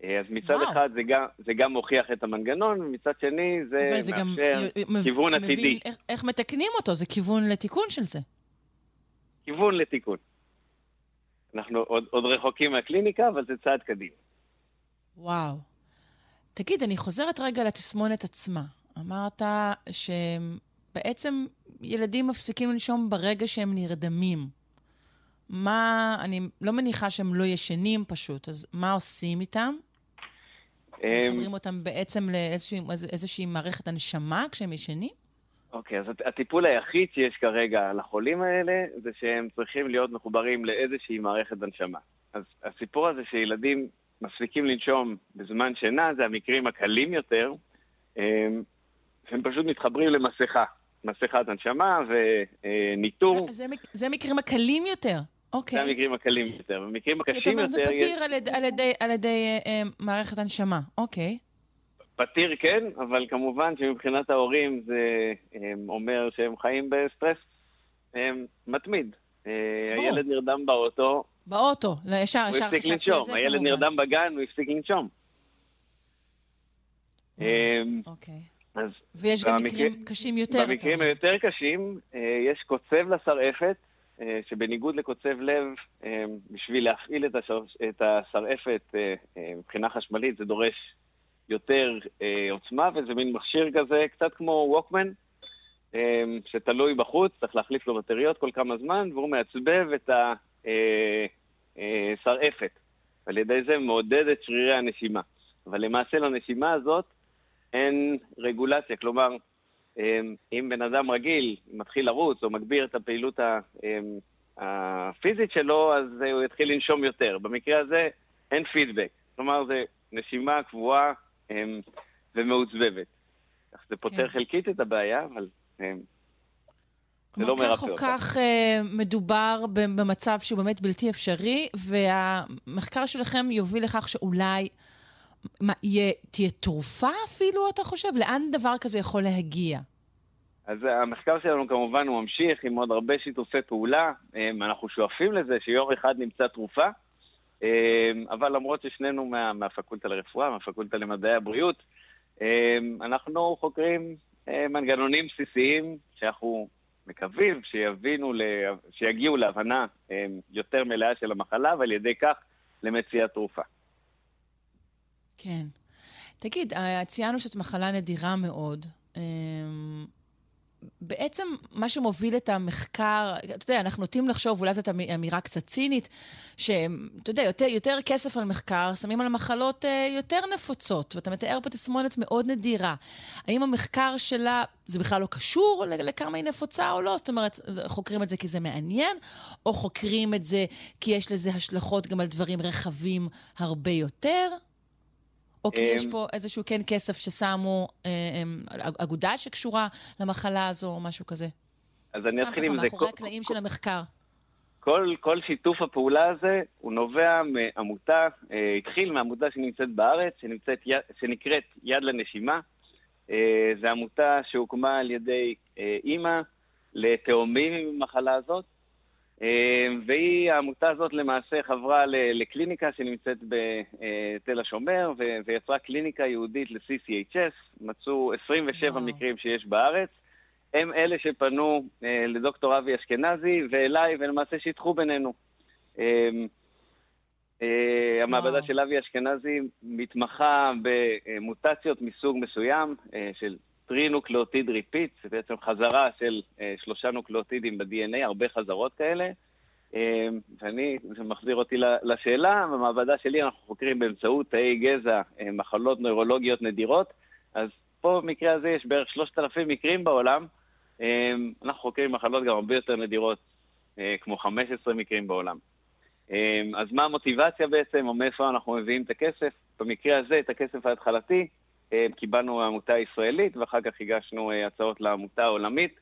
אז מצד וואו. אחד זה גם, זה גם מוכיח את המנגנון, ומצד שני זה, זה מאפשר גם כיוון מבין עתידי. איך, איך מתקנים אותו? זה כיוון לתיקון של זה. כיוון לתיקון. אנחנו עוד, עוד רחוקים מהקליניקה, אבל זה צעד קדימה. וואו. תגיד, אני חוזרת רגע לתסמונת עצמה. אמרת שבעצם ילדים מפסיקים לנשום ברגע שהם נרדמים. מה, אני לא מניחה שהם לא ישנים פשוט, אז מה עושים איתם? אמ, מחברים אותם בעצם לאיזושהי מערכת הנשמה כשהם ישנים? אוקיי, אז הטיפול היחיד שיש כרגע לחולים האלה, זה שהם צריכים להיות מחוברים לאיזושהי מערכת הנשמה. אז הסיפור הזה שילדים מפסיקים לנשום בזמן שינה, זה המקרים הקלים יותר, אמ, שהם פשוט מתחברים למסכה, מסכת הנשמה וניטור. זה, זה מקרים הקלים יותר. אוקיי. זה המקרים הקלים יותר. במקרים הקשים יותר... זאת אומרת, זה פתיר יש... על, יד, על ידי, על ידי אה, מערכת הנשמה, אוקיי. פתיר כן, אבל כמובן שמבחינת ההורים זה אומר שהם חיים בסטרס הם, מתמיד. אה, בוא. הילד נרדם באוטו. באוטו, ישר, ישר חשבתי על זה כמובן. הילד נרדם בגן, הוא הפסיק לנשום. אה, אוקיי. אז ויש גם מקרים קשים יותר. במקרים היותר קשים, אה, יש קוצב לשרעפת, שבניגוד לקוצב לב, בשביל להפעיל את השרעפת מבחינה חשמלית, זה דורש יותר אה, עוצמה, וזה מין מכשיר כזה, קצת כמו ווקמן, אה, שתלוי בחוץ, צריך להחליף לו בטריות כל כמה זמן, והוא מעצבב את השרעפת. אה, אה, ועל ידי זה מעודד את שרירי הנשימה. אבל למעשה לנשימה הזאת אין רגולציה, כלומר, אה, אם בן אדם רגיל מתחיל לרוץ או מגביר את הפעילות אה, הפיזית שלו, אז הוא יתחיל לנשום יותר. במקרה הזה אין פידבק. כלומר, זה נשימה קבועה ומעוצבבת. זה פותר כן. חלקית את הבעיה, אבל זה לא מרפא אותה. כך או כך uh, מדובר במצב שהוא באמת בלתי אפשרי, והמחקר שלכם יוביל לכך שאולי מה, יהיה, תהיה תרופה אפילו, אתה חושב? לאן דבר כזה יכול להגיע? אז המחקר שלנו כמובן הוא ממשיך עם עוד הרבה שיתופי פעולה. אנחנו שואפים לזה שיום אחד נמצא תרופה. אמ, אבל למרות ששנינו מה, מהפקולטה לרפואה, מהפקולטה למדעי הבריאות, אמ, אנחנו חוקרים מנגנונים בסיסיים שאנחנו מקווים שיבינו, שיגיעו להבנה אמ, יותר מלאה של המחלה, ועל ידי כך למציאת תרופה. כן. תגיד, אה, ציינו שזאת מחלה נדירה מאוד. בעצם מה שמוביל את המחקר, אתה יודע, אנחנו נוטים לחשוב, אולי זאת אמירה קצת צינית, שאתה יודע, יותר, יותר כסף על מחקר, שמים על מחלות אה, יותר נפוצות, ואתה מתאר פה תסמונת מאוד נדירה. האם המחקר שלה, זה בכלל לא קשור לכמה היא נפוצה או לא? זאת אומרת, חוקרים את זה כי זה מעניין, או חוקרים את זה כי יש לזה השלכות גם על דברים רחבים הרבה יותר? או כי יש אמ, פה איזשהו כן כסף ששמו, אה, אגודה שקשורה למחלה הזו או משהו כזה? אז אני אתחיל עם זה. מאחורי הקלעים של המחקר. כל, כל שיתוף הפעולה הזה הוא נובע מעמותה, אה, התחיל מעמותה שנמצאת בארץ, שנמצאת, שנקראת יד לנשימה. אה, זו עמותה שהוקמה על ידי אה, אימא לתאומים עם המחלה הזאת, והיא, העמותה הזאת למעשה חברה לקליניקה שנמצאת בתל השומר, ויצרה קליניקה יהודית ל-CCHS, מצאו 27 וואו. מקרים שיש בארץ. הם אלה שפנו אה, לדוקטור אבי אשכנזי ואליי, ולמעשה שידכו בינינו. אה, המעבדה של אבי אשכנזי מתמחה במוטציות מסוג מסוים, של trinucleotide repeat, זה בעצם חזרה של אה, שלושה נוקלאוטידים ב-DNA, הרבה חזרות כאלה. אה, ואני, זה מחזיר אותי לשאלה, במעבדה שלי אנחנו חוקרים באמצעות תאי גזע אה, מחלות נוירולוגיות נדירות, אז פה במקרה הזה יש בערך 3,000 מקרים בעולם, אה, אנחנו חוקרים מחלות גם הרבה יותר נדירות, אה, כמו 15 מקרים בעולם. אז מה המוטיבציה בעצם, או מאיפה אנחנו מביאים את הכסף? במקרה הזה, את הכסף ההתחלתי, קיבלנו עמותה ישראלית, ואחר כך הגשנו אה, הצעות לעמותה העולמית,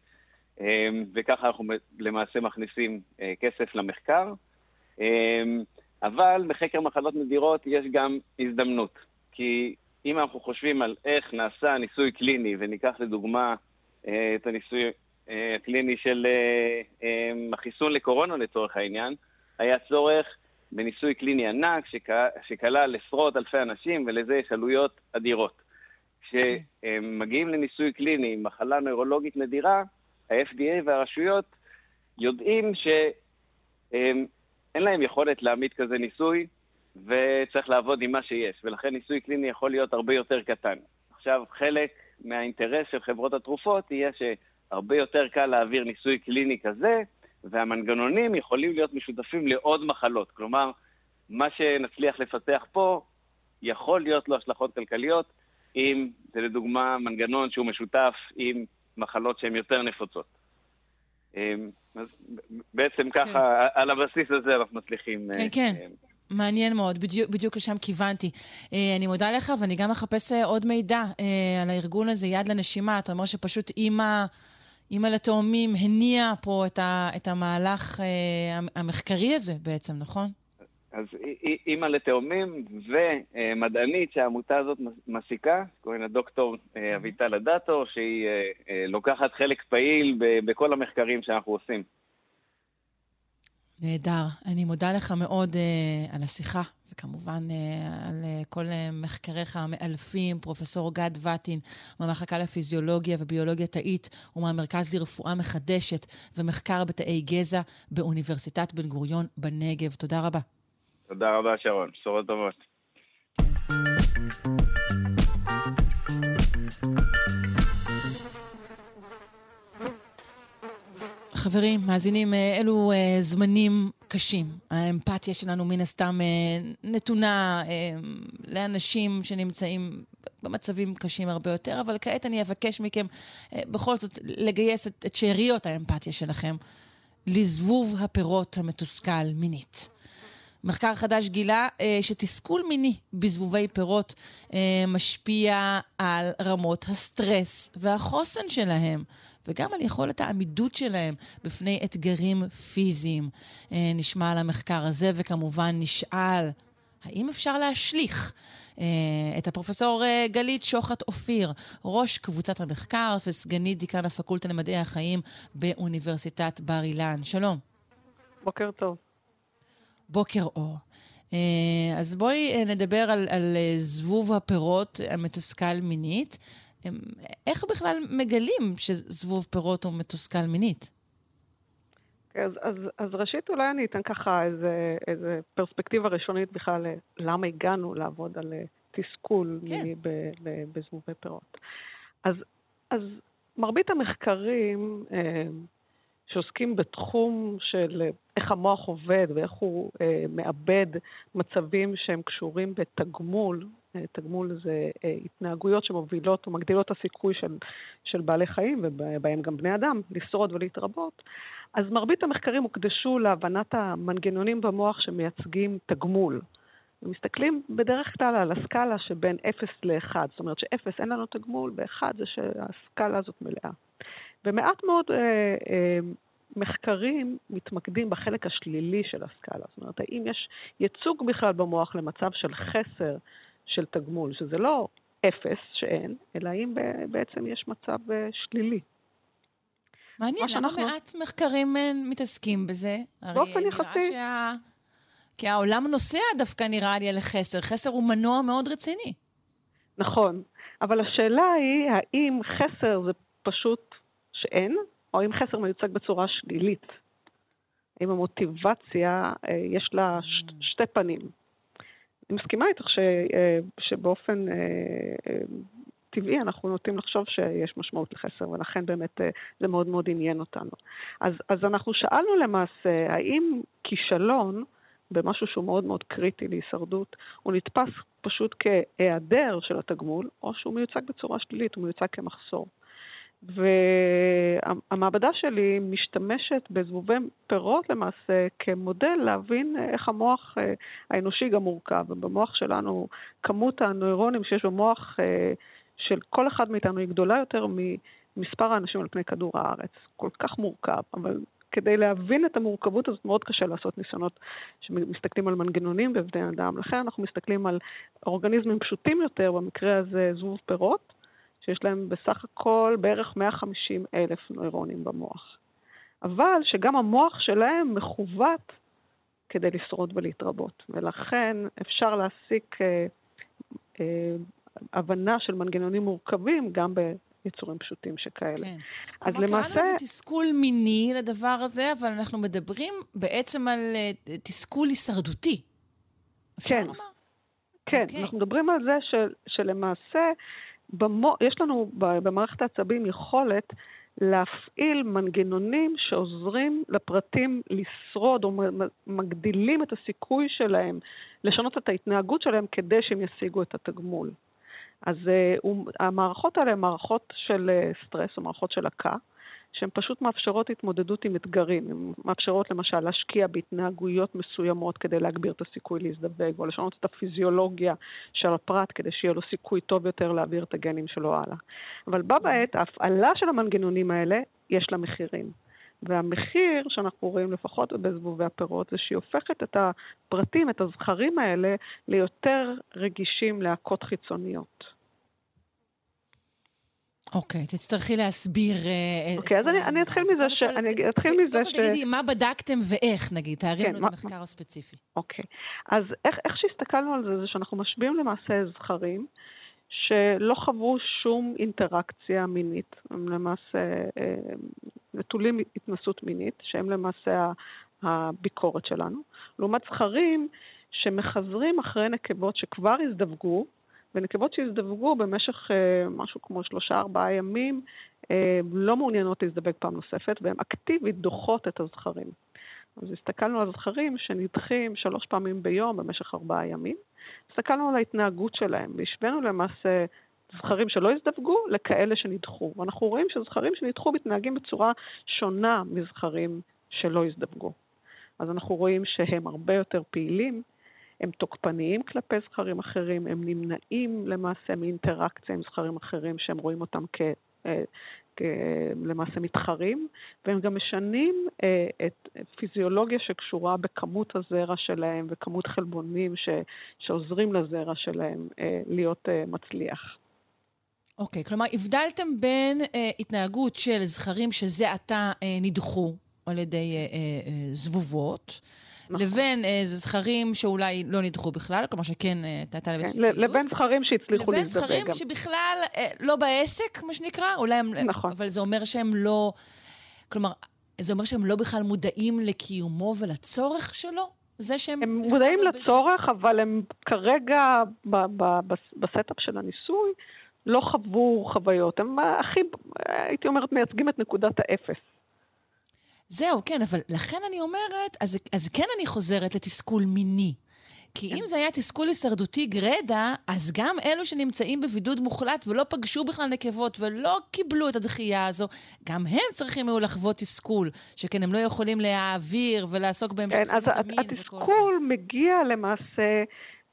אה, וככה אנחנו למעשה מכניסים כסף למחקר. אבל בחקר מחלות נדירות יש גם הזדמנות, כי אם אנחנו חושבים על איך נעשה ניסוי קליני, וניקח לדוגמה את הניסוי הקליני של החיסון לקורונה לצורך העניין, היה צורך בניסוי קליני ענק שכלל עשרות אלפי אנשים, ולזה יש עלויות אדירות. כשהם מגיעים לניסוי קליני עם מחלה נוירולוגית נדירה, ה-FDA והרשויות יודעים שאין להם יכולת להעמיד כזה ניסוי, וצריך לעבוד עם מה שיש, ולכן ניסוי קליני יכול להיות הרבה יותר קטן. עכשיו, חלק מהאינטרס של חברות התרופות יהיה שהרבה יותר קל להעביר ניסוי קליני כזה, והמנגנונים יכולים להיות משותפים לעוד מחלות. כלומר, מה שנצליח לפתח פה, יכול להיות לו השלכות כלכליות, אם זה לדוגמה מנגנון שהוא משותף עם מחלות שהן יותר נפוצות. אמ, אז בעצם ככה, כן. על הבסיס הזה אנחנו מצליחים... כן, כן. אה, מעניין מאוד, בדיוק, בדיוק לשם כיוונתי. אה, אני מודה לך, ואני גם אחפש אה, עוד מידע על הארגון הזה, יד לנשימה. אתה אומר שפשוט אימא, אימא לתאומים הניעה פה את, ה, את המהלך המחקרי הזה בעצם, נכון? אז אימא לתאומים ומדענית שהעמותה הזאת מעסיקה, קוראים לה דוקטור אה, אביטל אדטו, שהיא אה, אה, לוקחת חלק פעיל בכל המחקרים שאנחנו עושים. נהדר. אני מודה לך מאוד uh, על השיחה, וכמובן uh, על uh, כל uh, מחקריך המאלפים, פרופסור גד וטין, מהמחלקה לפיזיולוגיה וביולוגיה תאית, ומהמרכז לרפואה מחדשת ומחקר בתאי גזע באוניברסיטת בן גוריון בנגב. תודה רבה. תודה רבה, שרון. בשורות טובות. חברים, מאזינים, אה, אלו uh, זמנים קשים. האמפתיה שלנו מן הסתם uh, נתונה לאנשים שנמצאים במצבים קשים הרבה יותר, אבל כעת אני אבקש מכם בכל זאת לגייס את שאריות האמפתיה שלכם לזבוב הפירות המתוסכל מינית. מחקר חדש גילה אה, שתסכול מיני בזבובי פירות אה, משפיע על רמות הסטרס והחוסן שלהם. וגם על יכולת העמידות שלהם בפני אתגרים פיזיים. אה, נשמע על המחקר הזה, וכמובן נשאל, האם אפשר להשליך אה, את הפרופסור אה, גלית שוחט אופיר, ראש קבוצת המחקר וסגנית דיקן הפקולטה למדעי החיים באוניברסיטת בר אילן. שלום. בוקר טוב. בוקר אור. אה, אז בואי אה, נדבר על, על אה, זבוב הפירות המתוסכל מינית. איך בכלל מגלים שזבוב פירות הוא מתוסכל מינית? אז, אז, אז ראשית אולי אני אתן ככה איזה, איזה פרספקטיבה ראשונית בכלל למה הגענו לעבוד על תסכול כן. מיני בזבובי פירות. אז, אז מרבית המחקרים שעוסקים בתחום של איך המוח עובד ואיך הוא אה, מאבד מצבים שהם קשורים בתגמול. אה, תגמול זה אה, התנהגויות שמובילות או מגדילות את הסיכוי של, של בעלי חיים, ובהם גם בני אדם, לשרוד ולהתרבות. אז מרבית המחקרים הוקדשו להבנת המנגנונים במוח שמייצגים תגמול. ומסתכלים בדרך כלל על הסקאלה שבין 0 ל-1, זאת אומרת ש-0 אין לנו תגמול, ב-1 זה שהסקאלה הזאת מלאה. ומעט מאוד אה, אה, מחקרים מתמקדים בחלק השלילי של הסקאלה. זאת אומרת, האם יש ייצוג בכלל במוח למצב של חסר של תגמול, שזה לא אפס שאין, אלא האם בעצם יש מצב אה, שלילי. מעניין, למה שאנחנו... מעט מחקרים אה, מתעסקים בזה? באופן יחסי. שה... כי העולם נוסע דווקא נראה לי על חסר. חסר הוא מנוע מאוד רציני. נכון, אבל השאלה היא, האם חסר זה פשוט שאין, או אם חסר מיוצג בצורה שלילית. האם המוטיבציה, אה, יש לה ש, mm. שתי פנים. אני מסכימה איתך ש, אה, שבאופן אה, טבעי אנחנו נוטים לחשוב שיש משמעות לחסר, ולכן באמת זה מאוד מאוד עניין אותנו. אז, אז אנחנו שאלנו למעשה, האם כישלון במשהו שהוא מאוד מאוד קריטי להישרדות, הוא נתפס פשוט כהיעדר של התגמול, או שהוא מיוצג בצורה שלילית, הוא מיוצג כמחסור. והמעבדה שלי משתמשת בזבובי פירות למעשה כמודל להבין איך המוח אה, האנושי גם מורכב. ובמוח שלנו כמות הנוירונים שיש במוח אה, של כל אחד מאיתנו היא גדולה יותר ממספר האנשים על פני כדור הארץ. כל כך מורכב, אבל כדי להבין את המורכבות הזאת מאוד קשה לעשות ניסיונות שמסתכלים על מנגנונים בבני אדם. לכן אנחנו מסתכלים על אורגניזמים פשוטים יותר, במקרה הזה זבוב פירות. שיש להם בסך הכל בערך 150 אלף נוירונים במוח. אבל שגם המוח שלהם מכוות כדי לשרוד ולהתרבות. ולכן אפשר להסיק אה, אה, הבנה של מנגנונים מורכבים גם ביצורים פשוטים שכאלה. כן. אז למעשה... קראנו לזה תסכול מיני לדבר הזה, אבל אנחנו מדברים בעצם על uh, תסכול הישרדותי. כן. כן, okay. אוקיי. אנחנו מדברים על זה של, שלמעשה במו, יש לנו במערכת העצבים יכולת להפעיל מנגנונים שעוזרים לפרטים לשרוד או מגדילים את הסיכוי שלהם לשנות את ההתנהגות שלהם כדי שהם ישיגו את התגמול. אז uh, המערכות האלה הן מערכות של uh, סטרס או מערכות של עקה, שהן פשוט מאפשרות התמודדות עם אתגרים. הן מאפשרות למשל להשקיע בהתנהגויות מסוימות כדי להגביר את הסיכוי להזדווג, או לשנות את הפיזיולוגיה של הפרט כדי שיהיה לו סיכוי טוב יותר להעביר את הגנים שלו הלאה. אבל בה בעת, ההפעלה של המנגנונים האלה, יש לה מחירים. והמחיר שאנחנו רואים לפחות בזבובי הפירות זה שהיא הופכת את הפרטים, את הזכרים האלה, ליותר רגישים להכות חיצוניות. אוקיי, תצטרכי להסביר... אה, אוקיי, אז אני אתחיל מזה ש... אני אתחיל מזה ש... תגידי, מה בדקתם ואיך, נגיד, תארי לנו כן, את המחקר הספציפי. אוקיי, אז איך שהסתכלנו על זה, זה שאנחנו משביעים למעשה זכרים שלא חוו שום אינטראקציה מינית. הם למעשה אה, נטולים התנסות מינית, שהם למעשה הביקורת שלנו. לעומת זכרים שמחזרים אחרי נקבות שכבר הזדווגו, ונקבות שהזדווגו במשך uh, משהו כמו שלושה-ארבעה ימים uh, לא מעוניינות להזדווג פעם נוספת, והן אקטיבית דוחות את הזכרים. אז הסתכלנו על זכרים שנדחים שלוש פעמים ביום במשך ארבעה ימים. הסתכלנו על ההתנהגות שלהם, והשווינו למעשה זכרים שלא הזדווגו לכאלה שנדחו. ואנחנו רואים שזכרים שנדחו מתנהגים בצורה שונה מזכרים שלא הזדווגו. אז אנחנו רואים שהם הרבה יותר פעילים, הם תוקפניים כלפי זכרים אחרים, הם נמנעים למעשה מאינטראקציה עם זכרים אחרים שהם רואים אותם כ... אה, למעשה מתחרים, והם גם משנים אה, את פיזיולוגיה שקשורה בכמות הזרע שלהם וכמות חלבונים ש, שעוזרים לזרע שלהם אה, להיות מצליח. אוקיי, okay, כלומר, הבדלתם בין אה, התנהגות של זכרים שזה עתה אה, נדחו על ידי אה, אה, זבובות, נכון. לבין איזה זכרים שאולי לא נדחו בכלל, כלומר שכן הייתה להם פעילות. לבין זכרים שהצליחו להזדווג גם. לבין זכרים שבכלל אה, לא בעסק, מה שנקרא, אולי הם... נכון. אבל זה אומר שהם לא... כלומר, זה אומר שהם לא בכלל מודעים לקיומו ולצורך שלו? זה שהם... הם מודעים לא לצורך, ב... אבל הם כרגע ב setup של הניסוי לא חוו חוויות. הם הכי, הייתי אומרת, מייצגים את נקודת האפס. זהו, כן, אבל לכן אני אומרת, אז, אז כן אני חוזרת לתסכול מיני. כי כן. אם זה היה תסכול הישרדותי גרדה, אז גם אלו שנמצאים בבידוד מוחלט ולא פגשו בכלל נקבות ולא קיבלו את הדחייה הזו, גם הם צריכים היו לחוות תסכול, שכן הם לא יכולים להעביר ולעסוק בהמשך כן, אז התסכול מגיע למעשה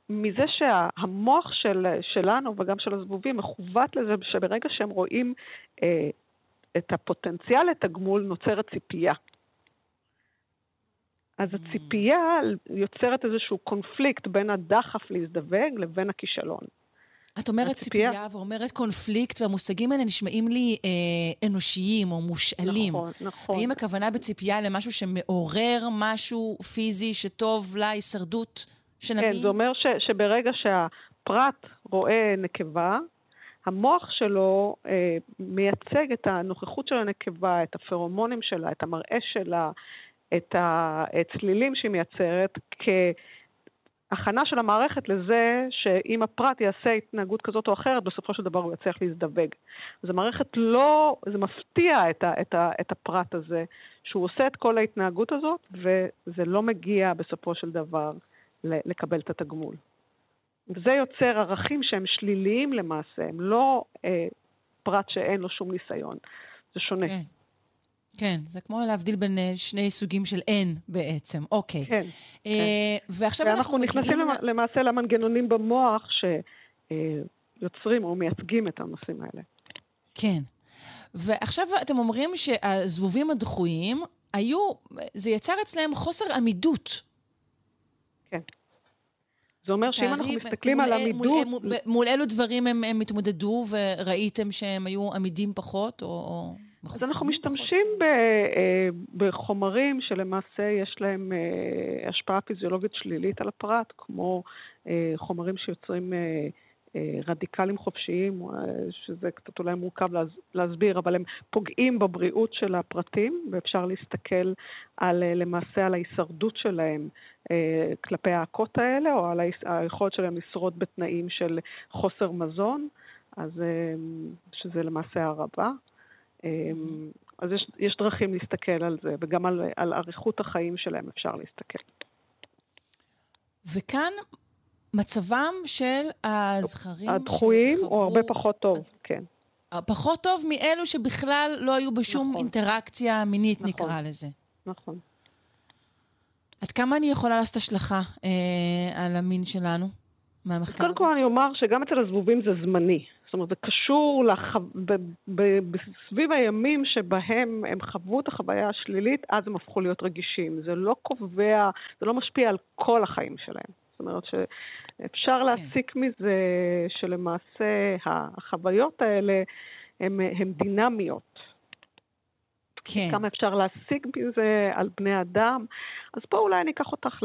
מזה שהמוח של, שלנו וגם של הזבובים מכוות לזה שברגע שהם רואים אה, את הפוטנציאל לתגמול נוצרת ציפייה. אז הציפייה יוצרת איזשהו קונפליקט בין הדחף להזדווג לבין הכישלון. את אומרת הציפייה... ציפייה ואומרת קונפליקט, והמושגים האלה נשמעים לי אה, אנושיים או מושאלים. נכון, נכון. האם הכוונה בציפייה למשהו שמעורר משהו פיזי שטוב להישרדות של המין? כן, זה אומר ש, שברגע שהפרט רואה נקבה, המוח שלו אה, מייצג את הנוכחות של הנקבה, את הפרומונים שלה, את המראה שלה, את הצלילים שהיא מייצרת, כהכנה של המערכת לזה שאם הפרט יעשה התנהגות כזאת או אחרת, בסופו של דבר הוא יצליח להזדווג. אז המערכת לא, זה מפתיע את, ה, את, ה, את הפרט הזה, שהוא עושה את כל ההתנהגות הזאת, וזה לא מגיע בסופו של דבר לקבל את התגמול. וזה יוצר ערכים שהם שליליים למעשה, הם לא אה, פרט שאין לו שום ניסיון. זה שונה. כן. כן, זה כמו להבדיל בין uh, שני סוגים של N בעצם, אוקיי. כן. Uh, כן. ועכשיו אנחנו מגיעים... ואנחנו נכנסים למעשה למנגנונים במוח שיוצרים uh, או מייצגים את הנושאים האלה. כן. ועכשיו אתם אומרים שהזבובים הדחויים היו, זה יצר אצלם חוסר עמידות. כן. זה אומר שאם אנחנו מסתכלים על עמידות... מול, מול, מול אילו דברים הם, הם התמודדו וראיתם שהם היו עמידים פחות, או... אז אנחנו משתמשים ב, אה, בחומרים שלמעשה יש להם אה, השפעה פיזיולוגית שלילית על הפרט, כמו אה, חומרים שיוצרים רדיקלים חופשיים, שזה קצת אולי מורכב להסביר, אבל הם פוגעים בבריאות של הפרטים, ואפשר להסתכל על, למעשה על ההישרדות שלהם כלפי האקות האלה, או על היכולת שלהם לשרוד בתנאים של חוסר מזון, אז שזה למעשה הרבה. אמ, אז יש, יש דרכים להסתכל על זה, וגם על, על אריכות החיים שלהם אפשר להסתכל. וכאן מצבם של הזכרים... הדחויים שחברו... הוא הרבה פחות טוב, כן. פחות טוב מאלו שבכלל לא היו בשום נכון. אינטראקציה מינית, נכון. נקרא לזה. נכון. עד כמה אני יכולה לעשות השלכה אה, על המין שלנו מהמחקר הזה? קודם כל אני אומר שגם אצל הזבובים זה זמני. זאת אומרת, זה קשור לח... ב... ב... ב... סביב הימים שבהם הם חוו את החוויה השלילית, אז הם הפכו להיות רגישים. זה לא קובע, זה לא משפיע על כל החיים שלהם. זאת אומרת שאפשר כן. להסיק מזה שלמעשה החוויות האלה הן דינמיות. כן. כמה אפשר להשיג מזה על בני אדם. אז פה אולי אני אקח אותך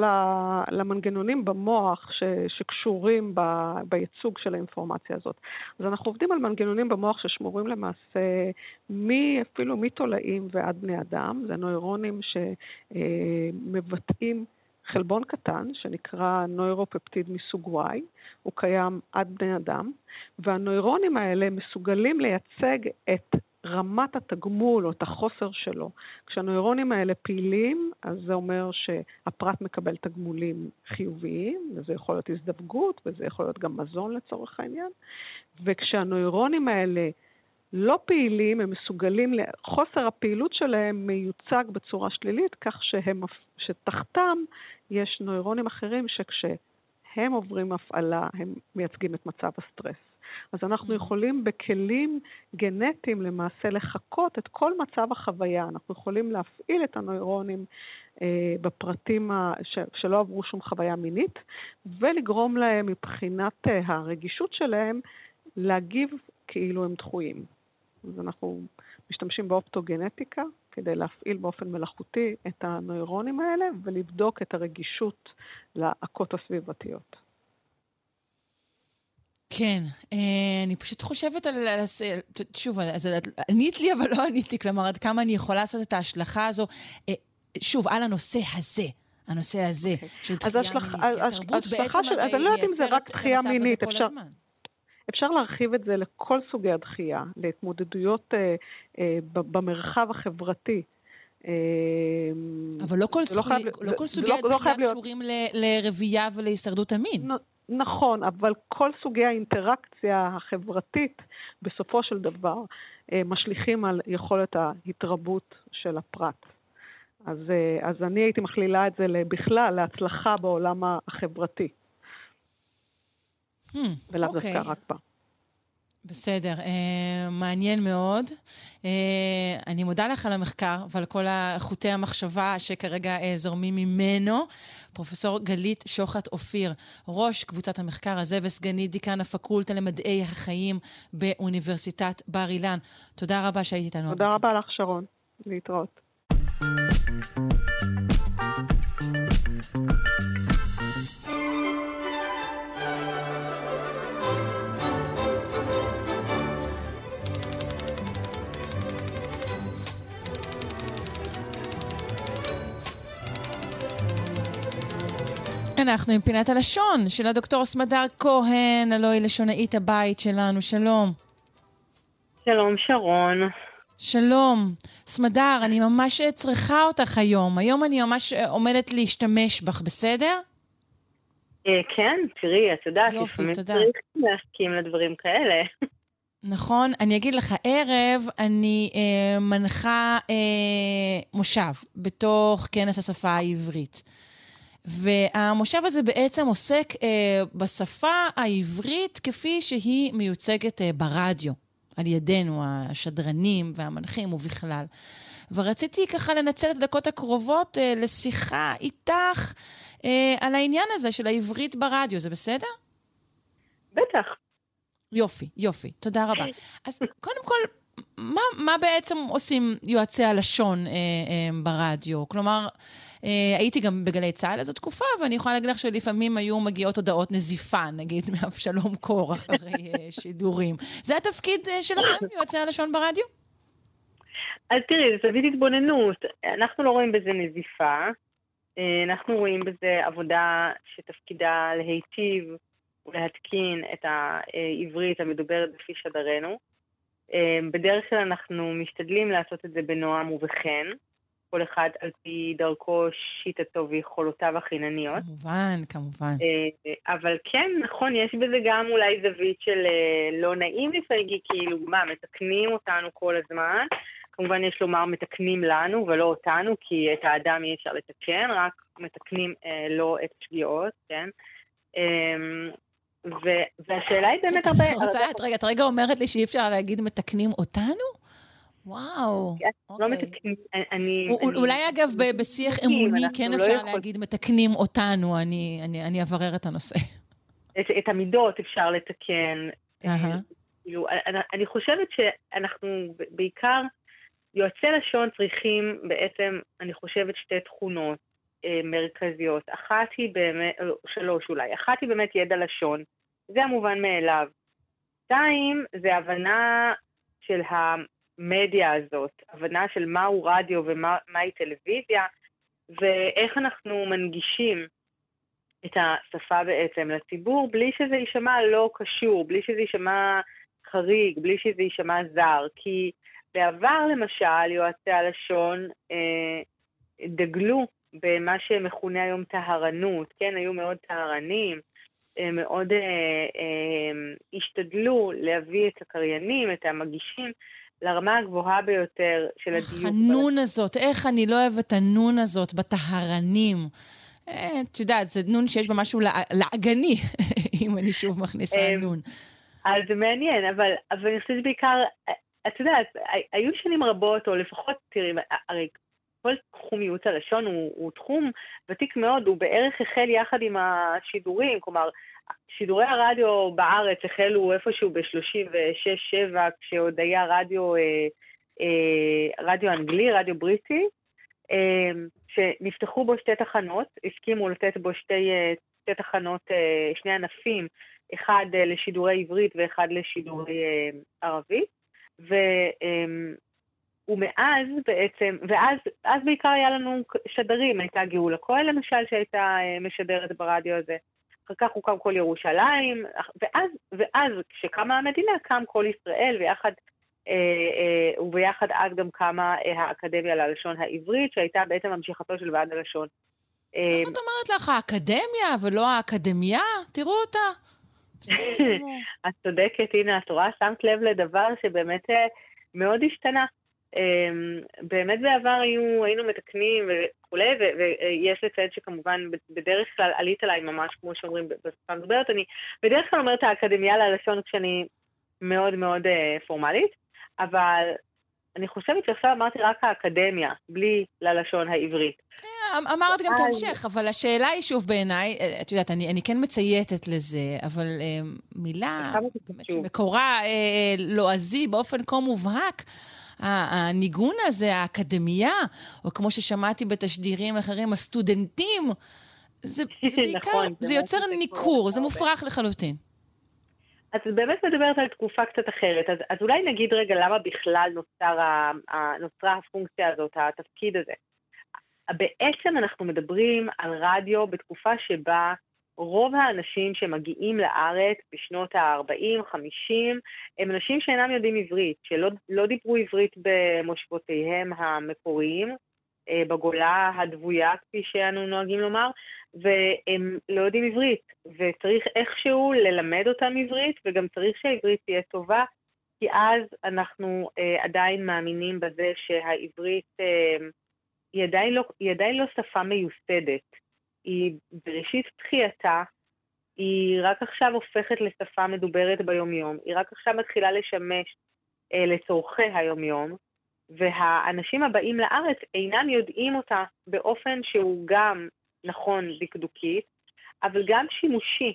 למנגנונים במוח ש, שקשורים ב, בייצוג של האינפורמציה הזאת. אז אנחנו עובדים על מנגנונים במוח ששמורים למעשה מי, אפילו מתולעים ועד בני אדם. זה נוירונים שמבטאים חלבון קטן שנקרא נוירופפטיד מסוג Y, הוא קיים עד בני אדם, והנוירונים האלה מסוגלים לייצג את רמת התגמול או את החוסר שלו. כשהנוירונים האלה פעילים, אז זה אומר שהפרט מקבל תגמולים חיוביים, וזה יכול להיות הזדווגות, וזה יכול להיות גם מזון לצורך העניין. וכשהנוירונים האלה לא פעילים, הם מסוגלים, חוסר הפעילות שלהם מיוצג בצורה שלילית, כך שהם, שתחתם יש נוירונים אחרים שכשהם עוברים הפעלה, הם מייצגים את מצב הסטרס. אז אנחנו יכולים בכלים גנטיים למעשה לחקות את כל מצב החוויה. אנחנו יכולים להפעיל את הנוירונים אה, בפרטים ה... ש... שלא עברו שום חוויה מינית, ולגרום להם מבחינת אה, הרגישות שלהם להגיב כאילו הם דחויים. אז אנחנו משתמשים באופטוגנטיקה כדי להפעיל באופן מלאכותי את הנוירונים האלה ולבדוק את הרגישות להכות הסביבתיות. כן, אה, אני פשוט חושבת על... שוב, אז ענית לי, אבל לא ענית לי, כלומר, עד כמה אני יכולה לעשות את ההשלכה הזו, אה, שוב, על הנושא הזה. הנושא הזה okay. אוקיי. של דחייה מינית, כי התרבות בעצם הרי לא מייצרת את המצב הזה כל הזמן. אפשר להרחיב את זה לכל סוגי הדחייה, להתמודדויות אה, אה, במרחב החברתי. אה, אבל לא כל, לא סוג, חייב, לא כל סוגי לא, הדחייה לא קשורים להיות... לרבייה ולהישרדות המין. נכון, אבל כל סוגי האינטראקציה החברתית בסופו של דבר אה, משליכים על יכולת ההתרבות של הפרט. אז, אה, אז אני הייתי מכלילה את זה בכלל להצלחה בעולם החברתי. Hmm, ולאו okay. דווקא אוקיי. רק בה. בסדר, uh, מעניין מאוד. Uh, אני מודה לך על המחקר ועל כל חוטי המחשבה שכרגע uh, זורמים ממנו. פרופסור גלית שוחט אופיר, ראש קבוצת המחקר הזה וסגנית דיקן הפקולטה למדעי החיים באוניברסיטת בר אילן. תודה רבה שהיית איתנו. תודה רבה לך, שרון. להתראות. אנחנו עם פינת הלשון של הדוקטור סמדר כהן, הלוא היא לשונאית הבית שלנו. שלום. שלום, שרון. שלום. סמדר, אני ממש צריכה אותך היום. היום אני ממש עומדת להשתמש בך, בסדר? אה, כן, תראי, את יודעת, לפעמים צריך להסכים לדברים כאלה. נכון, אני אגיד לך, הערב אני אה, מנחה אה, מושב בתוך כנס השפה העברית. והמושב הזה בעצם עוסק אה, בשפה העברית כפי שהיא מיוצגת אה, ברדיו, על ידינו, השדרנים והמנחים ובכלל. ורציתי ככה לנצל את הדקות הקרובות אה, לשיחה איתך אה, על העניין הזה של העברית ברדיו, זה בסדר? בטח. יופי, יופי, תודה רבה. אז קודם כל, מה, מה בעצם עושים יועצי הלשון אה, אה, ברדיו? כלומר, הייתי גם בגלי צה"ל איזו תקופה, ואני יכולה להגיד לך שלפעמים היו מגיעות הודעות נזיפה, נגיד, מאבשלום קור אחרי אה, שידורים. זה התפקיד אה, שלכם, יועצי הלשון ברדיו? אז תראי, זו זווית התבוננות. אנחנו לא רואים בזה נזיפה, אנחנו רואים בזה עבודה שתפקידה להיטיב ולהתקין את העברית המדוברת בפי שדרנו. בדרך כלל אנחנו משתדלים לעשות את זה בנועם ובחן. כל אחד על פי דרכו, שיטתו ויכולותיו החינניות. כמובן, כמובן. אה, אבל כן, נכון, יש בזה גם אולי זווית של אה, לא נעים לפעמים, כי כאילו, מה, מתקנים אותנו כל הזמן. כמובן יש לומר מתקנים לנו ולא אותנו, כי את האדם אי אפשר לתקן, רק מתקנים אה, לא את השגיאות, כן? אה, והשאלה היא באמת הרבה... רגע, את רגע אומרת לי שאי אפשר להגיד מתקנים אותנו? וואו, לא אוקיי. אולי אגב, בשיח אמוני כן לא אפשר להגיד מתקנים אותנו, אני אברר את הנושא. את המידות אפשר לתקן. כאילו, אני חושבת שאנחנו בעיקר, יועצי לשון צריכים בעצם, אני חושבת, שתי תכונות אה, מרכזיות. אחת היא באמת, שלוש אולי, אחת היא באמת ידע לשון, זה המובן מאליו. שתיים, זה הבנה של המדיה הזאת, הבנה של מהו רדיו ומהי טלוויזיה, ואיך אנחנו מנגישים את השפה בעצם לציבור, בלי שזה יישמע לא קשור, בלי שזה יישמע חריג, בלי שזה יישמע זר. כי בעבר, למשל, יועצי הלשון אה, דגלו במה שמכונה היום טהרנות, כן? היו מאוד טהרנים, אה, מאוד אה, אה, השתדלו להביא את הקריינים, את המגישים, לרמה הגבוהה ביותר של הדיוק. הנון הזאת, איך אני לא אוהבת הנון הזאת בטהרנים. אה, את יודעת, זה נון שיש בה משהו לעגני, אם אני שוב מכניסה אה, נון. אז זה מעניין, אבל, אבל אני חושבת שבעיקר, את יודעת, היו שנים רבות, או לפחות, תראי, הרי כל תחום ייעוץ הלשון הוא, הוא תחום ותיק מאוד, הוא בערך החל יחד עם השידורים, כלומר, שידורי הרדיו בארץ החלו איפשהו ב-36-7, כשעוד היה רדיו, אה, אה, רדיו אנגלי, רדיו בריטי, אה, שנפתחו בו שתי תחנות, הסכימו לתת בו שתי, אה, שתי תחנות, אה, שני ענפים, אחד אה, לשידורי עברית ואחד לשידורי אה, ערבית. ו, אה, ומאז בעצם, ואז אז בעיקר היה לנו שדרים, הייתה גאולה כהן למשל שהייתה אה, משדרת ברדיו הזה. אחר כך הוקם כל ירושלים, ואז, ואז כשקמה המדינה קם כל ישראל ויחד, אה, אה, וביחד אז גם קמה אה, האקדמיה ללשון העברית, שהייתה בעצם ממשיכתו של ועד הלשון. אה, איך את אומרת לך, האקדמיה ולא האקדמיה? תראו אותה. את צודקת, הנה, את רואה, שמת לב לדבר שבאמת אה, מאוד השתנה. אמ, באמת בעבר היו, היינו מתקנים וכולי, ויש לציין שכמובן בדרך כלל עלית עליי ממש, כמו שאומרים בשפה המדוברת, אני בדרך כלל אומרת האקדמיה ללשון כשאני מאוד מאוד אה, פורמלית, אבל אני חושבת שעכשיו אמרתי רק האקדמיה, בלי ללשון העברית. כן, אמ, אמרת גם את ההמשך, אבל השאלה היא שוב בעיניי, אה, את יודעת, אני, אני כן מצייתת לזה, אבל אה, מילה שמקורה אה, לועזי באופן כה מובהק, הניגון הזה, האקדמיה, או כמו ששמעתי בתשדירים אחרים, הסטודנטים, זה, זה בעיקר, נכון, זה, יוצר ניכור, זה מופרך לחלוטין. את באמת מדברת על תקופה קצת אחרת, אז, אז אולי נגיד רגע למה בכלל נוצר ה, ה, נוצרה הפונקציה הזאת, התפקיד הזה. בעצם אנחנו מדברים על רדיו בתקופה שבה רוב האנשים שמגיעים לארץ בשנות ה-40-50 הם אנשים שאינם יודעים עברית, שלא לא דיברו עברית במושבותיהם המקוריים, אה, בגולה הדבויה, כפי שאנו נוהגים לומר, והם לא יודעים עברית, וצריך איכשהו ללמד אותם עברית, וגם צריך שהעברית תהיה טובה, כי אז אנחנו אה, עדיין מאמינים בזה שהעברית אה, היא, עדיין לא, היא עדיין לא שפה מיוסדת. היא בראשית תחייתה, היא רק עכשיו הופכת לשפה מדוברת ביומיום, היא רק עכשיו מתחילה לשמש אה, לצורכי היומיום, והאנשים הבאים לארץ אינם יודעים אותה באופן שהוא גם נכון דקדוקית, אבל גם שימושי.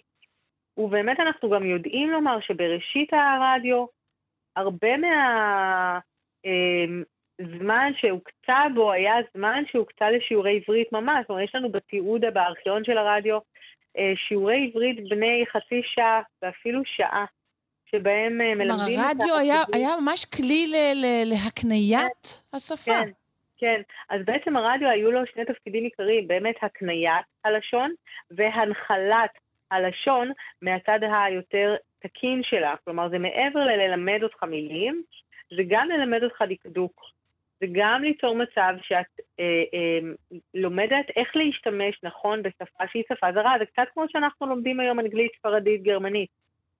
ובאמת אנחנו גם יודעים לומר שבראשית הרדיו הרבה מה... זמן שהוקצה בו היה זמן שהוקצה לשיעורי עברית ממש. זאת אומרת, יש לנו בתיעוד בארכיון של הרדיו שיעורי עברית בני חצי שעה ואפילו שעה, שבהם מלמדים... כלומר, הרדיו היה, היה ממש כלי ל- ל- להקניית כן, השפה. כן, כן. אז בעצם הרדיו היו לו שני תפקידים עיקריים, באמת הקניית הלשון והנחלת הלשון מהצד היותר תקין שלה. כלומר, זה מעבר לללמד אותך מילים, זה גם ללמד אותך דקדוק. זה גם ליצור מצב שאת אה, אה, לומדת איך להשתמש נכון בשפה שהיא שפה זרה. זה קצת כמו שאנחנו לומדים היום אנגלית, ספרדית, גרמנית.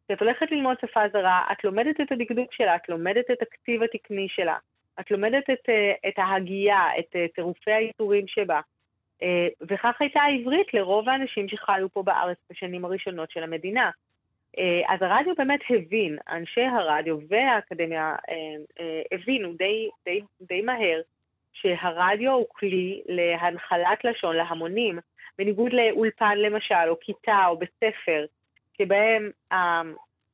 כשאת הולכת ללמוד שפה זרה, את לומדת את הדקדוק שלה, את לומדת את הכתיב התקני שלה, את לומדת את, אה, את ההגייה, את אה, טירופי האיתורים שבה. אה, וכך הייתה העברית לרוב האנשים שחיו פה בארץ בשנים הראשונות של המדינה. אז הרדיו באמת הבין, אנשי הרדיו והאקדמיה הבינו די, די, די מהר שהרדיו הוא כלי להנחלת לשון להמונים, בניגוד לאולפן למשל, או כיתה או בית ספר, שבהם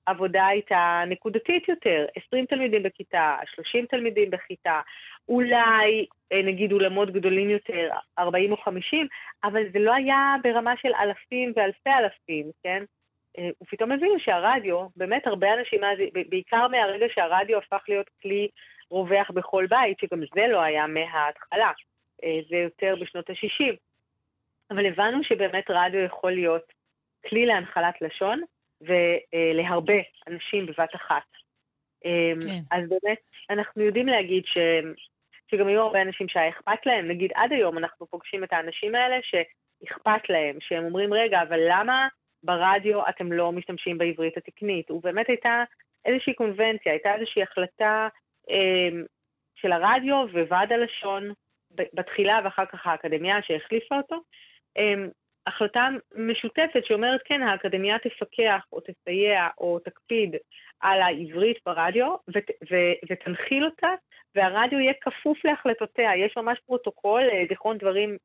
העבודה הייתה נקודתית יותר, 20 תלמידים בכיתה, 30 תלמידים בכיתה, אולי נגיד אולמות גדולים יותר, 40 או 50, אבל זה לא היה ברמה של אלפים ואלפי אלפים, כן? ופתאום הבינו שהרדיו, באמת הרבה אנשים, בעיקר מהרגע שהרדיו הפך להיות כלי רווח בכל בית, שגם זה לא היה מההתחלה, זה יותר בשנות ה-60. אבל הבנו שבאמת רדיו יכול להיות כלי להנחלת לשון, ולהרבה אנשים בבת אחת. כן. אז באמת, אנחנו יודעים להגיד ש... שגם היו הרבה אנשים שהיה אכפת להם, נגיד עד היום אנחנו פוגשים את האנשים האלה שאכפת להם, שהם אומרים, רגע, אבל למה ברדיו אתם לא משתמשים בעברית התקנית? ובאמת הייתה איזושהי קונבנציה, הייתה איזושהי החלטה אה, של הרדיו וועד הלשון בתחילה ואחר כך האקדמיה שהחליפה אותו, אה, החלטה משותפת שאומרת, כן, האקדמיה תפקח או תסייע או תקפיד על העברית ברדיו ות, ו, ותנחיל אותה, והרדיו יהיה כפוף להחלטותיה. יש ממש פרוטוקול, זיכרון דברים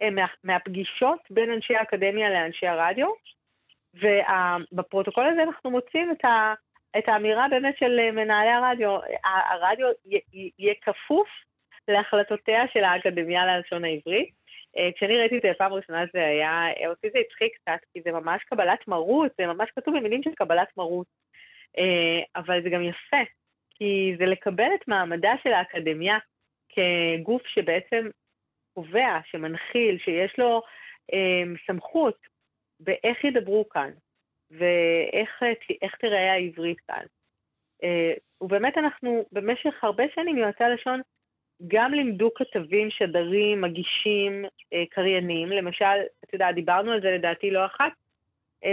מה, מהפגישות בין אנשי האקדמיה לאנשי הרדיו, ובפרוטוקול הזה אנחנו מוצאים את, ה, את האמירה באמת של מנהלי הרדיו, הרדיו יהיה כפוף להחלטותיה של האקדמיה ללשון העברית. כשאני ראיתי את זה בפעם ראשונה זה היה, אותי זה הצחיק קצת, כי זה ממש קבלת מרות, זה ממש כתוב במילים של קבלת מרות. אבל זה גם יפה, כי זה לקבל את מעמדה של האקדמיה כגוף שבעצם קובע, שמנחיל, שיש לו סמכות באיך ידברו כאן, ואיך תראה העברית כאן. ובאמת אנחנו במשך הרבה שנים יועצי הלשון גם לימדו כתבים, שדרים, מגישים, קריינים. למשל, אתה יודע, דיברנו על זה לדעתי לא אחת,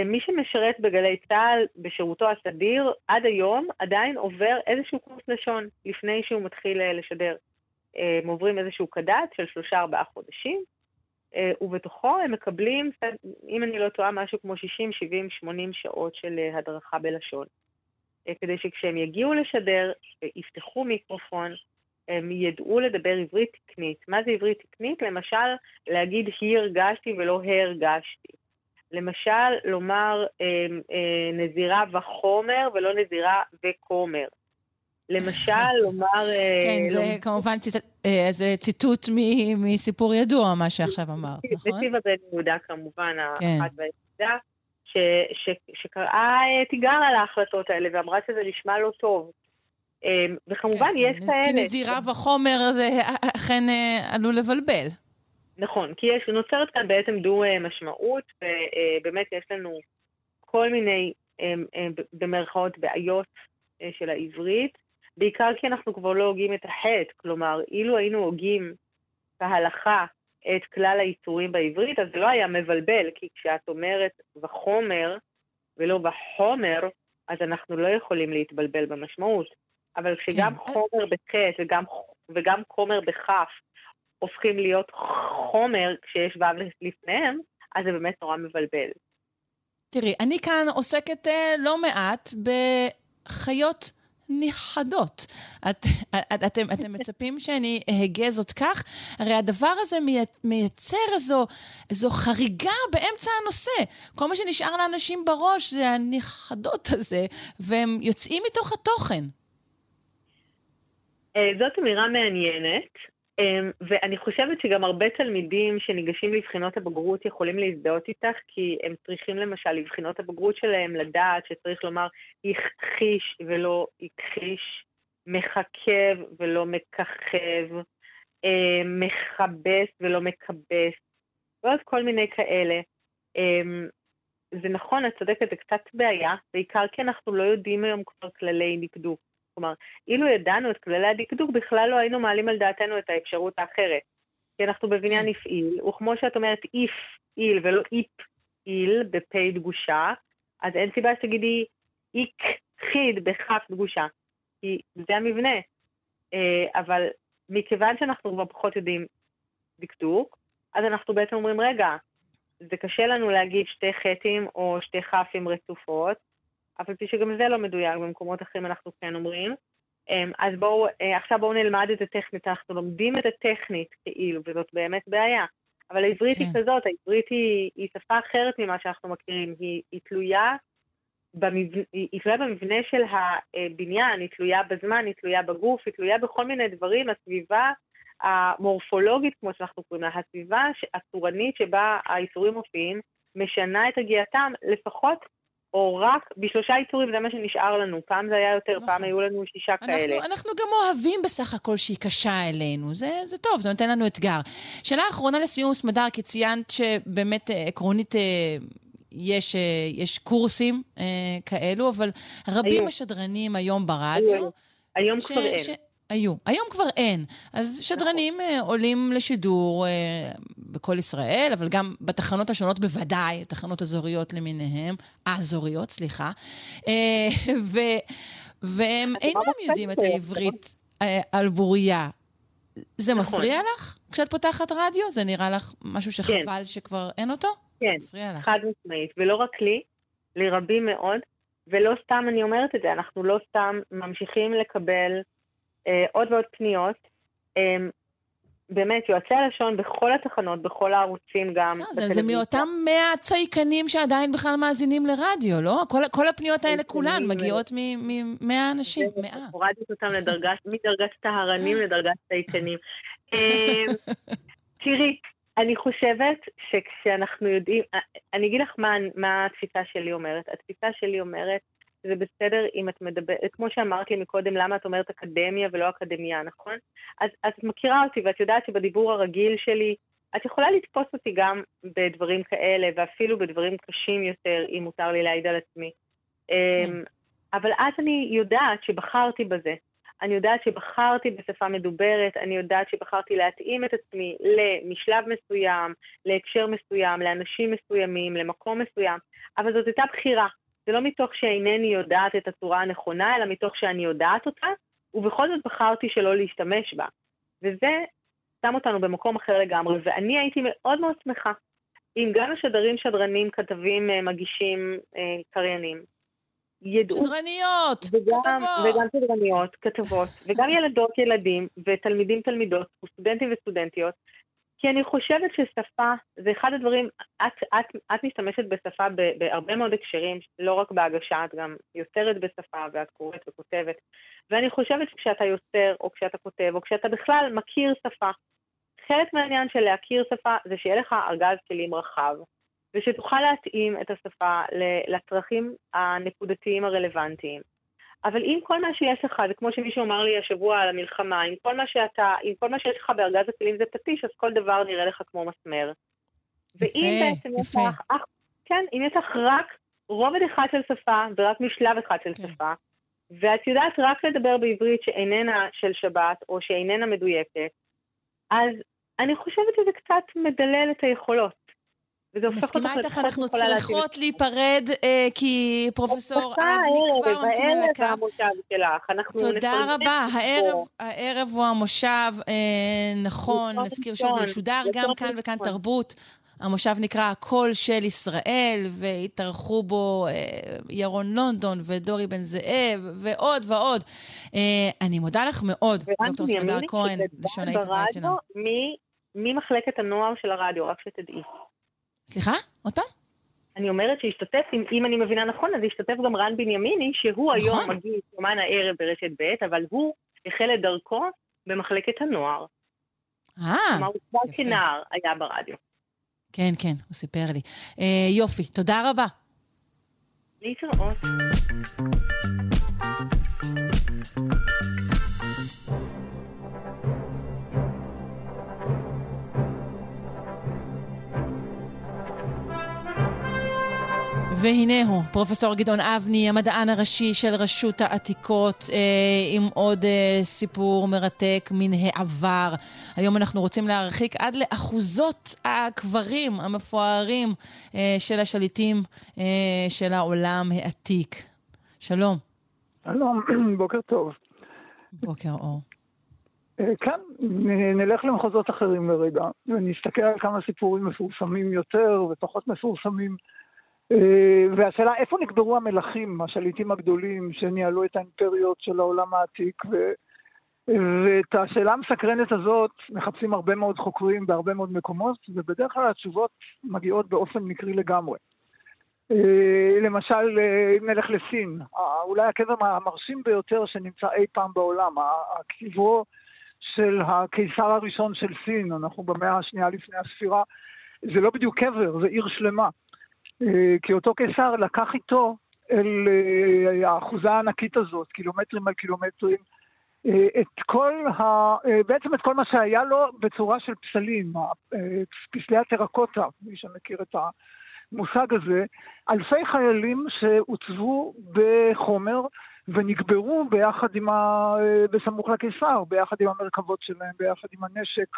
מי שמשרת בגלי צה"ל בשירותו הסדיר, עד היום עדיין עובר איזשהו קורס לשון לפני שהוא מתחיל לשדר. הם עוברים איזשהו קד"ת של שלושה ארבעה חודשים, ובתוכו הם מקבלים, אם אני לא טועה, משהו כמו 60, 70, 80 שעות של הדרכה בלשון. כדי שכשהם יגיעו לשדר, יפתחו מיקרופון, הם ידעו לדבר עברית תקנית. מה זה עברית תקנית? למשל, להגיד היא הרגשתי ולא הרגשתי. למשל, לומר אה, אה, נזירה וחומר ולא נזירה וכומר. למשל, לומר... אה, כן, זה. כמובן ציט... אה, זה ציטוט מ... מסיפור ידוע, מה שעכשיו אמרת, נכון? בסיב הבן יהודה, כמובן, כן. האחת והיחידה, ש... ש... שקראה תיגר על ההחלטות האלה ואמרה שזה נשמע לא טוב. וכמובן, כן, יש כאלה... כי נזירה וחומר זה אכן עלול לבלבל. נכון, כי יש, נוצרת כאן בעצם דו משמעות, ובאמת יש לנו כל מיני, במרכאות, בעיות של העברית, בעיקר כי אנחנו כבר לא הוגים את החטא, כלומר, אילו היינו הוגים כהלכה את כלל האיסורים בעברית, אז זה לא היה מבלבל, כי כשאת אומרת וחומר ולא וחומר, אז אנחנו לא יכולים להתבלבל במשמעות. אבל כשגם כן. חומר בחטא וגם, וגם חומר בכף הופכים להיות חומר כשיש ו' לפניהם, אז זה באמת נורא מבלבל. תראי, אני כאן עוסקת אה, לא מעט בחיות נכחדות. את, את, אתם, אתם מצפים שאני אהגה זאת כך? הרי הדבר הזה מייצר איזו, איזו חריגה באמצע הנושא. כל מה שנשאר לאנשים בראש זה הנכחדות הזה, והם יוצאים מתוך התוכן. זאת אמירה מעניינת, ואני חושבת שגם הרבה תלמידים שניגשים לבחינות הבגרות יכולים להזדהות איתך, כי הם צריכים למשל לבחינות הבגרות שלהם לדעת שצריך לומר הכחיש ולא הכחיש, מחכב ולא מככב, אמ, מכבס ולא מכבס, ועוד כל מיני כאלה. אמ, זה נכון, את צודקת, זה קצת בעיה, בעיקר כי אנחנו לא יודעים היום כבר כללי דקדוק. כלומר, אילו ידענו את כללי הדקדוק, בכלל לא היינו מעלים על דעתנו את האפשרות האחרת. כי אנחנו בבניין כן. הפעיל, וכמו שאת אומרת איף איל ולא איפ איל דגושה, אז אין סיבה שתגידי איק חיד בכף דגושה, כי זה המבנה. אה, אבל מכיוון שאנחנו כבר פחות יודעים דקדוק, אז אנחנו בעצם אומרים, רגע, זה קשה לנו להגיד שתי חטים או שתי כ"ים רצופות, אף על פי שגם זה לא מדויק, במקומות אחרים אנחנו כן אומרים. אמ, אז בואו, אה, עכשיו בואו נלמד את הטכנית, אנחנו לומדים את הטכנית כאילו, וזאת באמת בעיה. אבל העברית כן. היא כזאת, העברית היא, היא שפה אחרת ממה שאנחנו מכירים, היא, היא תלויה במבנ... היא תלויה במבנה של הבניין, היא תלויה בזמן, היא תלויה בגוף, היא תלויה בכל מיני דברים, הסביבה המורפולוגית, כמו שאנחנו קוראים לה, הסביבה הצורנית שבה האיסורים מופיעים, משנה את הגיעתם לפחות או רק בשלושה יצורים, זה מה שנשאר לנו. פעם זה היה יותר, נכון. פעם היו לנו שישה אנחנו, כאלה. אנחנו גם אוהבים בסך הכל שהיא קשה אלינו. זה, זה טוב, זה נותן לנו אתגר. שאלה אחרונה לסיום, סמדר, כי ציינת שבאמת אה, עקרונית... אה, יש, אה, יש קורסים אה, כאלו, אבל רבים היו. משדרנים היום ברדיו. היו. היום ש, כבר אין. היו. היום כבר אין. אז שדרנים נכון. עולים לשידור אה, בכל ישראל, אבל גם בתחנות השונות בוודאי, תחנות אזוריות למיניהן, אזוריות, סליחה. אה, ו, והם אינם יודעים את העברית אה, על בוריה. זה נכון. מפריע לך כשאת פותחת רדיו? זה נראה לך משהו שחבל כן. שכבר אין אותו? כן, חד משמעית. ולא רק לי, לרבים מאוד, ולא סתם אני אומרת את זה, אנחנו לא סתם ממשיכים לקבל אה, עוד ועוד פניות. אה, באמת, יועצי הלשון בכל התחנות, בכל הערוצים גם. זה, זה מאותם מאה צייקנים שעדיין בכלל מאזינים לרדיו, לא? כל, כל הפניות האלה כולן מגיעות ממאה אנשים, מאה. הורדתי אותם לדרגת, מדרגת טהרנים לדרגת צייקנים. אה, תראי, אני חושבת שכשאנחנו יודעים, אני אגיד לך מה, מה התפיסה שלי אומרת. התפיסה שלי אומרת זה בסדר אם את מדברת, כמו שאמרת לי מקודם, למה את אומרת אקדמיה ולא אקדמיה, נכון? אז, אז את מכירה אותי ואת יודעת שבדיבור הרגיל שלי, את יכולה לתפוס אותי גם בדברים כאלה, ואפילו בדברים קשים יותר, אם מותר לי להעיד על עצמי. כן. אמ, אבל אז אני יודעת שבחרתי בזה. אני יודעת שבחרתי בשפה מדוברת, אני יודעת שבחרתי להתאים את עצמי למשלב מסוים, להקשר מסוים, לאנשים מסוימים, למקום מסוים, אבל זאת הייתה בחירה. זה לא מתוך שאינני יודעת את הצורה הנכונה, אלא מתוך שאני יודעת אותה, ובכל זאת בחרתי שלא להשתמש בה. וזה שם אותנו במקום אחר לגמרי, ואני הייתי מאוד מאוד שמחה אם גם השדרים, שדרנים, כתבים, אה, מגישים, אה, קריינים, ידעו... שדרניות, וגם, כתבות. וגם שדרניות, כתבות, וגם ילדות, ילדים, ותלמידים, תלמידות, וסטודנטים וסטודנטיות, כי אני חושבת ששפה זה אחד הדברים, את, את, את משתמשת בשפה בהרבה מאוד הקשרים, לא רק בהגשה, את גם יוצרת בשפה ואת קוראת וכותבת. ואני חושבת שכשאתה יוצר, או כשאתה כותב, או כשאתה בכלל מכיר שפה, חלק מהעניין של להכיר שפה זה שיהיה לך ארגז כלים רחב, ושתוכל להתאים את השפה לצרכים הנקודתיים הרלוונטיים. אבל אם כל מה שיש לך, זה כמו שמישהו אמר לי השבוע על המלחמה, אם כל מה שאתה, אם כל מה שיש לך בארגז הכלים זה פטיש, אז כל דבר נראה לך כמו מסמר. ואם בעצם יש לך, כן, אם יש לך רק רובד אחד של שפה ורק משלב אחד של כן. שפה, ואת יודעת רק לדבר בעברית שאיננה של שבת או שאיננה מדויקת, אז אני חושבת שזה קצת מדלל את היכולות. וזה הופך אותך... מסכימה איתך, אנחנו צריכות להיפרד, אה, כי פרופסור אבני כבר ממתין על הקו. הערב המושב שלך. תודה רבה. הערב, הערב הוא המושב, אה, נכון, נזכיר שוב, הוא שודר גם כאן וכאן תרבות. המושב נקרא הקול של ישראל, והתארחו בו אה, ירון לונדון ודורי בן זאב, ועוד ועוד. אה, אני מודה לך מאוד, דוקטור סמדר כהן, לשונאית הבית שלנו. ממחלקת הנוער של הרדיו, רק שתדעי. סליחה? עוד פעם? אני אומרת שהשתתף, אם, אם אני מבינה נכון, אז השתתף גם רן בנימיני, שהוא נכון. היום מגיש יומן הערב ברשת ב', אבל הוא החל את דרכו במחלקת הנוער. אה, כלומר, הוא כבר כנער היה ברדיו. כן, כן, הוא סיפר לי. אה, יופי, תודה רבה. להתראות. והנה הוא, פרופסור גדעון אבני, המדען הראשי של רשות העתיקות, אה, עם עוד אה, סיפור מרתק מן העבר. היום אנחנו רוצים להרחיק עד לאחוזות הקברים המפוארים אה, של השליטים אה, של העולם העתיק. שלום. שלום, בוקר טוב. בוקר אור. כן, נלך למחוזות אחרים לרגע, ונסתכל על כמה סיפורים מפורסמים יותר ופחות מפורסמים. אה, והשאלה, איפה נקברו המלכים, השליטים הגדולים, שניהלו את האימפריות של העולם העתיק? ו... ואת השאלה המסקרנת הזאת מחפשים הרבה מאוד חוקרים בהרבה מאוד מקומות, ובדרך כלל התשובות מגיעות באופן מקרי לגמרי. אה, למשל, אה, אם נלך לסין, אולי הקבר המרשים ביותר שנמצא אי פעם בעולם, הקברו של הקיסר הראשון של סין, אנחנו במאה השנייה לפני הספירה, זה לא בדיוק קבר, זה עיר שלמה. אה, כי אותו קיסר לקח איתו אל אה, האחוזה הענקית הזאת, קילומטרים על קילומטרים, אה, את כל ה... בעצם את כל מה שהיה לו בצורה של פסלים, פסלי הטרקוטה, מי שמכיר את המושג הזה, אלפי חיילים שהוצבו בחומר ונקברו ביחד עם ה... בסמוך לקיסר, ביחד עם המרכבות שלהם, ביחד עם הנשק.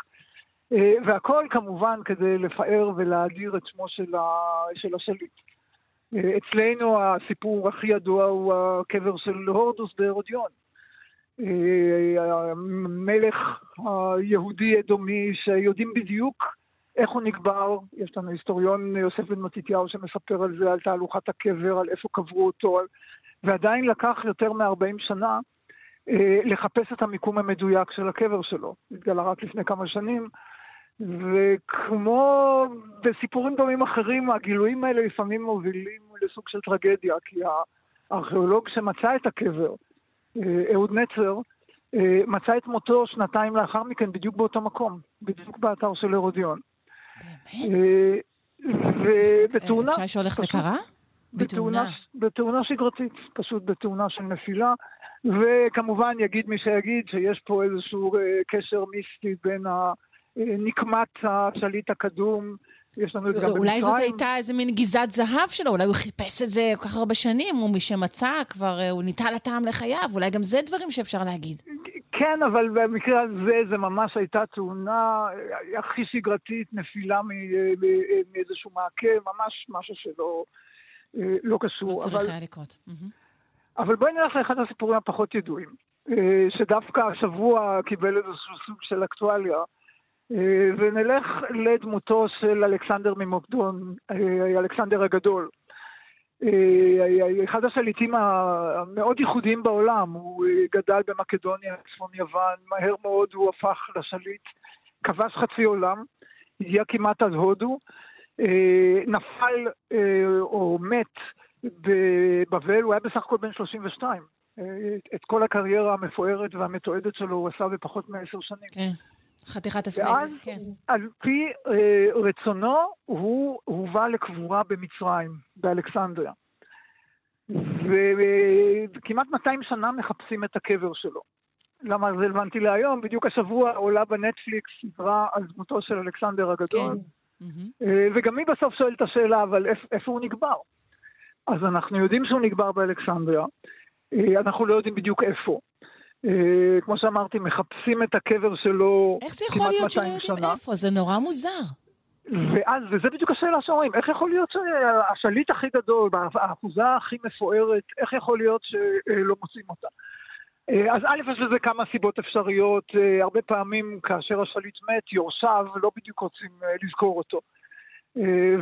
אה, והכל כמובן כדי לפאר ולהאדיר את שמו של, ה... של השליט. אה, אצלנו הסיפור הכי ידוע הוא הקבר של הורדוס בהרודיון. אה, המלך היהודי אדומי שיודעים בדיוק איך הוא נקבר, יש לנו היסטוריון יוסף בן מתתיהו שמספר על זה, על תהלוכת הקבר, על איפה קברו אותו, ועדיין לקח יותר מ-40 שנה לחפש את המיקום המדויק של הקבר שלו. התגלה רק לפני כמה שנים. וכמו בסיפורים דומים אחרים, הגילויים האלה לפעמים מובילים לסוג של טרגדיה, כי הארכיאולוג שמצא את הקבר, אה, אהוד נצר, אה, מצא את מותו שנתיים לאחר מכן בדיוק באותו מקום, בדיוק באתר של הרודיון. באמת? אה, ובתאונה... אפשר לשאול איך זה קרה? בתאונה. בתאונה שגרתית, פשוט בתאונה של נפילה. וכמובן יגיד מי שיגיד שיש פה איזשהו קשר מיסטי בין ה... נקמת השליט הקדום, יש לנו את זה גם במצרים. אולי זאת הייתה איזה מין גיזת זהב שלו, אולי הוא חיפש את זה כל כך הרבה שנים, ומשמצא כבר, אה, הוא ניטל הטעם לחייו, אולי גם זה דברים שאפשר להגיד. כן, אבל במקרה הזה זה ממש הייתה תאונה אה, הכי שגרתית, נפילה אה, מאיזשהו מעקה, ממש משהו שלא לא קשור. לא צריך היה לקרות. אבל בואי נלך לאחד הסיפורים הפחות ידועים, שדווקא השבוע קיבל איזשהו סוג של אקטואליה. אה, ונלך לדמותו של אלכסנדר ממוקדון, אה, אלכסנדר הגדול. אה, אחד השליטים המאוד ייחודיים בעולם, הוא גדל במקדוניה, צפון יוון, מהר מאוד הוא הפך לשליט, כבש חצי עולם, הגיע כמעט עד הודו, נפל או מת בבבל, הוא היה בסך הכל בן 32. את כל הקריירה המפוארת והמתועדת שלו הוא עשה בפחות מעשר שנים. כן. חתיכת הספק, כן. על פי אה, רצונו, הוא הובא לקבורה במצרים, באלכסנדריה. וכמעט 200 שנה מחפשים את הקבר שלו. למה זה רלוונטי להיום? בדיוק השבוע עולה בנטפליקס סדרה על דמותו של אלכסנדר הגדול. כן. אה, וגם היא בסוף שואלת את השאלה, אבל איפה הוא נקבר? אז אנחנו יודעים שהוא נקבר באלכסנדריה, אה, אנחנו לא יודעים בדיוק איפה. אה, כמו שאמרתי, מחפשים את הקבר שלו כמעט 200 שנה. איך זה יכול להיות שלא יודעים איפה? זה נורא מוזר. ואז, וזה בדיוק השאלה שאומרים, איך יכול להיות שהשליט הכי גדול, האחוזה הכי מפוארת, איך יכול להיות שלא מוצאים אותה? אה, אז א', יש לזה כמה סיבות אפשריות. אה, הרבה פעמים כאשר השליט מת, יורשיו לא בדיוק רוצים לזכור אותו.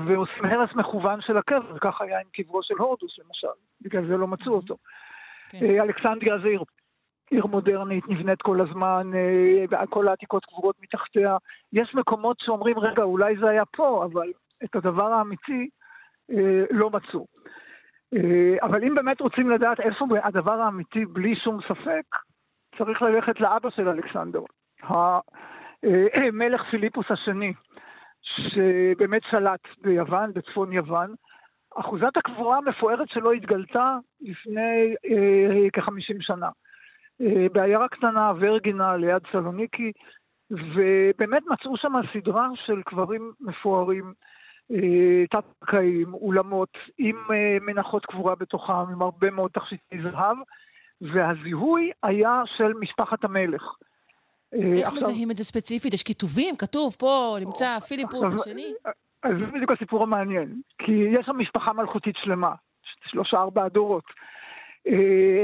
ועושים הרס מכוון של הקבר, כך היה עם קברו של הורדוס למשל, בגלל זה לא מצאו אותו. כן. אלכסנדריה זה עיר מודרנית, נבנית כל הזמן, אה, כל העתיקות קבורות מתחתיה. יש מקומות שאומרים, רגע, אולי זה היה פה, אבל את הדבר האמיתי אה, לא מצאו. אה, אבל אם באמת רוצים לדעת איפה הדבר האמיתי בלי שום ספק, צריך ללכת לאבא של אלכסנדר, המלך פיליפוס השני, שבאמת שלט ביוון, בצפון יוון. אחוזת הקבורה המפוארת שלו התגלתה לפני אה, כ-50 שנה. אה, בעיירה קטנה, ורגינה, ליד סלוניקי, ובאמת מצאו שם סדרה של קברים מפוארים, אה, תת-קרקעיים, אולמות, עם אה, מנחות קבורה בתוכם, עם הרבה מאוד תכשיטי זהב, והזיהוי היה של משפחת המלך. איך עכשיו... מזהים את זה ספציפית? יש כיתובים? כתוב פה, נמצא פיליפוס השני? אז זה בדיוק הסיפור המעניין, כי יש שם משפחה מלכותית שלמה, שלושה ארבעה דורות.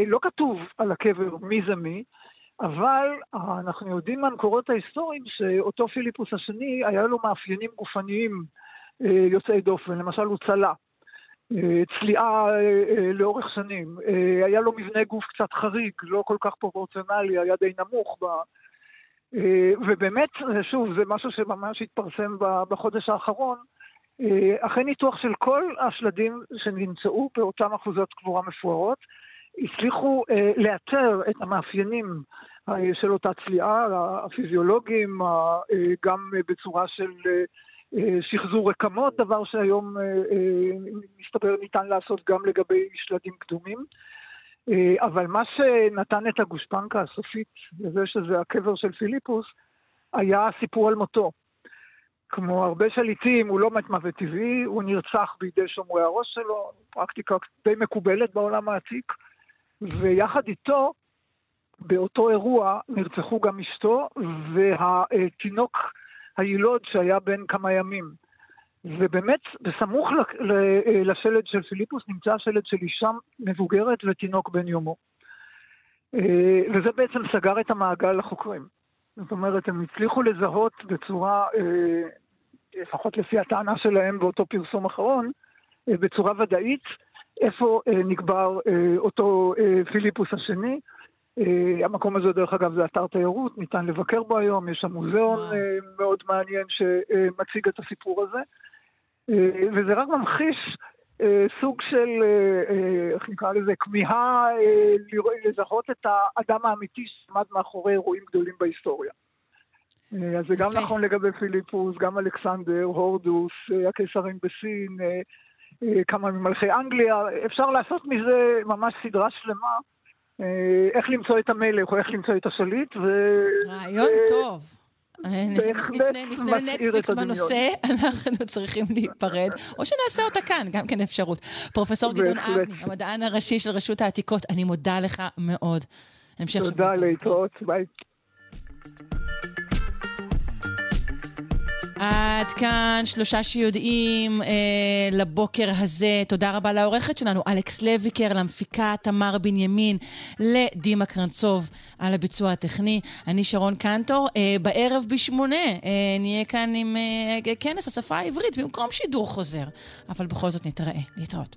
לא כתוב על הקבר מי זה מי, אבל אנחנו יודעים מהמקורות ההיסטוריים שאותו פיליפוס השני, היה לו מאפיינים גופניים אה, יוצאי דופן, למשל הוא צלה, אה, צליעה אה, לאורך שנים, היה לו מבנה גוף קצת חריג, לא כל כך פרופורציונלי, היה די נמוך ב... ובאמת, שוב, זה משהו שממש התפרסם בחודש האחרון, אחרי ניתוח של כל השלדים שנמצאו באותן אחוזות קבורה מפוארות, הצליחו לאתר את המאפיינים של אותה צליעה, הפיזיולוגיים, גם בצורה של שחזור רקמות, דבר שהיום אה, אה, מסתבר ניתן לעשות גם לגבי שלדים קדומים. אה, אבל מה שנתן את הגושפנקה הסופית לזה שזה הקבר של פיליפוס, היה הסיפור על מותו. כמו הרבה שליטים, הוא לא מת מוות טבעי, הוא נרצח בידי שומרי הראש שלו, פרקטיקה די מקובלת בעולם העתיק, ויחד איתו, באותו אירוע, נרצחו גם אשתו, והתינוק היילוד שהיה בן כמה ימים. ובאמת, בסמוך לשלד של פיליפוס נמצא השלד של אישה מבוגרת ותינוק בן יומו. אה, וזה בעצם סגר את המעגל לחוקרים. זאת אומרת, הם הצליחו לזהות בצורה, אה, לפחות לפי הטענה שלהם באותו פרסום אחרון, אה, בצורה ודאית, איפה נקבר אותו פיליפוס השני, המקום הזה, דרך אגב, זה אתר תיירות, ניתן לבקר בו היום, יש שם מוזיאון מאוד מעניין שמציג את הסיפור הזה. וזה רק ממחיש סוג של, איך נקרא לזה, כמיהה לזהות את האדם האמיתי שעמד מאחורי אירועים גדולים בהיסטוריה. אז זה גם נכון לגבי פיליפוס, גם אלכסנדר, הורדוס, הקיסרים בסין, כמה ממלכי אנגליה, אפשר לעשות מזה ממש סדרה שלמה. אה, איך למצוא את המלך או איך למצוא את השליט. ו... רעיון ו... טוב. לפני נטפליקס בנושא, אנחנו צריכים להיפרד, או שנעשה אותה כאן, גם כן אפשרות. פרופסור גדעון אבני, המדען הראשי של רשות העתיקות, אני מודה לך מאוד. המשך שבוע טוב. תודה, להתראות, ביי. עד כאן שלושה שיודעים אה, לבוקר הזה. תודה רבה לעורכת שלנו, אלכס לויקר, למפיקה תמר בנימין, לדימה קרנצוב על הביצוע הטכני. אני שרון קנטור. אה, בערב בשמונה אה, נהיה כאן עם אה, כנס השפה העברית במקום שידור חוזר. אבל בכל זאת נתראה. להתראות.